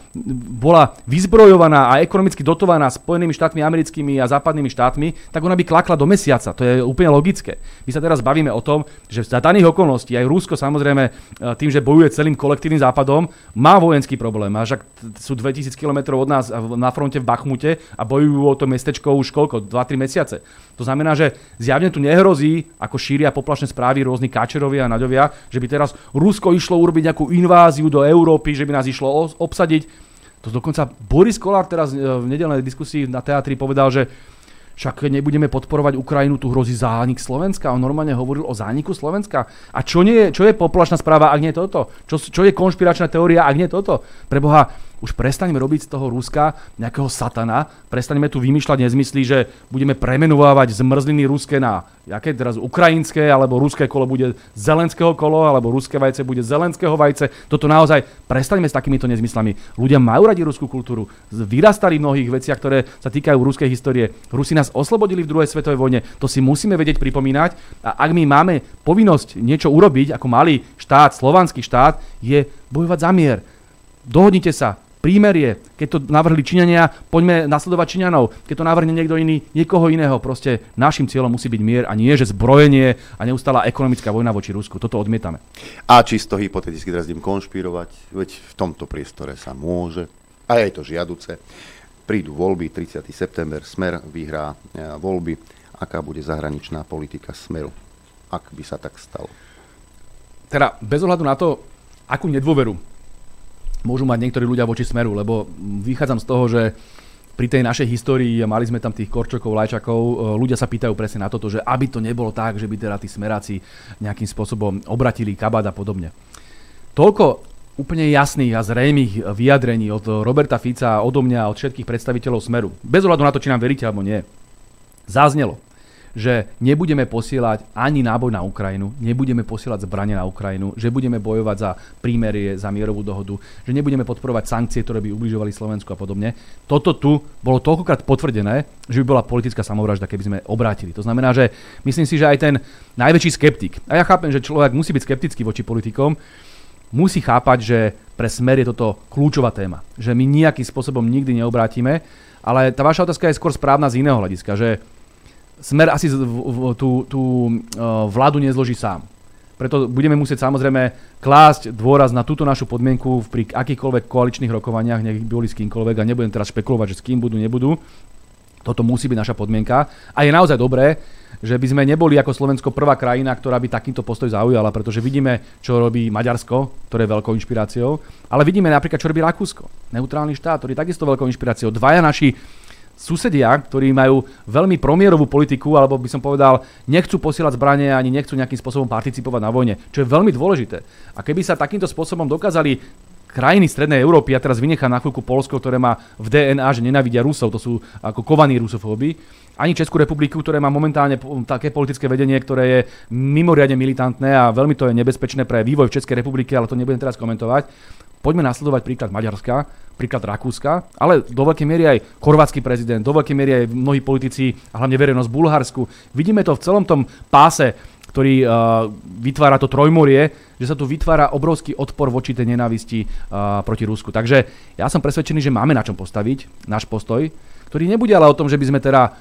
bola vyzbrojovaná a ekonomicky dotovaná Spojenými štátmi americkými a západnými štátmi, tak ona by klakla do mesiaca. To je úplne logické. My sa teraz bavíme o tom, že za daných okolností aj Rusko samozrejme e, tým, že bojuje celým kolektívnym západom, má vojenský problém. A však sú 2000 km od nás na fronte v Bachmute a bojujú o to mestečko už koľko? 2-3 mesiace. To znamená, že zjavne tu nehrozí, ako šíria poplašné správy rôzni Kačerovia a Naďovia, že by teraz Rusko išlo urobiť nejakú inváziu do Európy, že by nás išlo obsadiť. To dokonca Boris Kolár teraz e, v nedelnej diskusii na teatri povedal, že však nebudeme podporovať Ukrajinu, tu hrozí zánik Slovenska. On normálne hovoril o zániku Slovenska. A čo, nie čo je poplašná správa, ak nie toto? Čo, čo je konšpiračná teória, ak nie toto? Preboha, už prestaneme robiť z toho Ruska nejakého satana, prestaneme tu vymýšľať nezmysly, že budeme premenovávať zmrzliny ruské na aké teraz ukrajinské, alebo ruské kolo bude zelenského kolo, alebo ruské vajce bude zelenského vajce. Toto naozaj prestaneme s takýmito nezmyslami. Ľudia majú radi ruskú kultúru, vyrastali v mnohých veciach, ktoré sa týkajú ruskej histórie. Rusi nás oslobodili v druhej svetovej vojne, to si musíme vedieť pripomínať. A ak my máme povinnosť niečo urobiť ako malý štát, slovanský štát, je bojovať za mier. Dohodnite sa, prímerie, keď to navrhli Číňania, poďme nasledovať Číňanov. Keď to navrhne niekto iný, niekoho iného. Proste našim cieľom musí byť mier a nie, že zbrojenie a neustála ekonomická vojna voči Rusku. Toto odmietame. A čisto hypoteticky teraz idem konšpirovať, veď v tomto priestore sa môže, a je to žiaduce. Prídu voľby, 30. september, Smer vyhrá e, voľby. Aká bude zahraničná politika Smeru, ak by sa tak stalo? Teda bez ohľadu na to, akú nedôveru môžu mať niektorí ľudia voči smeru, lebo vychádzam z toho, že pri tej našej histórii, mali sme tam tých korčokov, lajčakov, e, ľudia sa pýtajú presne na toto, že aby to nebolo tak, že by teda tí smeráci nejakým spôsobom obratili kabát a podobne. Toľko úplne jasných a zrejmých vyjadrení od Roberta Fica, odo mňa, od všetkých predstaviteľov Smeru. Bez ohľadu na to, či nám veríte alebo nie. Zaznelo že nebudeme posielať ani náboj na Ukrajinu, nebudeme posielať zbranie na Ukrajinu, že budeme bojovať za prímerie, za mierovú dohodu, že nebudeme podporovať sankcie, ktoré by ubližovali Slovensku a podobne. Toto tu bolo toľkokrát potvrdené, že by bola politická samovražda, keby sme obrátili. To znamená, že myslím si, že aj ten najväčší skeptik, a ja chápem, že človek musí byť skeptický voči politikom, musí chápať, že pre smer je toto kľúčová téma. Že my nejakým spôsobom nikdy neobrátime, ale tá vaša otázka je skôr správna z iného hľadiska, že Smer asi tú, tú e, vládu nezloží sám. Preto budeme musieť samozrejme klásť dôraz na túto našu podmienku pri akýchkoľvek koaličných rokovaniach, nech boli s kýmkoľvek a nebudem teraz špekulovať, že s kým budú, nebudú. Toto musí byť naša podmienka. A je naozaj dobré, že by sme neboli ako Slovensko prvá krajina, ktorá by takýmto postoj zaujala, pretože vidíme, čo robí Maďarsko, ktoré je veľkou inšpiráciou, ale vidíme napríklad, čo robí Rakúsko, neutrálny štát, ktorý je takisto veľkou inšpiráciou. Dvaja naši susedia, ktorí majú veľmi promierovú politiku, alebo by som povedal, nechcú posielať zbranie ani nechcú nejakým spôsobom participovať na vojne, čo je veľmi dôležité. A keby sa takýmto spôsobom dokázali krajiny Strednej Európy, ja teraz vynechám na chvíľku Polsko, ktoré má v DNA, že nenávidia Rusov, to sú ako kovaní rusofóby, ani Českú republiku, ktoré má momentálne také politické vedenie, ktoré je mimoriadne militantné a veľmi to je nebezpečné pre vývoj v Českej republike, ale to nebudem teraz komentovať. Poďme nasledovať príklad Maďarska, príklad Rakúska, ale do veľkej miery aj chorvátsky prezident, do veľkej miery aj mnohí politici a hlavne verejnosť v Bulharsku. Vidíme to v celom tom páse ktorý uh, vytvára to trojmorie, že sa tu vytvára obrovský odpor voči tej nenávisti uh, proti Rusku. Takže ja som presvedčený, že máme na čom postaviť náš postoj, ktorý nebude ale o tom, že by sme teda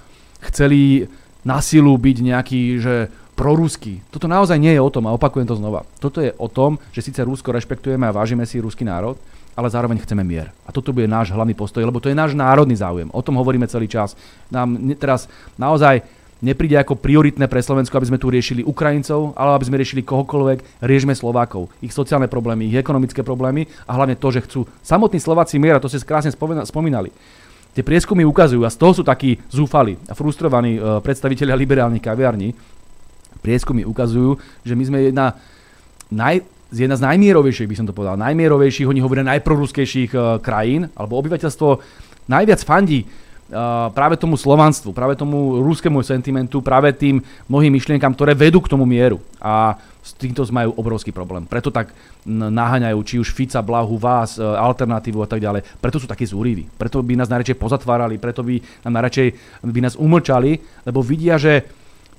chceli na silu byť nejaký, že proruský. Toto naozaj nie je o tom a opakujem to znova. Toto je o tom, že síce Rusko rešpektujeme a vážime si ruský národ, ale zároveň chceme mier. A toto bude náš hlavný postoj, lebo to je náš národný záujem. O tom hovoríme celý čas. Nám teraz naozaj nepríde ako prioritné pre Slovensko, aby sme tu riešili Ukrajincov, ale aby sme riešili kohokoľvek, riešme Slovákov, ich sociálne problémy, ich ekonomické problémy a hlavne to, že chcú samotní Slováci mier, a to ste krásne spomínali. Tie prieskumy ukazujú, a z toho sú takí zúfali a frustrovaní uh, predstavitelia liberálnych kaviarní, prieskumy ukazujú, že my sme jedna, naj, jedna z najmierovejších, by som to povedal, najmierovejších, oni hovoria najproruskejších uh, krajín, alebo obyvateľstvo najviac fandí práve tomu slovanstvu, práve tomu rúskému sentimentu, práve tým mnohým myšlienkam, ktoré vedú k tomu mieru. A s týmto majú obrovský problém. Preto tak naháňajú či už Fica, Blahu, vás, e, alternatívu a tak ďalej. Preto sú takí zúriví. Preto by nás najradšej pozatvárali, preto by nám najradšej by nás umlčali, lebo vidia, že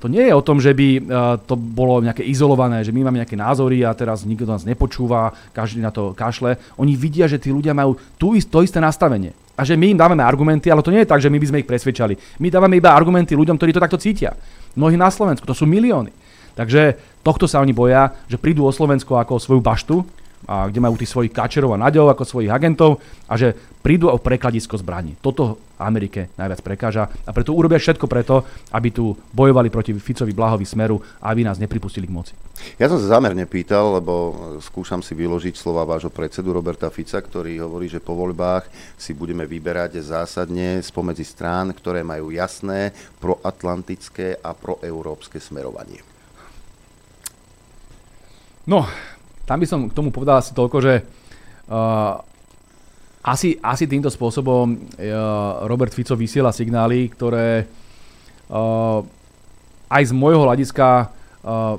to nie je o tom, že by e, to bolo nejaké izolované, že my máme nejaké názory a teraz nikto nás nepočúva, každý na to kašle. Oni vidia, že tí ľudia majú tú, to isté nastavenie a že my im dávame argumenty, ale to nie je tak, že my by sme ich presvedčali. My dávame iba argumenty ľuďom, ktorí to takto cítia. Mnohí na Slovensku, to sú milióny. Takže tohto sa oni boja, že prídu o Slovensko ako o svoju baštu, a kde majú tých svojich kačerov a naďov ako svojich agentov a že prídu o prekladisko zbraní. Toto Amerike najviac prekáža a preto urobia všetko preto, aby tu bojovali proti Ficovi Blahovi Smeru a aby nás nepripustili k moci. Ja som sa zámerne pýtal, lebo skúšam si vyložiť slova vášho predsedu Roberta Fica, ktorý hovorí, že po voľbách si budeme vyberať zásadne spomedzi strán, ktoré majú jasné proatlantické a proeurópske smerovanie. No, tam by som k tomu povedal asi toľko, že uh, asi, asi týmto spôsobom uh, Robert Fico vysiela signály, ktoré uh, aj z môjho hľadiska uh,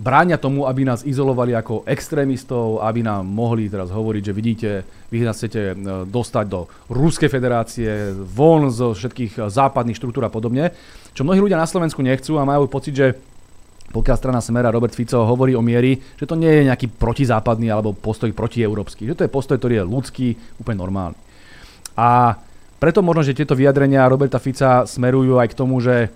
bráňa tomu, aby nás izolovali ako extrémistov, aby nám mohli teraz hovoriť, že vidíte, vy nás chcete dostať do Ruskej federácie, von zo všetkých západných štruktúr a podobne, čo mnohí ľudia na Slovensku nechcú a majú pocit, že pokiaľ strana Smera Robert Fico hovorí o miery, že to nie je nejaký protizápadný alebo postoj protieurópsky, že to je postoj, ktorý je ľudský, úplne normálny. A preto možno, že tieto vyjadrenia Roberta Fica smerujú aj k tomu, že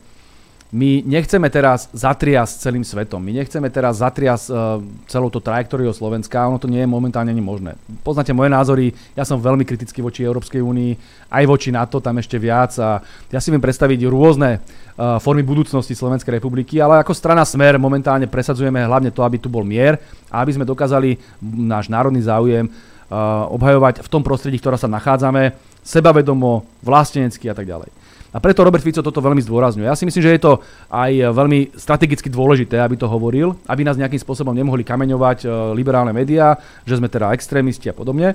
my nechceme teraz zatriasť celým svetom, my nechceme teraz zatriasť uh, celou to trajektóriou Slovenska, ono to nie je momentálne ani možné. Poznáte moje názory, ja som veľmi kritický voči Európskej únii, aj voči NATO, tam ešte viac a ja si viem predstaviť rôzne uh, formy budúcnosti Slovenskej republiky, ale ako strana Smer momentálne presadzujeme hlavne to, aby tu bol mier a aby sme dokázali náš národný záujem uh, obhajovať v tom prostredí, v ktorom sa nachádzame, sebavedomo, vlastenecky a tak ďalej. A preto Robert Fico toto veľmi zdôrazňuje. Ja si myslím, že je to aj veľmi strategicky dôležité, aby to hovoril, aby nás nejakým spôsobom nemohli kameňovať e, liberálne médiá, že sme teda extrémisti a podobne.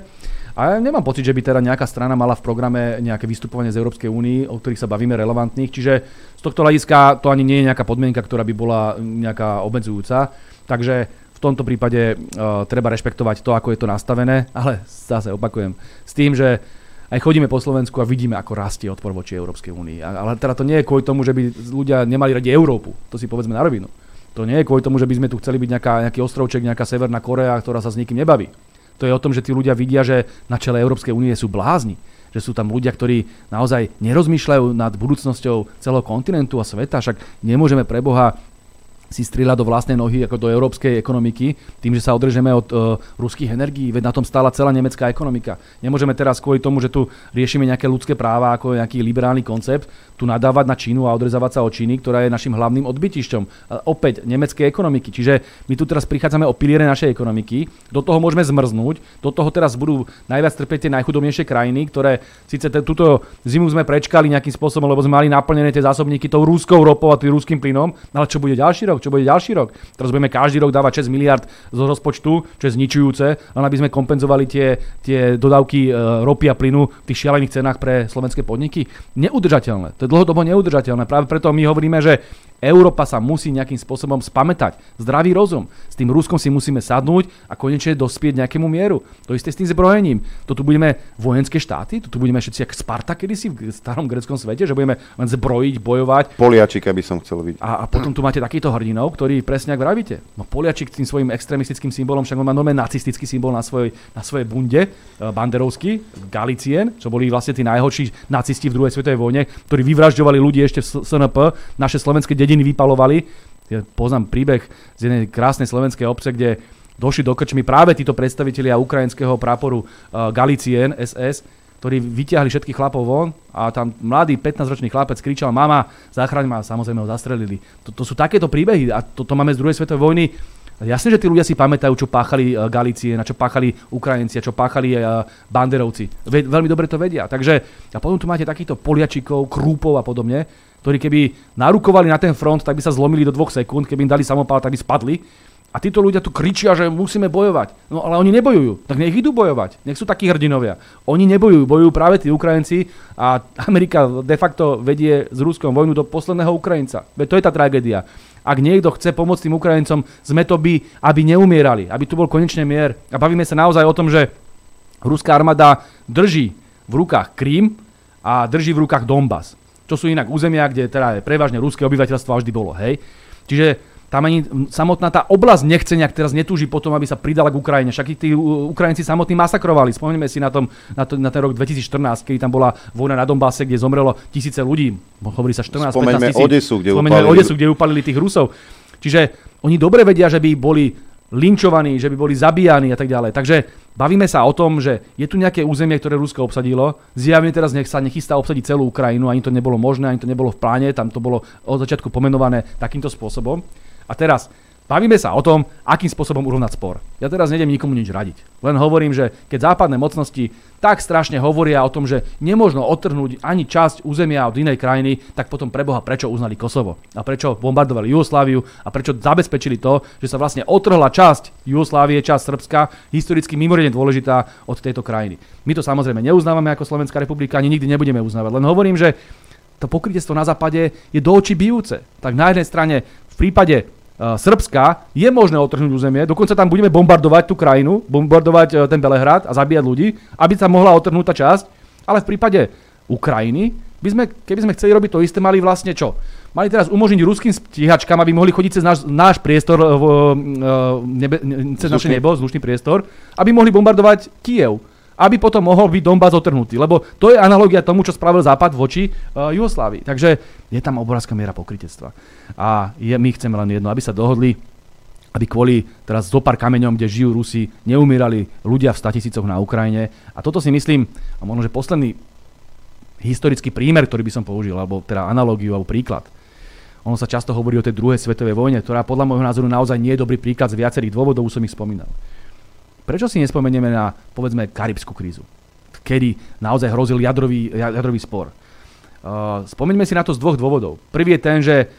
A ja nemám pocit, že by teda nejaká strana mala v programe nejaké vystupovanie z Európskej únii, o ktorých sa bavíme relevantných. Čiže z tohto hľadiska to ani nie je nejaká podmienka, ktorá by bola nejaká obmedzujúca. Takže v tomto prípade uh, treba rešpektovať to, ako je to nastavené, ale zase opakujem, s tým, že aj chodíme po Slovensku a vidíme, ako rastie odpor voči Európskej únii. Ale teda to nie je kvôli tomu, že by ľudia nemali radi Európu. To si povedzme na rovinu. To nie je kvôli tomu, že by sme tu chceli byť nejaká, nejaký ostrovček, nejaká Severná Korea, ktorá sa s nikým nebaví. To je o tom, že tí ľudia vidia, že na čele Európskej únie sú blázni. Že sú tam ľudia, ktorí naozaj nerozmýšľajú nad budúcnosťou celého kontinentu a sveta. Však nemôžeme pre Boha si strieľa do vlastnej nohy ako do európskej ekonomiky, tým, že sa odrežeme od uh, ruských energií, veď na tom stála celá nemecká ekonomika. Nemôžeme teraz kvôli tomu, že tu riešime nejaké ľudské práva ako nejaký liberálny koncept, tu nadávať na Čínu a odrezávať sa od Číny, ktorá je našim hlavným odbytišťom. Opäť nemeckej ekonomiky. Čiže my tu teraz prichádzame o piliere našej ekonomiky, do toho môžeme zmrznúť, do toho teraz budú najviac trpieť tie najchudobnejšie krajiny, ktoré síce t- túto zimu sme prečkali nejakým spôsobom, lebo sme mali naplnené tie zásobníky tou rúskou ropou a tým rúským plynom, ale čo bude ďalší rok? Čo bude ďalší rok? Teraz budeme každý rok dávať 6 miliard zo rozpočtu, čo je zničujúce, len aby sme kompenzovali tie, tie dodávky e, ropy a plynu v tých šialených cenách pre slovenské podniky. Neudržateľné. To dlhodobo neudržateľné. Práve preto my hovoríme, že Európa sa musí nejakým spôsobom spamätať. Zdravý rozum. S tým Ruskom si musíme sadnúť a konečne dospieť nejakému mieru. To isté s tým zbrojením. To tu budeme vojenské štáty, tu budeme všetci ako Sparta kedysi v starom greckom svete, že budeme len zbrojiť, bojovať. Poliačika by som chcel vidieť. A, a potom tu máte takýchto hrdinov, ktorí presne ako vravíte. No Poliačik tým svojim extrémistickým symbolom, však on má nové nacistický symbol na svojej, na svojej bunde, e, banderovský, Galicien, čo boli vlastne tí najhorší nacisti v druhej svetovej vojne, ktorí vyvražďovali ľudí ešte v SNP, naše slovenské dediny vypalovali. Ja poznám príbeh z jednej krásnej slovenskej obce, kde došli do krčmy práve títo predstavitelia ukrajinského práporu uh, Galicien SS, ktorí vyťahli všetkých chlapov von a tam mladý 15-ročný chlapec kričal mama, zachraň ma, samozrejme ho zastrelili. To, sú takéto príbehy a to, to máme z druhej svetovej vojny. Jasne, že tí ľudia si pamätajú, čo páchali uh, Galície, na čo páchali Ukrajinci a čo páchali uh, Banderovci. Ve, veľmi dobre to vedia. Takže a potom tu máte takýchto poliačikov, krúpov a podobne, ktorí keby narukovali na ten front, tak by sa zlomili do dvoch sekúnd, keby im dali samopál, tak by spadli. A títo ľudia tu kričia, že musíme bojovať. No ale oni nebojujú. Tak nech idú bojovať. Nech sú takí hrdinovia. Oni nebojujú. Bojujú práve tí Ukrajinci a Amerika de facto vedie s Ruskom vojnu do posledného Ukrajinca. Veď to je tá tragédia. Ak niekto chce pomôcť tým Ukrajincom, sme to by, aby neumierali. Aby tu bol konečne mier. A bavíme sa naozaj o tom, že ruská armáda drží v rukách Krím a drží v rukách Donbass čo sú inak územia, kde teda je prevažne ruské obyvateľstvo vždy bolo, hej. Čiže tam ani samotná tá oblasť nechce nejak teraz netúži potom, aby sa pridala k Ukrajine. Však tí Ukrajinci samotní masakrovali. Spomneme si na, tom, na, to, na ten rok 2014, keď tam bola vojna na Donbase, kde zomrelo tisíce ľudí. Hovorí sa 14 Spomeňme 15 tisíc. Odesu, kde Spomeňme upálili. Odesu, kde upalili tých Rusov. Čiže oni dobre vedia, že by boli linčovaní, že by boli zabíjani a tak ďalej. Takže bavíme sa o tom, že je tu nejaké územie, ktoré Rusko obsadilo. Zjavne teraz nech sa nechystá obsadiť celú Ukrajinu, ani to nebolo možné, ani to nebolo v pláne, tam to bolo od začiatku pomenované takýmto spôsobom. A teraz bavíme sa o tom, akým spôsobom urovnať spor. Ja teraz nejdem nikomu nič radiť. Len hovorím, že keď západné mocnosti tak strašne hovoria o tom, že nemôžno odtrhnúť ani časť územia od inej krajiny, tak potom preboha prečo uznali Kosovo a prečo bombardovali Jugosláviu a prečo zabezpečili to, že sa vlastne otrhla časť Jugoslávie, časť Srbska, historicky mimoriadne dôležitá od tejto krajiny. My to samozrejme neuznávame ako Slovenská republika, ani nikdy nebudeme uznávať. Len hovorím, že to pokrytectvo na západe je do očí bijúce. Tak na jednej strane v prípade Srbska je možné otrhnúť územie, dokonca tam budeme bombardovať tú krajinu, bombardovať uh, ten Belehrad a zabíjať ľudí, aby sa mohla otrhnúť tá časť, ale v prípade Ukrajiny by sme, keby sme chceli robiť to isté, mali vlastne čo? Mali teraz umožniť ruským stíhačkám, aby mohli chodiť cez náš, náš priestor, v, uh, nebe, cez naše nebo, vzdušný priestor, aby mohli bombardovať Kiev aby potom mohol byť Donbass otrhnutý. Lebo to je analogia tomu, čo spravil Západ voči uh, Jugoslávii. Takže je tam obrovská miera pokrytectva. A je, my chceme len jedno, aby sa dohodli, aby kvôli teraz zo pár kameňom, kde žijú Rusi, neumírali ľudia v statisícoch na Ukrajine. A toto si myslím, a možno, že posledný historický prímer, ktorý by som použil, alebo teda analogiu, alebo príklad. Ono sa často hovorí o tej druhej svetovej vojne, ktorá podľa môjho názoru naozaj nie je dobrý príklad z viacerých dôvodov, už som ich spomínal. Prečo si nespomenieme na, povedzme, karibskú krízu, kedy naozaj hrozil jadrový, jadrový spor? Uh, spomeňme si na to z dvoch dôvodov. Prvý je ten, že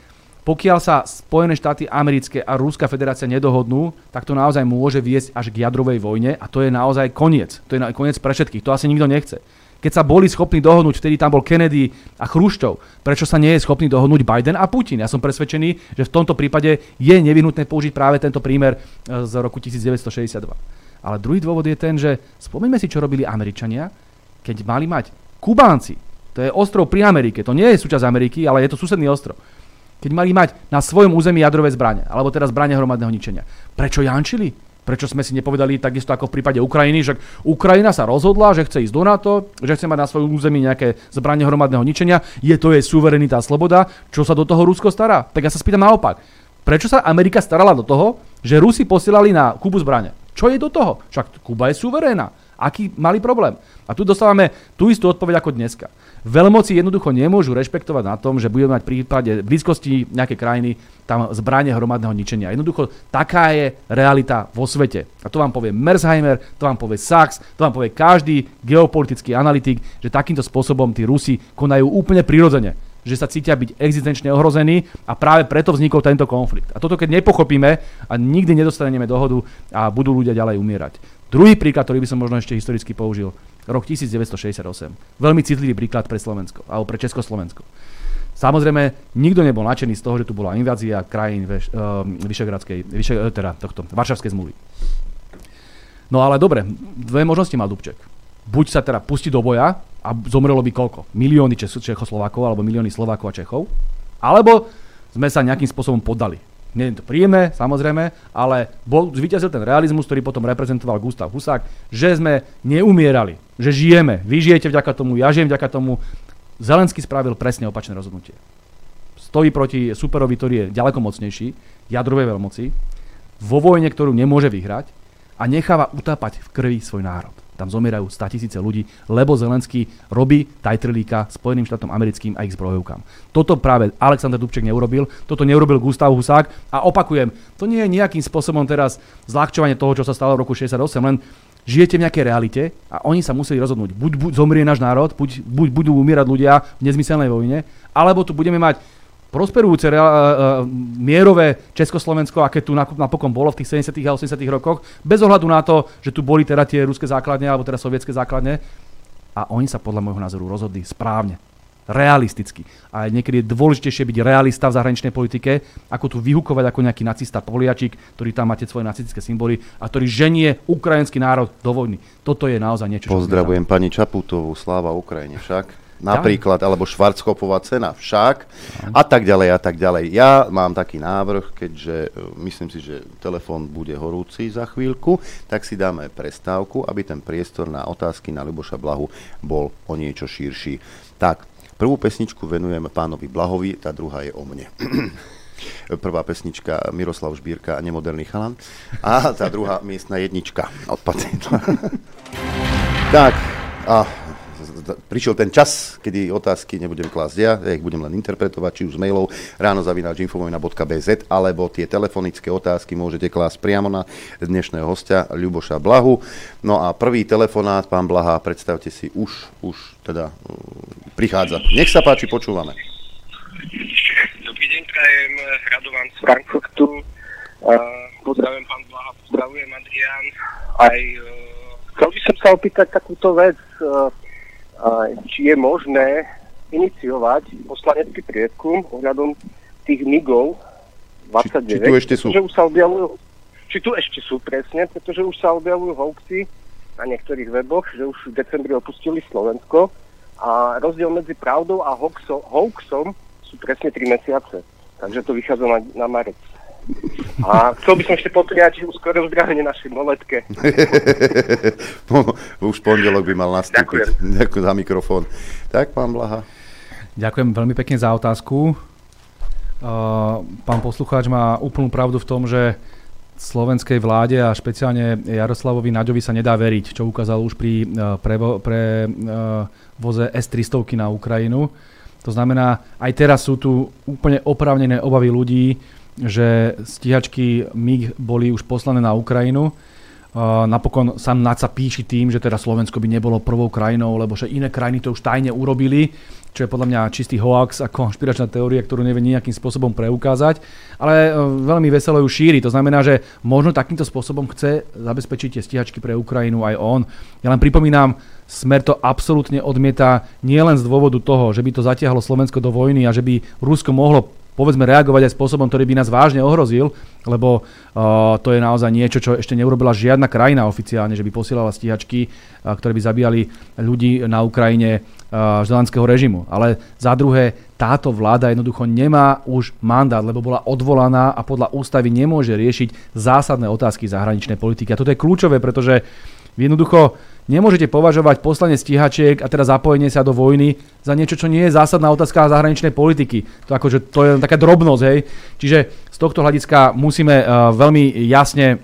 pokiaľ sa Spojené štáty americké a Ruská federácia nedohodnú, tak to naozaj môže viesť až k jadrovej vojne a to je naozaj koniec. To je koniec pre všetkých. To asi nikto nechce. Keď sa boli schopní dohodnúť, vtedy tam bol Kennedy a Chruščov, prečo sa nie je schopný dohodnúť Biden a Putin? Ja som presvedčený, že v tomto prípade je nevyhnutné použiť práve tento prímer z roku 1962. Ale druhý dôvod je ten, že spomeňme si, čo robili Američania, keď mali mať Kubánci. To je ostrov pri Amerike. To nie je súčasť Ameriky, ale je to susedný ostrov. Keď mali mať na svojom území jadrové zbranie, alebo teraz zbranie hromadného ničenia. Prečo jančili? Prečo sme si nepovedali takisto ako v prípade Ukrajiny, že Ukrajina sa rozhodla, že chce ísť do NATO, že chce mať na svojom území nejaké zbranie hromadného ničenia, je to jej suverenita a sloboda, čo sa do toho Rusko stará? Tak ja sa spýtam naopak Prečo sa Amerika starala do toho, že Rusi posielali na Kubu zbrane? Čo je do toho? Však Kuba je suverénna. Aký mali problém? A tu dostávame tú istú odpoveď ako dneska. Veľmoci jednoducho nemôžu rešpektovať na tom, že budeme mať v prípade blízkosti nejakej krajiny tam zbranie hromadného ničenia. Jednoducho taká je realita vo svete. A to vám povie Mersheimer, to vám povie Sachs, to vám povie každý geopolitický analytik, že takýmto spôsobom tí Rusi konajú úplne prirodzene že sa cítia byť existenčne ohrození a práve preto vznikol tento konflikt. A toto keď nepochopíme a nikdy nedostaneme dohodu a budú ľudia ďalej umierať. Druhý príklad, ktorý by som možno ešte historicky použil, rok 1968. Veľmi citlivý príklad pre Slovensko, alebo pre Československo. Samozrejme, nikto nebol nadšený z toho, že tu bola invázia krajín Veš, uh, Vyšegradskej, Vyše, uh, teda tohto, Varšavskej zmluvy. No ale dobre, dve možnosti mal Dubček. Buď sa teda pustí do boja a zomrelo by koľko? Milióny Čechoslovákov alebo milióny Slovákov a Čechov? Alebo sme sa nejakým spôsobom podali nie je to príjemné, samozrejme, ale bol, zvíťazil ten realizmus, ktorý potom reprezentoval Gustav Husák, že sme neumierali, že žijeme. Vy žijete vďaka tomu, ja žijem vďaka tomu. Zelensky spravil presne opačné rozhodnutie. Stojí proti superovi, ktorý je ďaleko mocnejší, jadrovej veľmoci, vo vojne, ktorú nemôže vyhrať a necháva utápať v krvi svoj národ tam zomierajú 100 tisíce ľudí, lebo Zelenský robí tajtrlíka Spojeným štátom americkým a ich zbrojovkám. Toto práve Alexander Dubček neurobil, toto neurobil Gustav Husák a opakujem, to nie je nejakým spôsobom teraz zľahčovanie toho, čo sa stalo v roku 68, len žijete v nejakej realite a oni sa museli rozhodnúť. Buď, buď zomrie náš národ, buď, buď budú umierať ľudia v nezmyselnej vojne, alebo tu budeme mať prosperujúce uh, uh, mierové Československo, aké tu napokon bolo v tých 70. a 80. rokoch, bez ohľadu na to, že tu boli teda tie ruské základne alebo teda sovietské základne. A oni sa podľa môjho názoru rozhodli správne, realisticky. A niekedy je dôležitejšie byť realista v zahraničnej politike, ako tu vyhukovať ako nejaký nacista poliačik, ktorý tam máte svoje nacistické symboly a ktorý ženie ukrajinský národ do vojny. Toto je naozaj niečo, Pozdravujem pani Čaputovú, sláva Ukrajine však napríklad, alebo Švarckopová cena však a tak ďalej a tak ďalej. Ja mám taký návrh, keďže e, myslím si, že telefón bude horúci za chvíľku, tak si dáme prestávku, aby ten priestor na otázky na Luboša Blahu bol o niečo širší. Tak, prvú pesničku venujeme pánovi Blahovi, tá druhá je o mne. Prvá pesnička Miroslav Žbírka a Nemoderný chalan a tá druhá miestna jednička od pacienta. tak, a prišiel ten čas, kedy otázky nebudem klásť ja, ja ich budem len interpretovať, či už z mailov ráno zavináč.infovojna.bz alebo tie telefonické otázky môžete klásť priamo na dnešného hostia Ľuboša Blahu. No a prvý telefonát, pán Blaha, predstavte si, už, už teda uh, prichádza. Nech sa páči, počúvame. Dobrý deň, prajem Radovan z Frankfurtu. Uh, pozdravujem pán Blaha, pozdravujem Adrián. Aj uh, chcel by som sa opýtať takúto vec. Uh, či je možné iniciovať poslanecký prieskum ohľadom tých MIGov 29. Či, či tu ešte sú? Že už sa objavujú, či tu ešte sú presne, pretože už sa objavujú hoaxy na niektorých weboch, že už v decembri opustili Slovensko a rozdiel medzi pravdou a hoaxom, hoaxom sú presne 3 mesiace. Takže to vychádza na, na marec. A chcel by som ešte popriať skoro zdravenie našej moletke. Už pondelok by mal nastúpiť. Ďakujem. Ďakujem za mikrofón. Tak, pán Blaha. Ďakujem veľmi pekne za otázku. Uh, pán poslucháč má úplnú pravdu v tom, že slovenskej vláde a špeciálne Jaroslavovi Naďovi sa nedá veriť, čo ukázal už pri uh, prevo, pre uh, voze S-300 na Ukrajinu. To znamená, aj teraz sú tu úplne oprávnené obavy ľudí, že stíhačky MIG boli už poslané na Ukrajinu. Napokon sám NACA píši tým, že teda Slovensko by nebolo prvou krajinou, lebo že iné krajiny to už tajne urobili, čo je podľa mňa čistý hoax a konšpiračná teória, ktorú nevie nejakým spôsobom preukázať, ale uh, veľmi veselo ju šíri. To znamená, že možno takýmto spôsobom chce zabezpečiť tie stíhačky pre Ukrajinu aj on. Ja len pripomínam, Smer to absolútne odmieta nielen z dôvodu toho, že by to zatiahlo Slovensko do vojny a že by Rusko mohlo povedzme reagovať aj spôsobom, ktorý by nás vážne ohrozil, lebo uh, to je naozaj niečo, čo ešte neurobila žiadna krajina oficiálne, že by posielala stíhačky, uh, ktoré by zabíjali ľudí na Ukrajine uh, zelandského režimu. Ale za druhé, táto vláda jednoducho nemá už mandát, lebo bola odvolaná a podľa ústavy nemôže riešiť zásadné otázky zahraničnej politiky. A toto je kľúčové, pretože jednoducho Nemôžete považovať poslanie stíhačiek a teda zapojenie sa do vojny za niečo, čo nie je zásadná otázka zahraničnej politiky. To, akože, to je taká drobnosť, hej. Čiže z tohto hľadiska musíme uh, veľmi jasne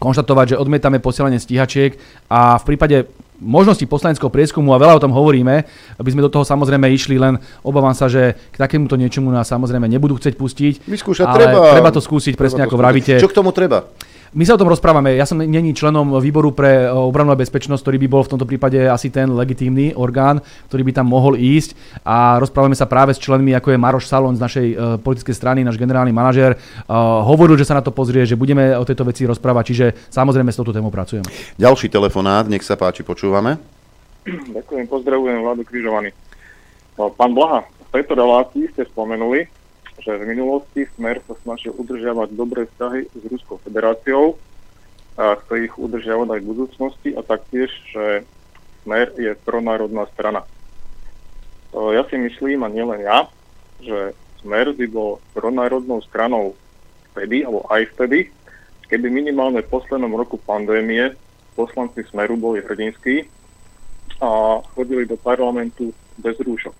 konštatovať, že odmietame posielanie stíhačiek a v prípade možnosti poslaneckého prieskumu a veľa o tom hovoríme, aby sme do toho samozrejme išli, len obávam sa, že k takémuto niečomu nás samozrejme nebudú chcieť pustiť. Vyskúšať treba. treba to skúsiť, presne to ako skúsiť. vravíte. Čo k tomu treba? My sa o tom rozprávame. Ja som není členom výboru pre e, obranu a bezpečnosť, ktorý by bol v tomto prípade asi ten legitímny orgán, ktorý by tam mohol ísť. A rozprávame sa práve s členmi, ako je Maroš Salon z našej uh, politickej strany, náš generálny manažér. Uh, hovoril, že sa na to pozrie, že budeme o tejto veci rozprávať, čiže samozrejme s touto témou pracujeme. Ďalší telefonát, nech sa páči, počúvame. Ďakujem, pozdravujem Vladu Križovaný. Pán Blaha, v tejto relácii ste spomenuli, že v minulosti Smer sa snažil udržiavať dobré vzťahy s Ruskou federáciou a chce ich udržiavať aj v budúcnosti a taktiež, že Smer je pronárodná strana. Ja si myslím, a nielen ja, že Smer by bol pronárodnou stranou vtedy, alebo aj vtedy, keby minimálne v poslednom roku pandémie poslanci Smeru boli hrdinskí a chodili do parlamentu bez rúšok.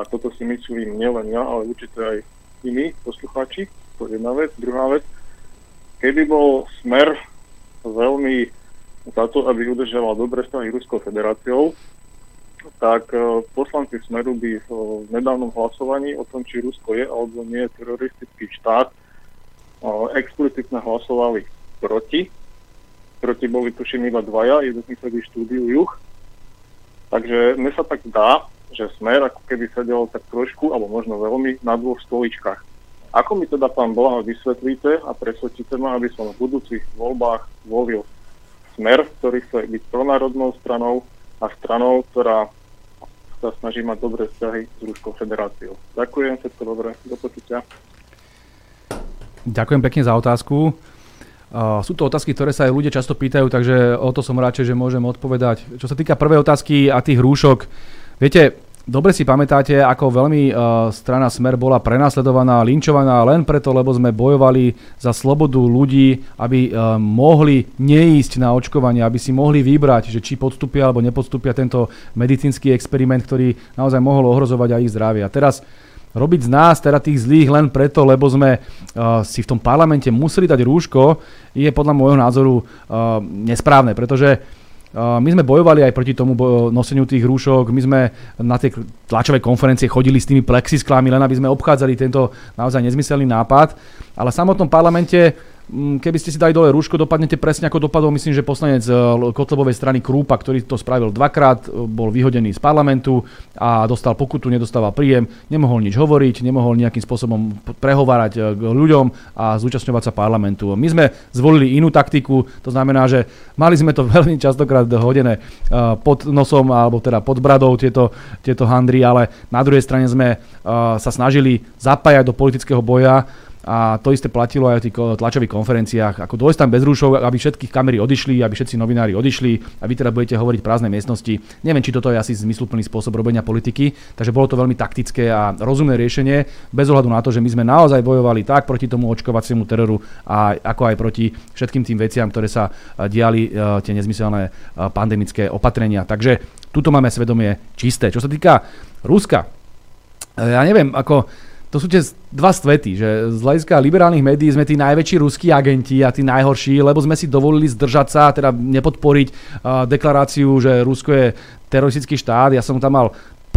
A toto si myslím nielen ja, ale určite aj iní poslucháči. To je jedna vec. Druhá vec, keby bol smer veľmi za to, aby udržoval dobré vzťahy Ruskou federáciou, tak e, poslanci Smeru by v nedávnom hlasovaní o tom, či Rusko je alebo nie je teroristický štát, e, explicitne hlasovali proti. Proti boli tuším iba dvaja, jeden z nich sedí v štúdiu Juh. Takže mne sa tak dá, že Smer ako keby sedel tak trošku, alebo možno veľmi, na dvoch stoličkách. Ako mi teda pán Blaha vysvetlíte a presvedčíte ma, aby som v budúcich voľbách volil Smer, ktorý chce byť pronárodnou stranou a stranou, ktorá sa snaží mať dobré vzťahy s Ruskou federáciou. Ďakujem, všetko dobré, do počutia. Ďakujem pekne za otázku. Uh, sú to otázky, ktoré sa aj ľudia často pýtajú, takže o to som radšej, že môžem odpovedať. Čo sa týka prvej otázky a tých rúšok, viete, dobre si pamätáte, ako veľmi uh, strana Smer bola prenasledovaná, linčovaná len preto, lebo sme bojovali za slobodu ľudí, aby uh, mohli neísť na očkovanie, aby si mohli vybrať, že či podstúpia alebo nepodstúpia tento medicínsky experiment, ktorý naozaj mohol ohrozovať aj ich zdravie. A teraz robiť z nás teda tých zlých len preto, lebo sme uh, si v tom parlamente museli dať rúško, je podľa môjho názoru uh, nesprávne, pretože my sme bojovali aj proti tomu noseniu tých rúšok, my sme na tie tlačové konferencie chodili s tými plexisklami, len aby sme obchádzali tento naozaj nezmyselný nápad, ale v samotnom parlamente keby ste si dali dole rúško, dopadnete presne ako dopadol, myslím, že poslanec eh, Kotlebovej strany Krúpa, ktorý to spravil dvakrát, eh, bol vyhodený z parlamentu a dostal pokutu, nedostával príjem, nemohol nič hovoriť, nemohol nejakým spôsobom prehovárať eh, k ľuďom a zúčastňovať sa parlamentu. My sme zvolili inú taktiku, to znamená, že mali sme to veľmi častokrát hodené pod nosom alebo teda pod bradou tieto, tieto handry, ale na druhej strane sme sa snažili zapájať do politického boja a to isté platilo aj o tých tlačových konferenciách. Ako dojsť tam bez rúšov, aby všetkých kamery odišli, aby všetci novinári odišli a vy teda budete hovoriť prázdnej miestnosti. Neviem, či toto je asi zmysluplný spôsob robenia politiky, takže bolo to veľmi taktické a rozumné riešenie, bez ohľadu na to, že my sme naozaj bojovali tak proti tomu očkovaciemu teroru a ako aj proti všetkým tým veciam, ktoré sa eh, diali, eh, tie nezmyselné eh, pandemické opatrenia. Takže tuto máme svedomie čisté. Čo sa týka Ruska, ja neviem, ako to sú tie dva svety, že z hľadiska liberálnych médií sme tí najväčší ruskí agenti a tí najhorší, lebo sme si dovolili zdržať sa, teda nepodporiť uh, deklaráciu, že Rusko je teroristický štát. Ja som tam mal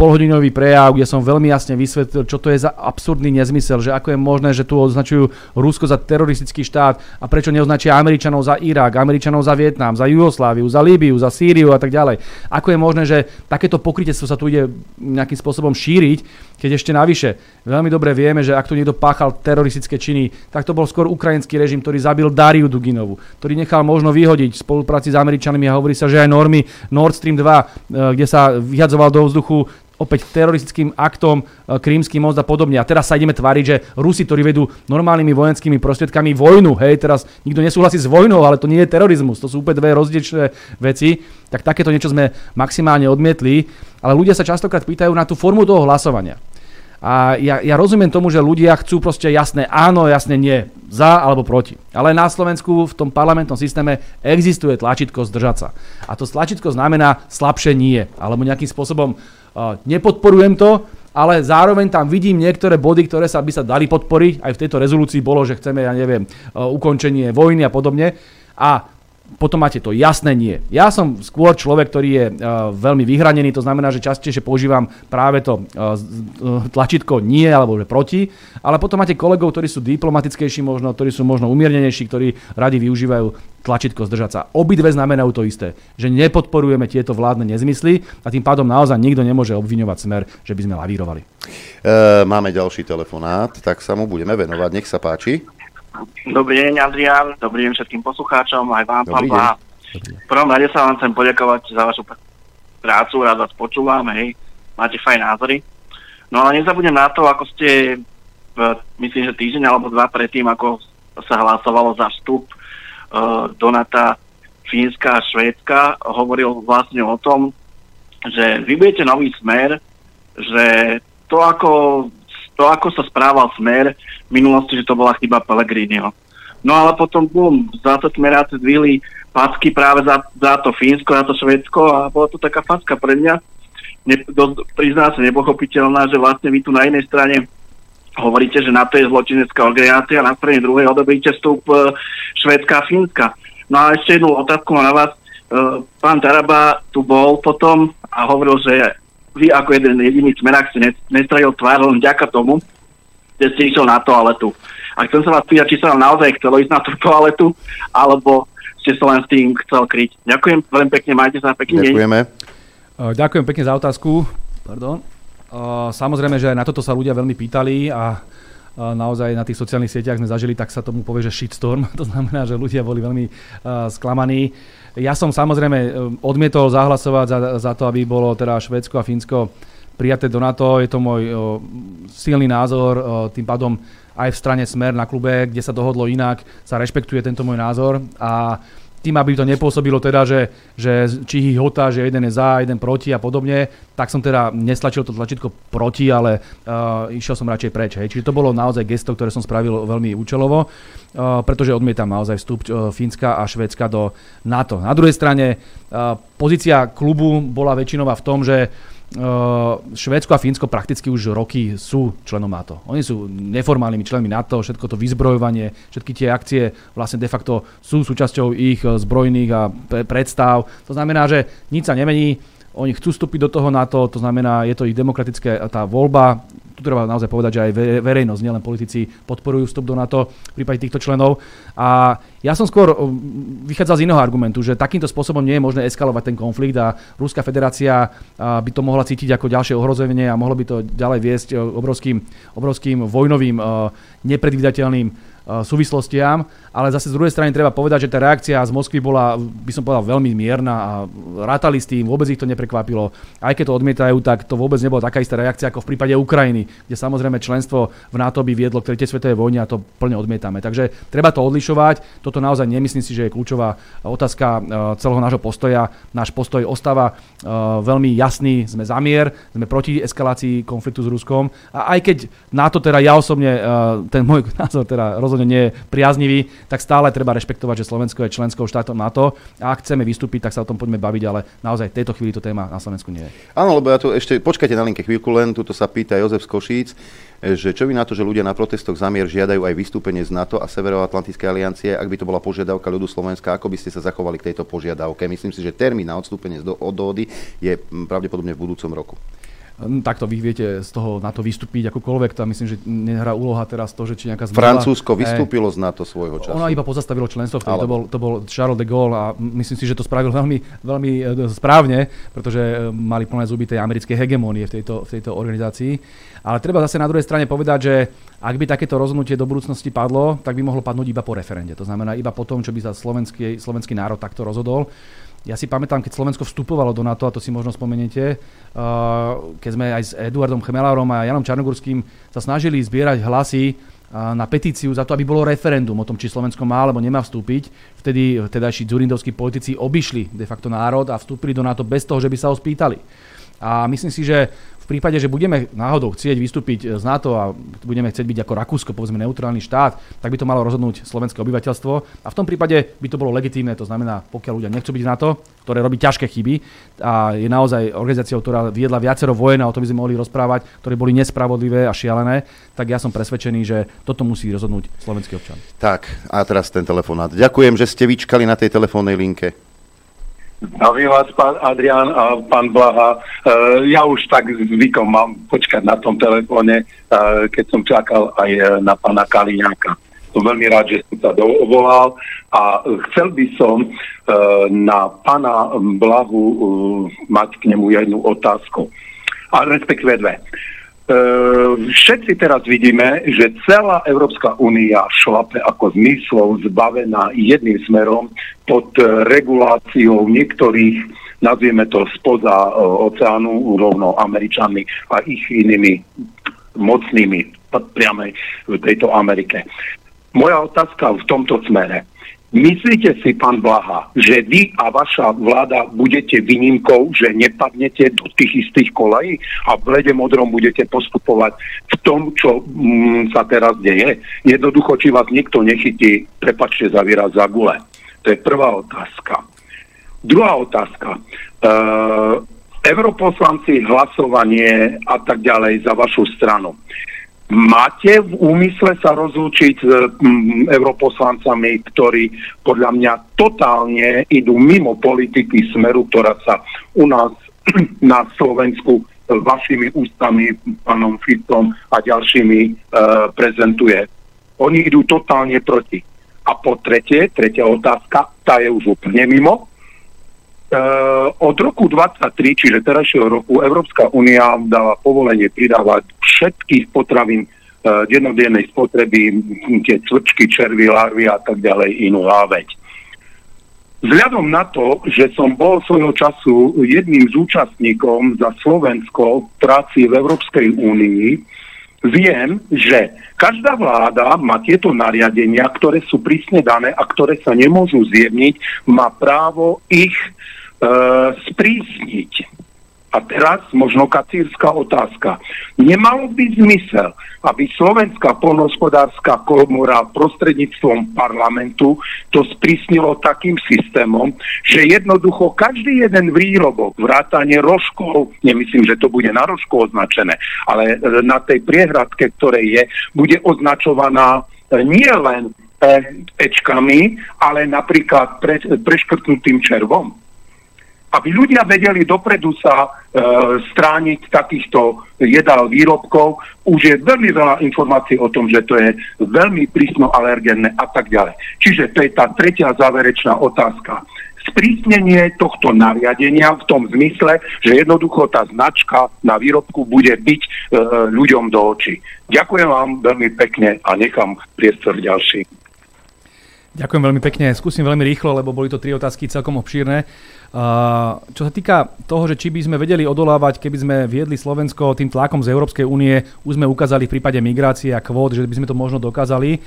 polhodinový prejav, kde som veľmi jasne vysvetlil, čo to je za absurdný nezmysel, že ako je možné, že tu označujú Rusko za teroristický štát a prečo neoznačia Američanov za Irak, Američanov za Vietnam, za Jugosláviu, za Líbiu, za Sýriu a tak ďalej. Ako je možné, že takéto pokrytectvo sa tu ide nejakým spôsobom šíriť, keď ešte navyše veľmi dobre vieme, že ak tu niekto páchal teroristické činy, tak to bol skôr ukrajinský režim, ktorý zabil Dariu Duginovu, ktorý nechal možno vyhodiť v spolupráci s Američanmi a hovorí sa, že aj normy Nord Stream 2, eh, kde sa vyhadzoval do vzduchu opäť teroristickým aktom e, Krímsky most a podobne. A teraz sa ideme tváriť, že Rusi, ktorí vedú normálnymi vojenskými prostriedkami vojnu, hej, teraz nikto nesúhlasí s vojnou, ale to nie je terorizmus, to sú úplne dve rozdielne veci, tak takéto niečo sme maximálne odmietli, ale ľudia sa častokrát pýtajú na tú formu toho hlasovania. A ja, ja rozumiem tomu, že ľudia chcú proste jasné áno, jasné nie, za alebo proti. Ale na Slovensku v tom parlamentnom systéme existuje tlačítko zdržať sa. A to tlačítko znamená slabšie nie, alebo nejakým spôsobom uh, nepodporujem to, ale zároveň tam vidím niektoré body, ktoré sa by sa dali podporiť. Aj v tejto rezolúcii bolo, že chceme, ja neviem, uh, ukončenie vojny a podobne. A potom máte to jasné nie. Ja som skôr človek, ktorý je uh, veľmi vyhranený, to znamená, že častejšie používam práve to uh, tlačítko nie alebo že proti, ale potom máte kolegov, ktorí sú diplomatickejší možno, ktorí sú možno umiernenejší, ktorí radi využívajú tlačítko zdržať sa. Obidve znamenajú to isté, že nepodporujeme tieto vládne nezmysly a tým pádom naozaj nikto nemôže obviňovať smer, že by sme lavírovali. E, máme ďalší telefonát, tak sa mu budeme venovať. Nech sa páči. Dobrý deň, Adrian. Dobrý deň všetkým poslucháčom, aj vám, pán Blá. V prvom rade sa vám chcem poďakovať za vašu prácu, rád vás počúvam, hej, máte fajn názory. No ale nezabudnem na to, ako ste, myslím, že týždeň alebo dva predtým, ako sa hlasovalo za vstup uh, do NATO Fínska a Švédska, hovoril vlastne o tom, že vy budete nový smer, že to, ako to, ako sa správal smer v minulosti, že to bola chyba Pellegriniho. No ale potom, bum, za to smeráci zvili packy práve za, za to Fínsko, za to Švedsko a bola to taká facka pre mňa. Ne, prizná sa nepochopiteľná, že vlastne vy tu na inej strane hovoríte, že NATO je zločinecká organizácia a na strane druhej odobríte vstup uh, Švedska a Fínska. No a ešte jednu otázku na vás. Uh, pán Taraba tu bol potom a hovoril, že vy ako jeden jediný smerák ste nestradil tvár len vďaka tomu, že ste išiel na toaletu. A chcem sa vás pýtať, či sa vám naozaj chcelo ísť na tú toaletu, alebo ste sa len s tým chcel kryť. Ďakujem veľmi pekne, majte sa pekný Ďakujeme. deň. Ďakujem pekne za otázku. Pardon. Samozrejme, že na toto sa ľudia veľmi pýtali a naozaj na tých sociálnych sieťach sme zažili, tak sa tomu povie, že shitstorm. To znamená, že ľudia boli veľmi sklamaní. Ja som samozrejme e, odmietol zahlasovať za, za to, aby bolo teda Švédsko a Fínsko prijaté do NATO. Je to môj o, silný názor, tým pádom aj v strane Smer na klube, kde sa dohodlo inak, sa rešpektuje tento môj názor a tým, aby to nepôsobilo teda, že, že či hota, že jeden je za, jeden proti a podobne, tak som teda neslačil to tlačítko proti, ale uh, išiel som radšej preč. Hej. Čiže to bolo naozaj gesto, ktoré som spravil veľmi účelovo, uh, pretože odmietam naozaj vstup uh, Fínska a Švédska do NATO. Na druhej strane uh, pozícia klubu bola väčšinová v tom, že Švédsko a Fínsko prakticky už roky sú členom NATO. Oni sú neformálnymi členmi NATO, všetko to vyzbrojovanie, všetky tie akcie vlastne de facto sú súčasťou ich zbrojných a predstav. To znamená, že nič sa nemení, oni chcú vstúpiť do toho NATO, to znamená, je to ich demokratické tá voľba, tu treba naozaj povedať, že aj verejnosť, nielen politici podporujú vstup do NATO v prípade týchto členov. A ja som skôr um, vychádzal z iného argumentu, že takýmto spôsobom nie je možné eskalovať ten konflikt a Ruská federácia by to mohla cítiť ako ďalšie ohrozenie a mohlo by to ďalej viesť obrovským, obrovským vojnovým, nepredvídateľným súvislostiam, ale zase z druhej strany treba povedať, že tá reakcia z Moskvy bola, by som povedal, veľmi mierna a rátali s tým, vôbec ich to neprekvapilo. Aj keď to odmietajú, tak to vôbec nebola taká istá reakcia ako v prípade Ukrajiny, kde samozrejme členstvo v NATO by viedlo k tretej svetovej vojne a to plne odmietame. Takže treba to odlišovať. Toto naozaj nemyslím si, že je kľúčová otázka e, celého nášho postoja. Náš postoj ostáva e, veľmi jasný. Sme za mier, sme proti eskalácii konfliktu s Ruskom. A aj keď NATO teda ja osobne, ten môj názor teda rozhodne nie je priaznivý, tak stále treba rešpektovať, že Slovensko je členskou štátom NATO a ak chceme vystúpiť, tak sa o tom poďme baviť, ale naozaj v tejto chvíli to téma na Slovensku nie je. Áno, lebo ja tu ešte, počkajte na linke chvíľku len, tuto sa pýta Jozef z Košíc, že čo vy na to, že ľudia na protestoch zamier žiadajú aj vystúpenie z NATO a Severoatlantickej aliancie, ak by to bola požiadavka ľudu Slovenska, ako by ste sa zachovali k tejto požiadavke? Myslím si, že termín na odstúpenie od dohody je pravdepodobne v budúcom roku. Hm, takto vy viete z toho na to vystúpiť akokoľvek. Tam myslím, že nehrá úloha teraz to, že či nejaká zmluva... Francúzsko vystúpilo z NATO svojho času. Ono iba pozastavilo členstvo, Ale... to, bol, to bol Charles de Gaulle a myslím si, že to spravil veľmi, veľmi e, správne, pretože e, mali plné zuby tej americkej hegemónie v tejto, v tejto organizácii. Ale treba zase na druhej strane povedať, že ak by takéto rozhodnutie do budúcnosti padlo, tak by mohlo padnúť iba po referende. To znamená iba po tom, čo by sa slovenský, slovenský národ takto rozhodol. Ja si pamätám, keď Slovensko vstupovalo do NATO, a to si možno spomeniete, uh, keď sme aj s Eduardom Chmelárom a Janom Čarnogurským sa snažili zbierať hlasy uh, na petíciu za to, aby bolo referendum o tom, či Slovensko má alebo nemá vstúpiť. Vtedy tedajší dzurindovskí politici obišli de facto národ a vstúpili do NATO bez toho, že by sa ho spýtali. A myslím si, že prípade, že budeme náhodou chcieť vystúpiť z NATO a budeme chcieť byť ako Rakúsko, povedzme neutrálny štát, tak by to malo rozhodnúť slovenské obyvateľstvo. A v tom prípade by to bolo legitímne, to znamená, pokiaľ ľudia nechcú byť v NATO, ktoré robí ťažké chyby a je naozaj organizáciou, ktorá viedla viacero vojen, a o tom by sme mohli rozprávať, ktoré boli nespravodlivé a šialené, tak ja som presvedčený, že toto musí rozhodnúť slovenský občan. Tak, a teraz ten telefonát. Ďakujem, že ste vyčkali na tej telefónnej linke. Zdravím vás, pán Adrian a pán Blaha. E, ja už tak zvykom mám počkať na tom telefóne, e, keď som čakal aj e, na pána Kaliňáka. Som veľmi rád, že som sa dovolal a chcel by som na pána Blahu mať k nemu jednu otázku. A respektíve dve. Ehm, všetci teraz vidíme, že celá Európska únia šlape ako zmyslov zbavená jedným smerom pod e, reguláciou niektorých, nazvieme to spoza e, oceánu, rovno Američanmi a ich inými mocnými priame v tejto Amerike. Moja otázka v tomto smere. Myslíte si, pán Blaha, že vy a vaša vláda budete výnimkou, že nepadnete do tých istých kolejí a v lede modrom budete postupovať v tom, čo mm, sa teraz deje? Jednoducho, či vás nikto nechytí, prepačte za výraz, za gule. To je prvá otázka. Druhá otázka. Uh, europoslanci, hlasovanie a tak ďalej za vašu stranu. Máte v úmysle sa rozlúčiť s mm, europoslancami, ktorí podľa mňa totálne idú mimo politiky smeru, ktorá sa u nás na Slovensku vašimi ústami, pánom Ficom a ďalšími e, prezentuje. Oni idú totálne proti. A po tretie, tretia otázka, tá je už úplne mimo. E, od roku 23, čiže terajšieho roku, Európska únia dala povolenie pridávať všetkých potravín e, jednodennej spotreby, tie cvrčky, červy, larvy a tak ďalej, inú láveť. Vzhľadom na to, že som bol svojho času jedným z účastníkom za Slovensko v práci v Európskej únii, viem, že každá vláda má tieto nariadenia, ktoré sú prísne dané a ktoré sa nemôžu zjemniť, má právo ich uh, sprísniť. A teraz možno kacírska otázka. Nemalo by zmysel, aby Slovenská polnohospodárska komora prostredníctvom parlamentu to sprísnilo takým systémom, že jednoducho každý jeden výrobok, vrátanie rožkov, nemyslím, že to bude na rožku označené, ale na tej priehradke, ktorej je, bude označovaná nie len Ečkami, ale napríklad pre, preškrtnutým červom aby ľudia vedeli dopredu sa e, strániť takýchto jedál výrobkov. Už je veľmi veľa informácií o tom, že to je veľmi prísno alergenné a tak ďalej. Čiže to je tá tretia záverečná otázka. Sprísnenie tohto nariadenia v tom zmysle, že jednoducho tá značka na výrobku bude byť e, ľuďom do očí. Ďakujem vám veľmi pekne a nechám priestor ďalší. Ďakujem veľmi pekne. Skúsim veľmi rýchlo, lebo boli to tri otázky celkom obšírne. Čo sa týka toho, že či by sme vedeli odolávať, keby sme viedli Slovensko tým tlakom z Európskej únie, už sme ukázali v prípade migrácie a kvót, že by sme to možno dokázali.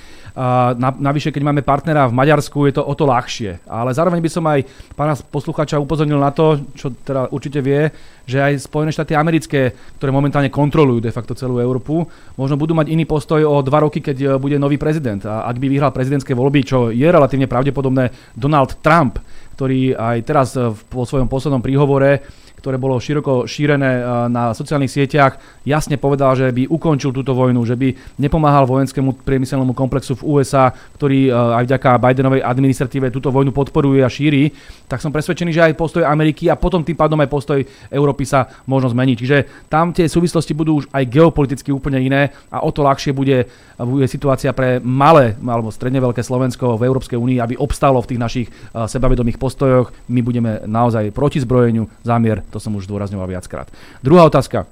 Navyše, keď máme partnera v Maďarsku, je to o to ľahšie. Ale zároveň by som aj pána posluchača upozornil na to, čo teda určite vie, že aj Spojené štáty americké, ktoré momentálne kontrolujú de facto celú Európu, možno budú mať iný postoj o dva roky, keď e, bude nový prezident. A ak by vyhral prezidentské voľby, čo je relatívne pravdepodobné, Donald Trump, ktorý aj teraz eh, po svojom poslednom príhovore ktoré bolo široko šírené eh, na sociálnych sieťach, jasne povedal, že by ukončil túto vojnu, že by nepomáhal vojenskému priemyselnému komplexu v USA, ktorý eh, aj vďaka Bidenovej administratíve túto vojnu podporuje a šíri, tak som presvedčený, že aj postoj Ameriky a potom tým pádom aj postoj Európy sa možno zmení. Čiže tam tie súvislosti budú už aj geopoliticky úplne iné a o to ľahšie bude, bude situácia pre malé alebo stredne veľké Slovensko v Európskej únii, aby obstalo v tých našich eh, sebavedomých postojoch. My budeme naozaj proti zbrojeniu, zámier to som už zdôrazňoval viackrát. Druhá otázka.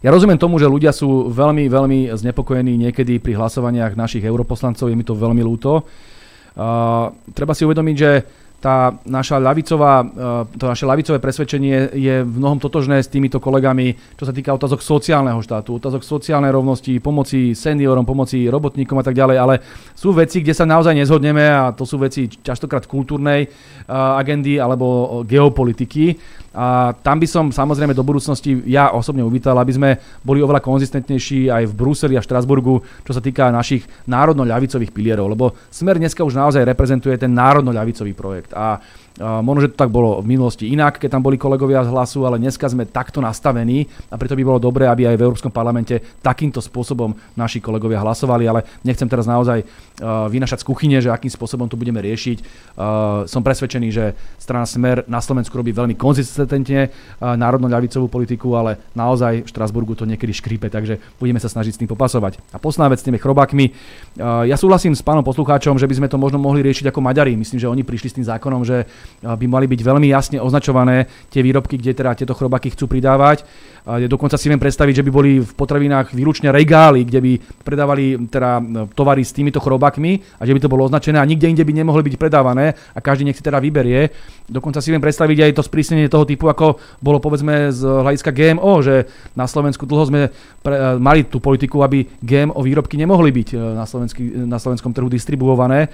Ja rozumiem tomu, že ľudia sú veľmi, veľmi znepokojení niekedy pri hlasovaniach našich europoslancov, je mi to veľmi ľúto. Uh, treba si uvedomiť, že tá naša ľavicová, to naše ľavicové presvedčenie je v mnohom totožné s týmito kolegami, čo sa týka otázok sociálneho štátu, otázok sociálnej rovnosti, pomoci seniorom, pomoci robotníkom a tak ďalej, ale sú veci, kde sa naozaj nezhodneme a to sú veci častokrát kultúrnej agendy alebo geopolitiky. A tam by som samozrejme do budúcnosti ja osobne uvítal, aby sme boli oveľa konzistentnejší aj v Bruseli a Štrasburgu, čo sa týka našich národno-ľavicových pilierov, lebo Smer dneska už naozaj reprezentuje ten národno-ľavicový projekt. A Možno, že to tak bolo v minulosti inak, keď tam boli kolegovia z hlasu, ale dneska sme takto nastavení a preto by bolo dobré, aby aj v Európskom parlamente takýmto spôsobom naši kolegovia hlasovali, ale nechcem teraz naozaj vynašať z kuchyne, že akým spôsobom to budeme riešiť. Som presvedčený, že strana Smer na Slovensku robí veľmi konzistentne národno-ľavicovú politiku, ale naozaj v Štrasburgu to niekedy škrípe, takže budeme sa snažiť s tým popasovať. A posledná vec s tými chrobákmi. Ja súhlasím s pánom poslucháčom, že by sme to možno mohli riešiť ako Maďari. Myslím, že oni prišli s tým zákonom, že by mali byť veľmi jasne označované tie výrobky, kde teda tieto chrobaky chcú pridávať. Dokonca si viem predstaviť, že by boli v potravinách výlučne regály, kde by predávali teda tovary s týmito chrobakmi a že by to bolo označené a nikde inde by nemohli byť predávané a každý nech si teda vyberie. Dokonca si viem predstaviť aj to sprísnenie toho typu, ako bolo povedzme z hľadiska GMO, že na Slovensku dlho sme pre, mali tú politiku, aby GMO výrobky nemohli byť na, na slovenskom trhu distribuované.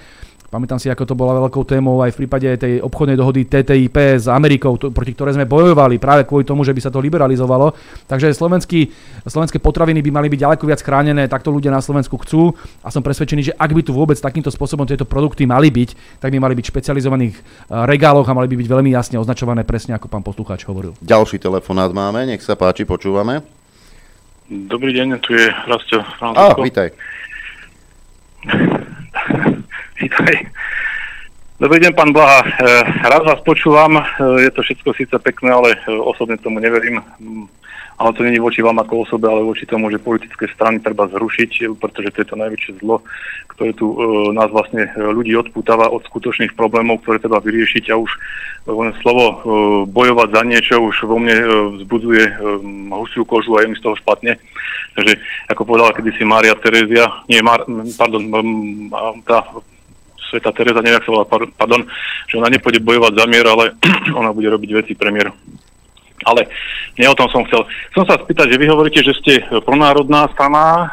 Pamätám si, ako to bola veľkou témou aj v prípade tej obchodnej dohody TTIP s Amerikou, to, proti ktorej sme bojovali práve kvôli tomu, že by sa to liberalizovalo. Takže slovenský, slovenské potraviny by mali byť ďaleko viac chránené, takto ľudia na Slovensku chcú a som presvedčený, že ak by tu vôbec takýmto spôsobom tieto produkty mali byť, tak by mali byť v špecializovaných eh, regáloch a mali by byť veľmi jasne označované presne ako pán poslucháč hovoril. Ďalší telefonát máme, nech sa páči, počúvame. Dobrý deň, tu je Rastio Francisco. Á, vítaj. Vítaj. Dobrý deň, pán Blaha. E, rád vás počúvam. E, je to všetko síce pekné, ale e, osobne tomu neverím. Mm, ale to není voči vám ako osobe, ale voči tomu, že politické strany treba zrušiť, pretože to je to najväčšie zlo, ktoré tu nás vlastne ľudí odpútava od skutočných problémov, ktoré treba vyriešiť a už len slovo bojovať za niečo už vo mne vzbudzuje husiu kožu a je mi z toho špatne. Takže ako povedala kedysi Mária Terezia, nie, Mar, pardon, tá Sveta Teresa, neviem, sa volá, pardon, že ona nepôjde bojovať za mier, ale ona bude robiť veci pre mier. Ale nie o tom som chcel. Chcem sa spýtať, že vy hovoríte, že ste pronárodná strana,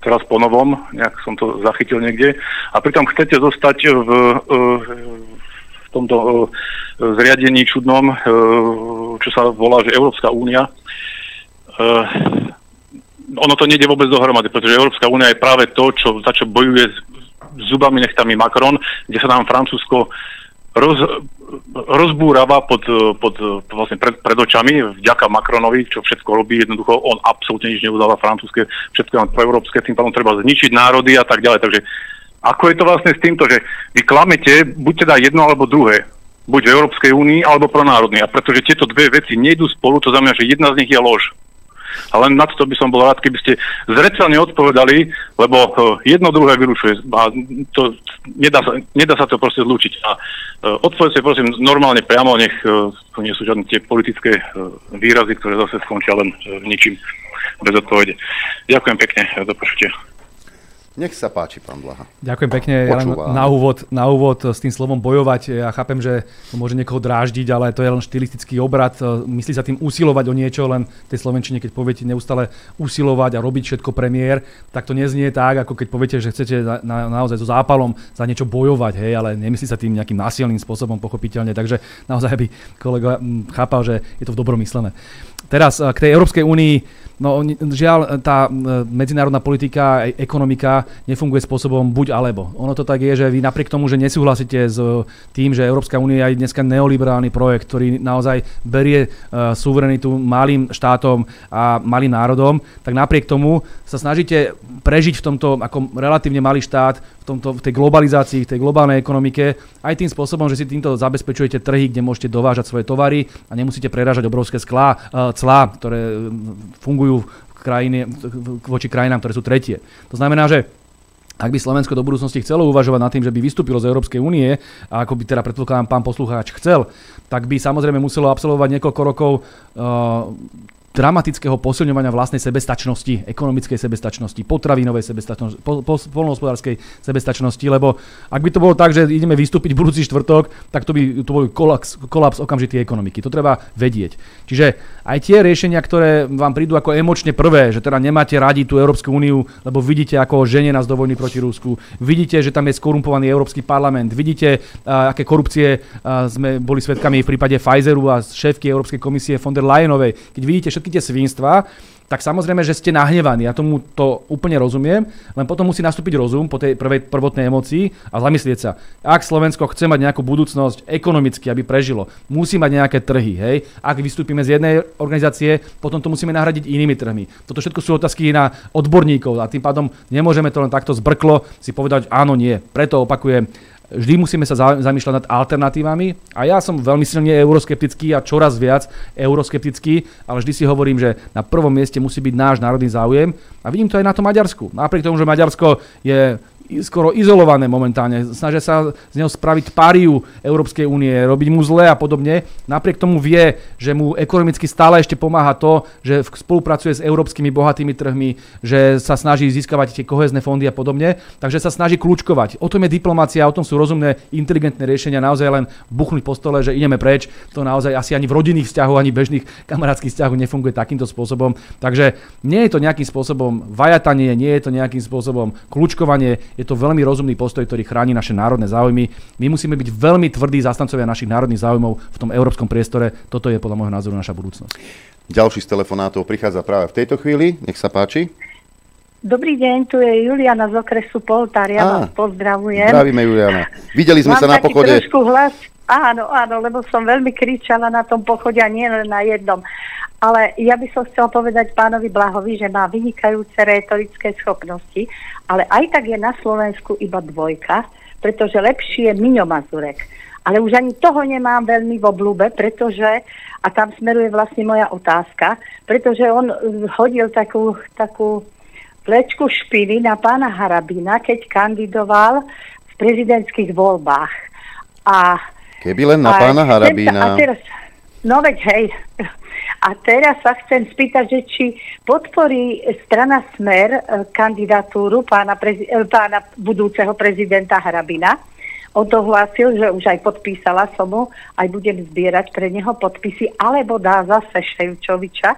teraz po novom, nejak som to zachytil niekde, a pritom chcete zostať v, v tomto zriadení čudnom, čo sa volá, že Európska únia. Ono to nejde vôbec dohromady, pretože Európska únia je práve to, čo, za čo bojuje zubami nechtami Macron, kde sa nám Francúzsko roz, rozbúrava pod, pod vlastne pred, pred očami vďaka Macronovi, čo všetko robí. Jednoducho on absolútne nič neudáva francúzske, všetko len proeurópske, tým pádom treba zničiť národy a tak ďalej. Takže ako je to vlastne s týmto, že vy klamete buď teda jedno alebo druhé buď v Európskej únii alebo pronárodný. A pretože tieto dve veci nejdú spolu, to znamená, že jedna z nich je lož. A len na to by som bol rád, keby ste zrecelne odpovedali, lebo e, jedno druhé vyrušuje. A to, nedá, sa, nedá sa to proste zlúčiť. A e, odpovedzte prosím normálne priamo, nech e, to nie sú žiadne tie politické výrazy, ktoré zase skončia len ničím bez odpovede. Ďakujem pekne za počutie. Nech sa páči, pán Blaha. Ďakujem pekne. Ja na, úvod, na úvod s tým slovom bojovať, ja chápem, že to môže niekoho dráždiť, ale to je len štilistický obrad. Myslí sa tým usilovať o niečo, len tej Slovenčine, keď poviete neustále usilovať a robiť všetko premiér, tak to neznie tak, ako keď poviete, že chcete na, na, naozaj so zápalom za niečo bojovať, hej, ale nemyslí sa tým nejakým násilným spôsobom, pochopiteľne. Takže naozaj by kolega chápal, že je to v dobrom myslené. Teraz k tej Európskej únii No žiaľ, tá medzinárodná politika, ekonomika nefunguje spôsobom buď alebo. Ono to tak je, že vy napriek tomu, že nesúhlasíte s tým, že Európska únia je dneska neoliberálny projekt, ktorý naozaj berie suverenitu malým štátom a malým národom, tak napriek tomu sa snažíte prežiť v tomto ako relatívne malý štát, v, tomto, v tej globalizácii, v tej globálnej ekonomike, aj tým spôsobom, že si týmto zabezpečujete trhy, kde môžete dovážať svoje tovary a nemusíte prerážať obrovské sklá, clá, ktoré fungujú krajine, voči krajinám, ktoré sú tretie. To znamená, že ak by Slovensko do budúcnosti chcelo uvažovať nad tým, že by vystúpilo z Európskej únie, a ako by teda predpokladám pán poslucháč chcel, tak by samozrejme muselo absolvovať niekoľko rokov uh, dramatického posilňovania vlastnej sebestačnosti, ekonomickej sebestačnosti, potravinovej sebestačnosti, po, po, polnohospodárskej sebestačnosti, lebo ak by to bolo tak, že ideme vystúpiť budúci štvrtok, tak to by to bol kolaps, kolaps okamžitý ekonomiky. To treba vedieť. Čiže aj tie riešenia, ktoré vám prídu ako emočne prvé, že teda nemáte radi tú Európsku úniu, lebo vidíte, ako ženie nás do vojny proti Rusku, vidíte, že tam je skorumpovaný Európsky parlament, vidíte, uh, aké korupcie uh, sme boli svedkami v prípade Pfizeru a šéfky Európskej komisie von der Leyenovej, keď vidíte všetky tie svinstva, tak samozrejme, že ste nahnevaní. Ja tomu to úplne rozumiem, len potom musí nastúpiť rozum po tej prvej prvotnej emocii a zamyslieť sa. Ak Slovensko chce mať nejakú budúcnosť ekonomicky, aby prežilo, musí mať nejaké trhy. Hej? Ak vystúpime z jednej organizácie, potom to musíme nahradiť inými trhmi. Toto všetko sú otázky na odborníkov a tým pádom nemôžeme to len takto zbrklo si povedať áno, nie. Preto opakujem, vždy musíme sa zamýšľať nad alternatívami a ja som veľmi silne euroskeptický a čoraz viac euroskeptický, ale vždy si hovorím, že na prvom mieste musí byť náš národný záujem a vidím to aj na to Maďarsku. Napriek tomu, že Maďarsko je skoro izolované momentálne. Snažia sa z neho spraviť pariu Európskej únie, robiť mu zle a podobne. Napriek tomu vie, že mu ekonomicky stále ešte pomáha to, že spolupracuje s európskymi bohatými trhmi, že sa snaží získavať tie kohezné fondy a podobne. Takže sa snaží kľúčkovať. O tom je diplomácia, o tom sú rozumné, inteligentné riešenia. Naozaj len buchnúť po stole, že ideme preč. To naozaj asi ani v rodinných vzťahoch, ani bežných kamarátskych vzťahoch nefunguje takýmto spôsobom. Takže nie je to nejakým spôsobom vajatanie, nie je to nejakým spôsobom kľúčkovanie je to veľmi rozumný postoj, ktorý chráni naše národné záujmy. My musíme byť veľmi tvrdí zastancovia našich národných záujmov v tom európskom priestore. Toto je podľa môjho názoru naša budúcnosť. Ďalší z telefonátov prichádza práve v tejto chvíli. Nech sa páči. Dobrý deň, tu je Juliana z okresu Poltár, ja vás pozdravujem. Zdravíme Juliana. Videli sme Mám sa na pochode. trošku hlas, áno, áno, lebo som veľmi kričala na tom pochode a nie len na jednom. Ale ja by som chcela povedať pánovi Blahovi, že má vynikajúce retorické schopnosti, ale aj tak je na Slovensku iba dvojka, pretože lepší je Miňo Mazurek. Ale už ani toho nemám veľmi v oblúbe, pretože, a tam smeruje vlastne moja otázka, pretože on hodil takú, takú plečku špiny na pána Harabina, keď kandidoval v prezidentských voľbách. A, Keby len na pána Harabína. A teraz, no veď hej, a teraz sa chcem spýtať, že či podporí strana Smer e, kandidatúru pána, prezi- e, pána budúceho prezidenta Hrabina. On to hlásil, že už aj podpísala som mu, aj budem zbierať pre neho podpisy, alebo dá zase Ševčoviča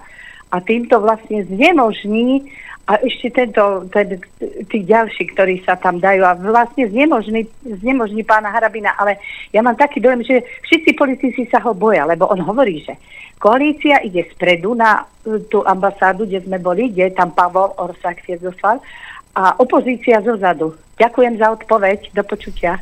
a týmto vlastne znemožní a ešte tento, ten, tí ďalší, ktorí sa tam dajú a vlastne znemožní, znemožní pána Harabina, ale ja mám taký dojem, že všetci politici sa ho boja, lebo on hovorí, že Koalícia ide spredu na e, tú ambasádu, kde sme boli, kde tam Pavol Orsak Fiezoslav a opozícia zozadu. Ďakujem za odpoveď. Do počutia.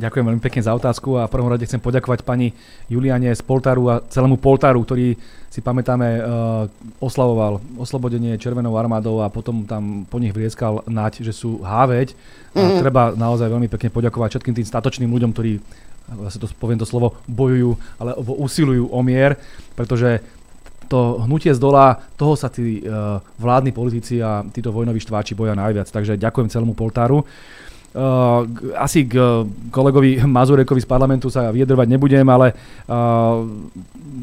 Ďakujem veľmi pekne za otázku a v prvom rade chcem poďakovať pani Juliane z Poltaru a celému Poltaru, ktorý si pamätáme uh, oslavoval oslobodenie Červenou armádou a potom tam po nich vrieskal nať, že sú háveť. A mm-hmm. treba naozaj veľmi pekne poďakovať všetkým tým statočným ľuďom, ktorí vlastne to poviem to slovo, bojujú, ale usilujú o mier, pretože to hnutie z dola, toho sa tí uh, vládni politici a títo vojnoví štváči boja najviac. Takže ďakujem celému Poltáru. Uh, asi k kolegovi Mazurekovi z parlamentu sa vyjadrovať nebudem, ale uh,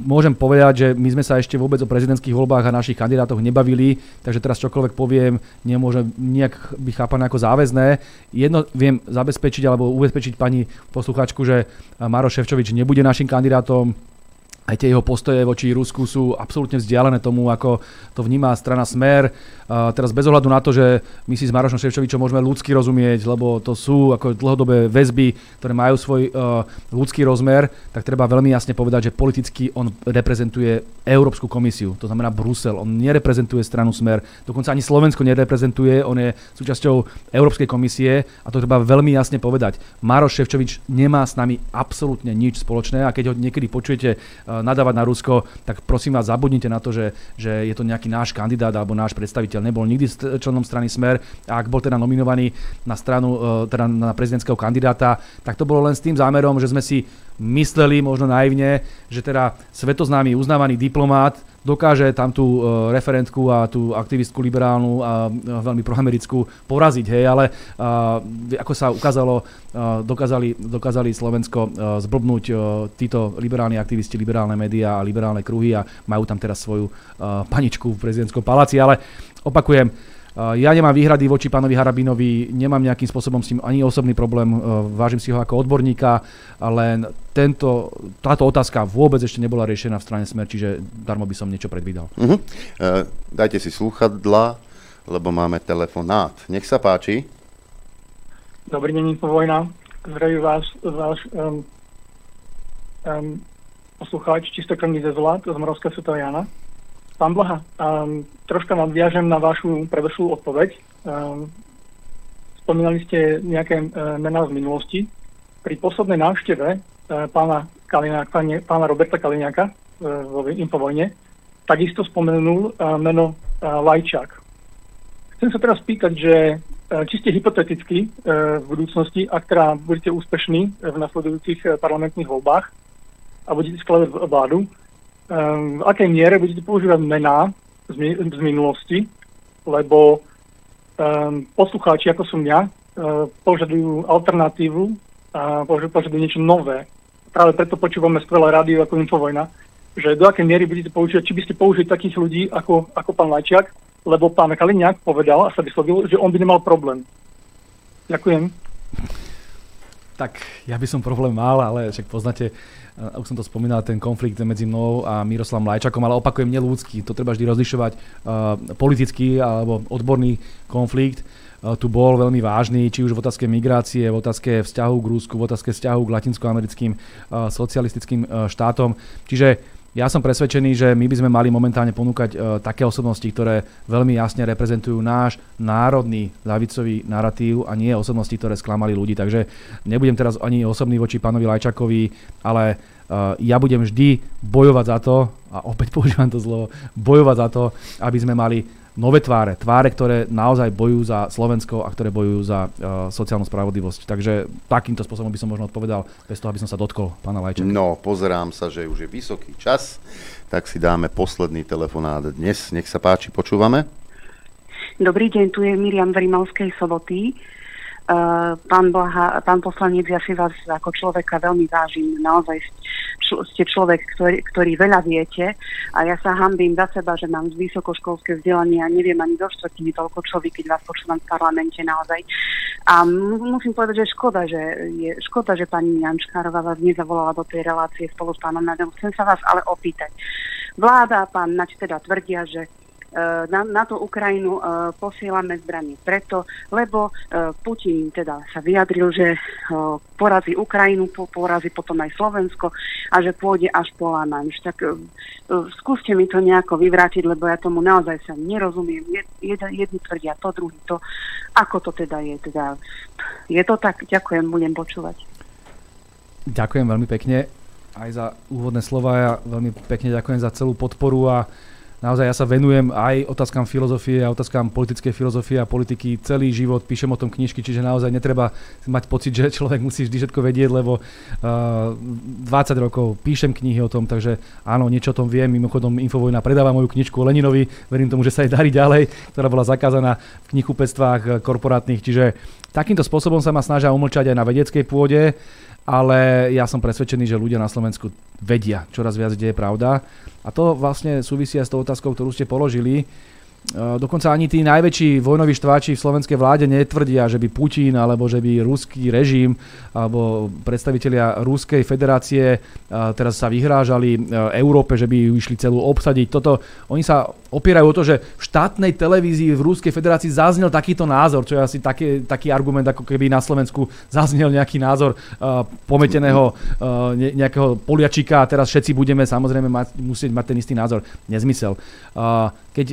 môžem povedať, že my sme sa ešte vôbec o prezidentských voľbách a našich kandidátoch nebavili, takže teraz čokoľvek poviem, nemôže nejak byť chápané ako záväzné. Jedno viem zabezpečiť alebo ubezpečiť pani posluchačku, že Maro Ševčovič nebude našim kandidátom, aj tie jeho postoje voči Rusku sú absolútne vzdialené tomu, ako to vníma strana Smer. Uh, teraz bez ohľadu na to, že my si s Marošom Ševčovičom môžeme ľudsky rozumieť, lebo to sú ako dlhodobé väzby, ktoré majú svoj uh, ľudský rozmer, tak treba veľmi jasne povedať, že politicky on reprezentuje Európsku komisiu, to znamená Brusel. On nereprezentuje stranu Smer, dokonca ani Slovensko nereprezentuje, on je súčasťou Európskej komisie a to treba veľmi jasne povedať. Maroš Ševčovič nemá s nami absolútne nič spoločné a keď ho niekedy počujete uh, nadávať na Rusko, tak prosím vás, zabudnite na to, že, že je to nejaký náš kandidát alebo náš predstaviteľ. Nebol nikdy členom strany Smer a ak bol teda nominovaný na stranu, e, teda na prezidentského kandidáta, tak to bolo len s tým zámerom, že sme si mysleli možno naivne, že teda svetoznámy uznávaný diplomát dokáže tam tú referentku a tú aktivistku liberálnu a veľmi proamerickú poraziť, hej, ale ako sa ukázalo, dokázali, dokázali Slovensko zblbnúť títo liberálni aktivisti, liberálne médiá a liberálne kruhy a majú tam teraz svoju paničku v prezidentskom paláci, ale opakujem, ja nemám výhrady voči pánovi Harabinovi, nemám nejakým spôsobom s ním ani osobný problém, vážim si ho ako odborníka, len tento, táto otázka vôbec ešte nebola riešená v strane Smer, čiže darmo by som niečo predvídal. Uh-huh. Uh, dajte si slúchadla, lebo máme telefonát. Nech sa páči. Dobrý deň, Vojna. Zdraví vás, váš um, um, poslucháč čistokrvný ze Zlat z Moravského sveta Jana. Pán Blaha, um, troška nadviažem na vašu predošlú odpoveď. Um, spomínali ste nejaké uh, mená z minulosti. Pri poslednej návšteve uh, pána, Kaliňáka, nie, pána Roberta Kaliňáka uh, vo Infovojne takisto spomenul uh, meno uh, Lajčák. Chcem sa teraz spýtať, že čiste hypoteticky v budúcnosti, ak teda budete úspešní v nasledujúcich parlamentných voľbách a budete skladať vládu, v akej miere budete používať mená z, z minulosti, lebo um, poslucháči, ako som ja, uh, požadujú alternatívu a požadujú niečo nové. Práve preto počúvame skvelé rádio ako Infovojna, že do akej miery budete používať, či by ste použili takých ľudí ako, ako pán Lajčiak, lebo pán Kaliňák povedal a sa vyslovil, že on by nemal problém. Ďakujem. Tak ja by som problém mal, ale však poznáte už som to spomínal, ten konflikt medzi mnou a Miroslavom Lajčakom, ale opakujem, nelúdsky. To treba vždy rozlišovať. Uh, politický alebo odborný konflikt uh, tu bol veľmi vážny, či už v otázke migrácie, v otázke vzťahu k Rúsku, v otázke vzťahu k latinskoamerickým uh, socialistickým štátom. Čiže ja som presvedčený, že my by sme mali momentálne ponúkať uh, také osobnosti, ktoré veľmi jasne reprezentujú náš národný ľavicový narratív a nie osobnosti, ktoré sklamali ľudí. Takže nebudem teraz ani osobný voči pánovi Lajčakovi, ale uh, ja budem vždy bojovať za to, a opäť používam to slovo, bojovať za to, aby sme mali nové tváre, tváre, ktoré naozaj bojujú za Slovensko a ktoré bojujú za uh, sociálnu spravodlivosť. Takže takýmto spôsobom by som možno odpovedal, bez toho, aby som sa dotkol pána Lajčaka. No, pozerám sa, že už je vysoký čas, tak si dáme posledný telefonát dnes. Nech sa páči, počúvame. Dobrý deň, tu je Miriam z Rimavskej soboty. Uh, pán, Blaha, pán poslanec, ja si vás ako človeka veľmi vážim. Naozaj ste človek, ktorý, ktorý veľa viete a ja sa hambím za seba, že mám vysokoškolské vzdelanie a neviem ani do štvrtiny toľko človek, keď vás počúvam v parlamente naozaj. A musím povedať, že škoda, že je škoda, že pani Jančkárová vás nezavolala do tej relácie spolu s pánom Nadom. Chcem sa vás ale opýtať. Vláda a pán Naď teda tvrdia, že na, na tú Ukrajinu e, posielame zbranie preto, lebo e, Putin teda sa vyjadril, že porazí Ukrajinu, porazí potom aj Slovensko a že pôjde až po Lamanš. Tak skúste mi to nejako vyvrátiť, lebo ja tomu naozaj sa nerozumiem. Jed, jedni tvrdia to, druhý to. Ako to teda je? Teda, je to tak? Ďakujem, budem počúvať. Ďakujem veľmi pekne aj za úvodné slova. Ja veľmi pekne ďakujem za celú podporu a naozaj ja sa venujem aj otázkam filozofie a otázkam politickej filozofie a politiky. Celý život, píšem o tom knižky, čiže naozaj netreba mať pocit, že človek musí vždy všetko vedieť, lebo uh, 20 rokov píšem knihy o tom, takže áno, niečo o tom viem, mimochodom Infovojna predáva moju knižku Leninovi, verím tomu, že sa jej darí ďalej, ktorá bola zakázaná v knihkupectvách korporátnych, čiže takýmto spôsobom sa ma snažia umlčať aj na vedeckej pôde, ale ja som presvedčený, že ľudia na Slovensku vedia čoraz viac, kde je pravda. A to vlastne súvisia s tou otázkou, ktorú ste položili. E, dokonca ani tí najväčší vojnoví štváči v slovenskej vláde netvrdia, že by Putin alebo že by ruský režim alebo predstavitelia Ruskej federácie e, teraz sa vyhrážali e, Európe, že by ju išli celú obsadiť. Toto, oni sa opierajú o to, že v štátnej televízii v Ruskej federácii zaznel takýto názor, čo je asi taký, taký argument, ako keby na Slovensku zaznel nejaký názor pometeného nejakého poliačika a teraz všetci budeme samozrejme mať, musieť mať ten istý názor. Nezmysel. Keď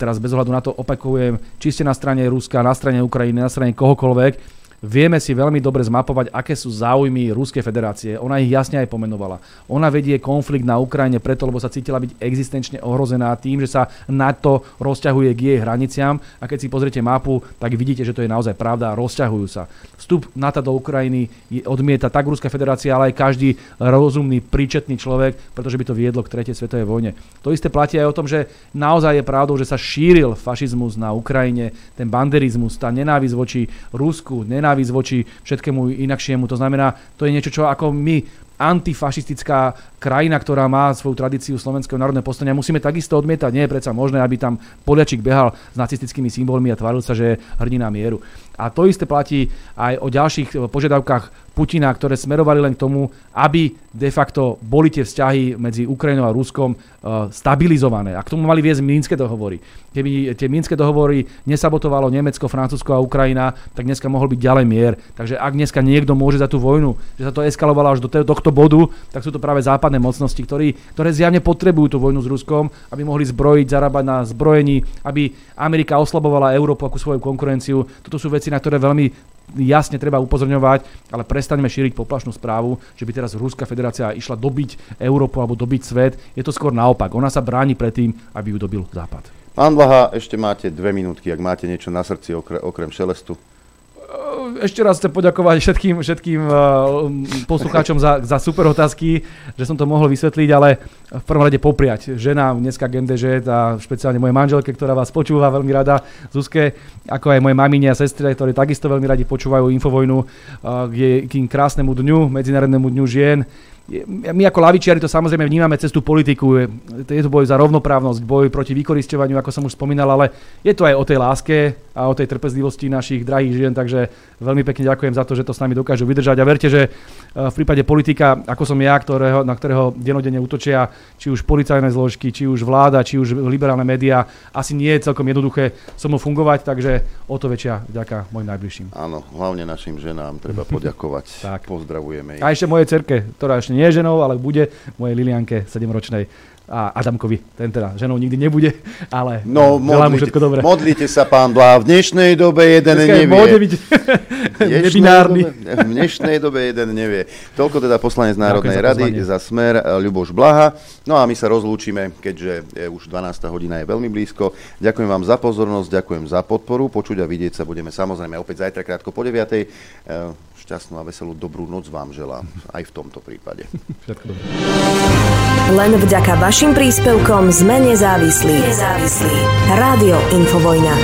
teraz bez ohľadu na to opakujem, či ste na strane Ruska, na strane Ukrajiny, na strane kohokoľvek, vieme si veľmi dobre zmapovať, aké sú záujmy Ruskej federácie. Ona ich jasne aj pomenovala. Ona vedie konflikt na Ukrajine preto, lebo sa cítila byť existenčne ohrozená tým, že sa NATO rozťahuje k jej hraniciam a keď si pozriete mapu, tak vidíte, že to je naozaj pravda rozťahujú sa. Vstup NATO do Ukrajiny odmieta tak Ruská federácia, ale aj každý rozumný, príčetný človek, pretože by to viedlo k tretej svetovej vojne. To isté platí aj o tom, že naozaj je pravdou, že sa šíril fašizmus na Ukrajine, ten banderizmus, tá nenávisť voči Rusku, nenávisť voči všetkému inakšiemu. To znamená, to je niečo, čo ako my antifašistická krajina, ktorá má svoju tradíciu slovenského národného postania, musíme takisto odmietať. Nie je predsa možné, aby tam Poliačik behal s nacistickými symbolmi a tváril sa, že je hrdina mieru. A to isté platí aj o ďalších požiadavkách Putina, ktoré smerovali len k tomu, aby de facto boli tie vzťahy medzi Ukrajinou a Ruskom uh, stabilizované. A k tomu mali viesť Mínske dohovory. Keby tie Mínske dohovory nesabotovalo Nemecko, Francúzsko a Ukrajina, tak dneska mohol byť ďalej mier. Takže ak dneska niekto môže za tú vojnu, že sa to eskalovalo až do tohto bodu, tak sú to práve západné mocnosti, ktorí, ktoré zjavne potrebujú tú vojnu s Ruskom, aby mohli zbrojiť, zarábať na zbrojení, aby Amerika oslabovala Európu ako svoju konkurenciu. Toto sú veci, na ktoré veľmi jasne treba upozorňovať, ale prestaňme šíriť poplašnú správu, že by teraz Ruská federácia išla dobiť Európu alebo dobiť svet. Je to skôr naopak. Ona sa bráni pred tým, aby ju dobil Západ. Pán Blaha, ešte máte dve minútky, ak máte niečo na srdci okrem, okrem šelestu ešte raz chcem poďakovať všetkým, všetkým uh, poslucháčom za, za super otázky, že som to mohol vysvetliť, ale v prvom rade popriať. Ženám dneska Gendeže a špeciálne mojej manželke, ktorá vás počúva veľmi rada, Zuzke, ako aj moje mamine a sestre, ktorí takisto veľmi radi počúvajú Infovojnu uh, k, k krásnemu dňu, Medzinárodnému dňu žien. My ako lavičiari to samozrejme vnímame cez tú politiku. Je to boj za rovnoprávnosť, boj proti vykoristovaniu, ako som už spomínal, ale je to aj o tej láske a o tej trpezlivosti našich drahých žien, takže veľmi pekne ďakujem za to, že to s nami dokážu vydržať a verte, že eh, v prípade politika, ako som ja, ktorého, na ktorého denodene útočia či už policajné zložky, či už vláda, či už liberálne médiá, asi nie je celkom jednoduché som fungovať, takže o to väčšia vďaka mojim najbližším. Áno, hlavne našim ženám treba poďakovať. tak. Pozdravujeme ich. A ešte mojej cerke, ktorá ešte nie je ženou, ale bude mojej Lilianke 7-ročnej a Adamkovi, ten teda ženou nikdy nebude, ale no, modlite, mu všetko dobré. Modlite sa, pán Blá, v dnešnej dobe jeden Dneska nevie. byť nebinárny. v dnešnej dobe jeden nevie. Toľko teda poslanec Národnej za rady za smer eh, Ľuboš Blaha. No a my sa rozlúčime, keďže je už 12. hodina je veľmi blízko. Ďakujem vám za pozornosť, ďakujem za podporu. Počuť a vidieť sa budeme samozrejme opäť zajtra krátko po 9 šťastnú a veselú dobrú noc vám želám aj v tomto prípade. Všetko dobré. Len vďaka vašim príspevkom sme nezávislí. Nezávislí. Rádio Infovojna.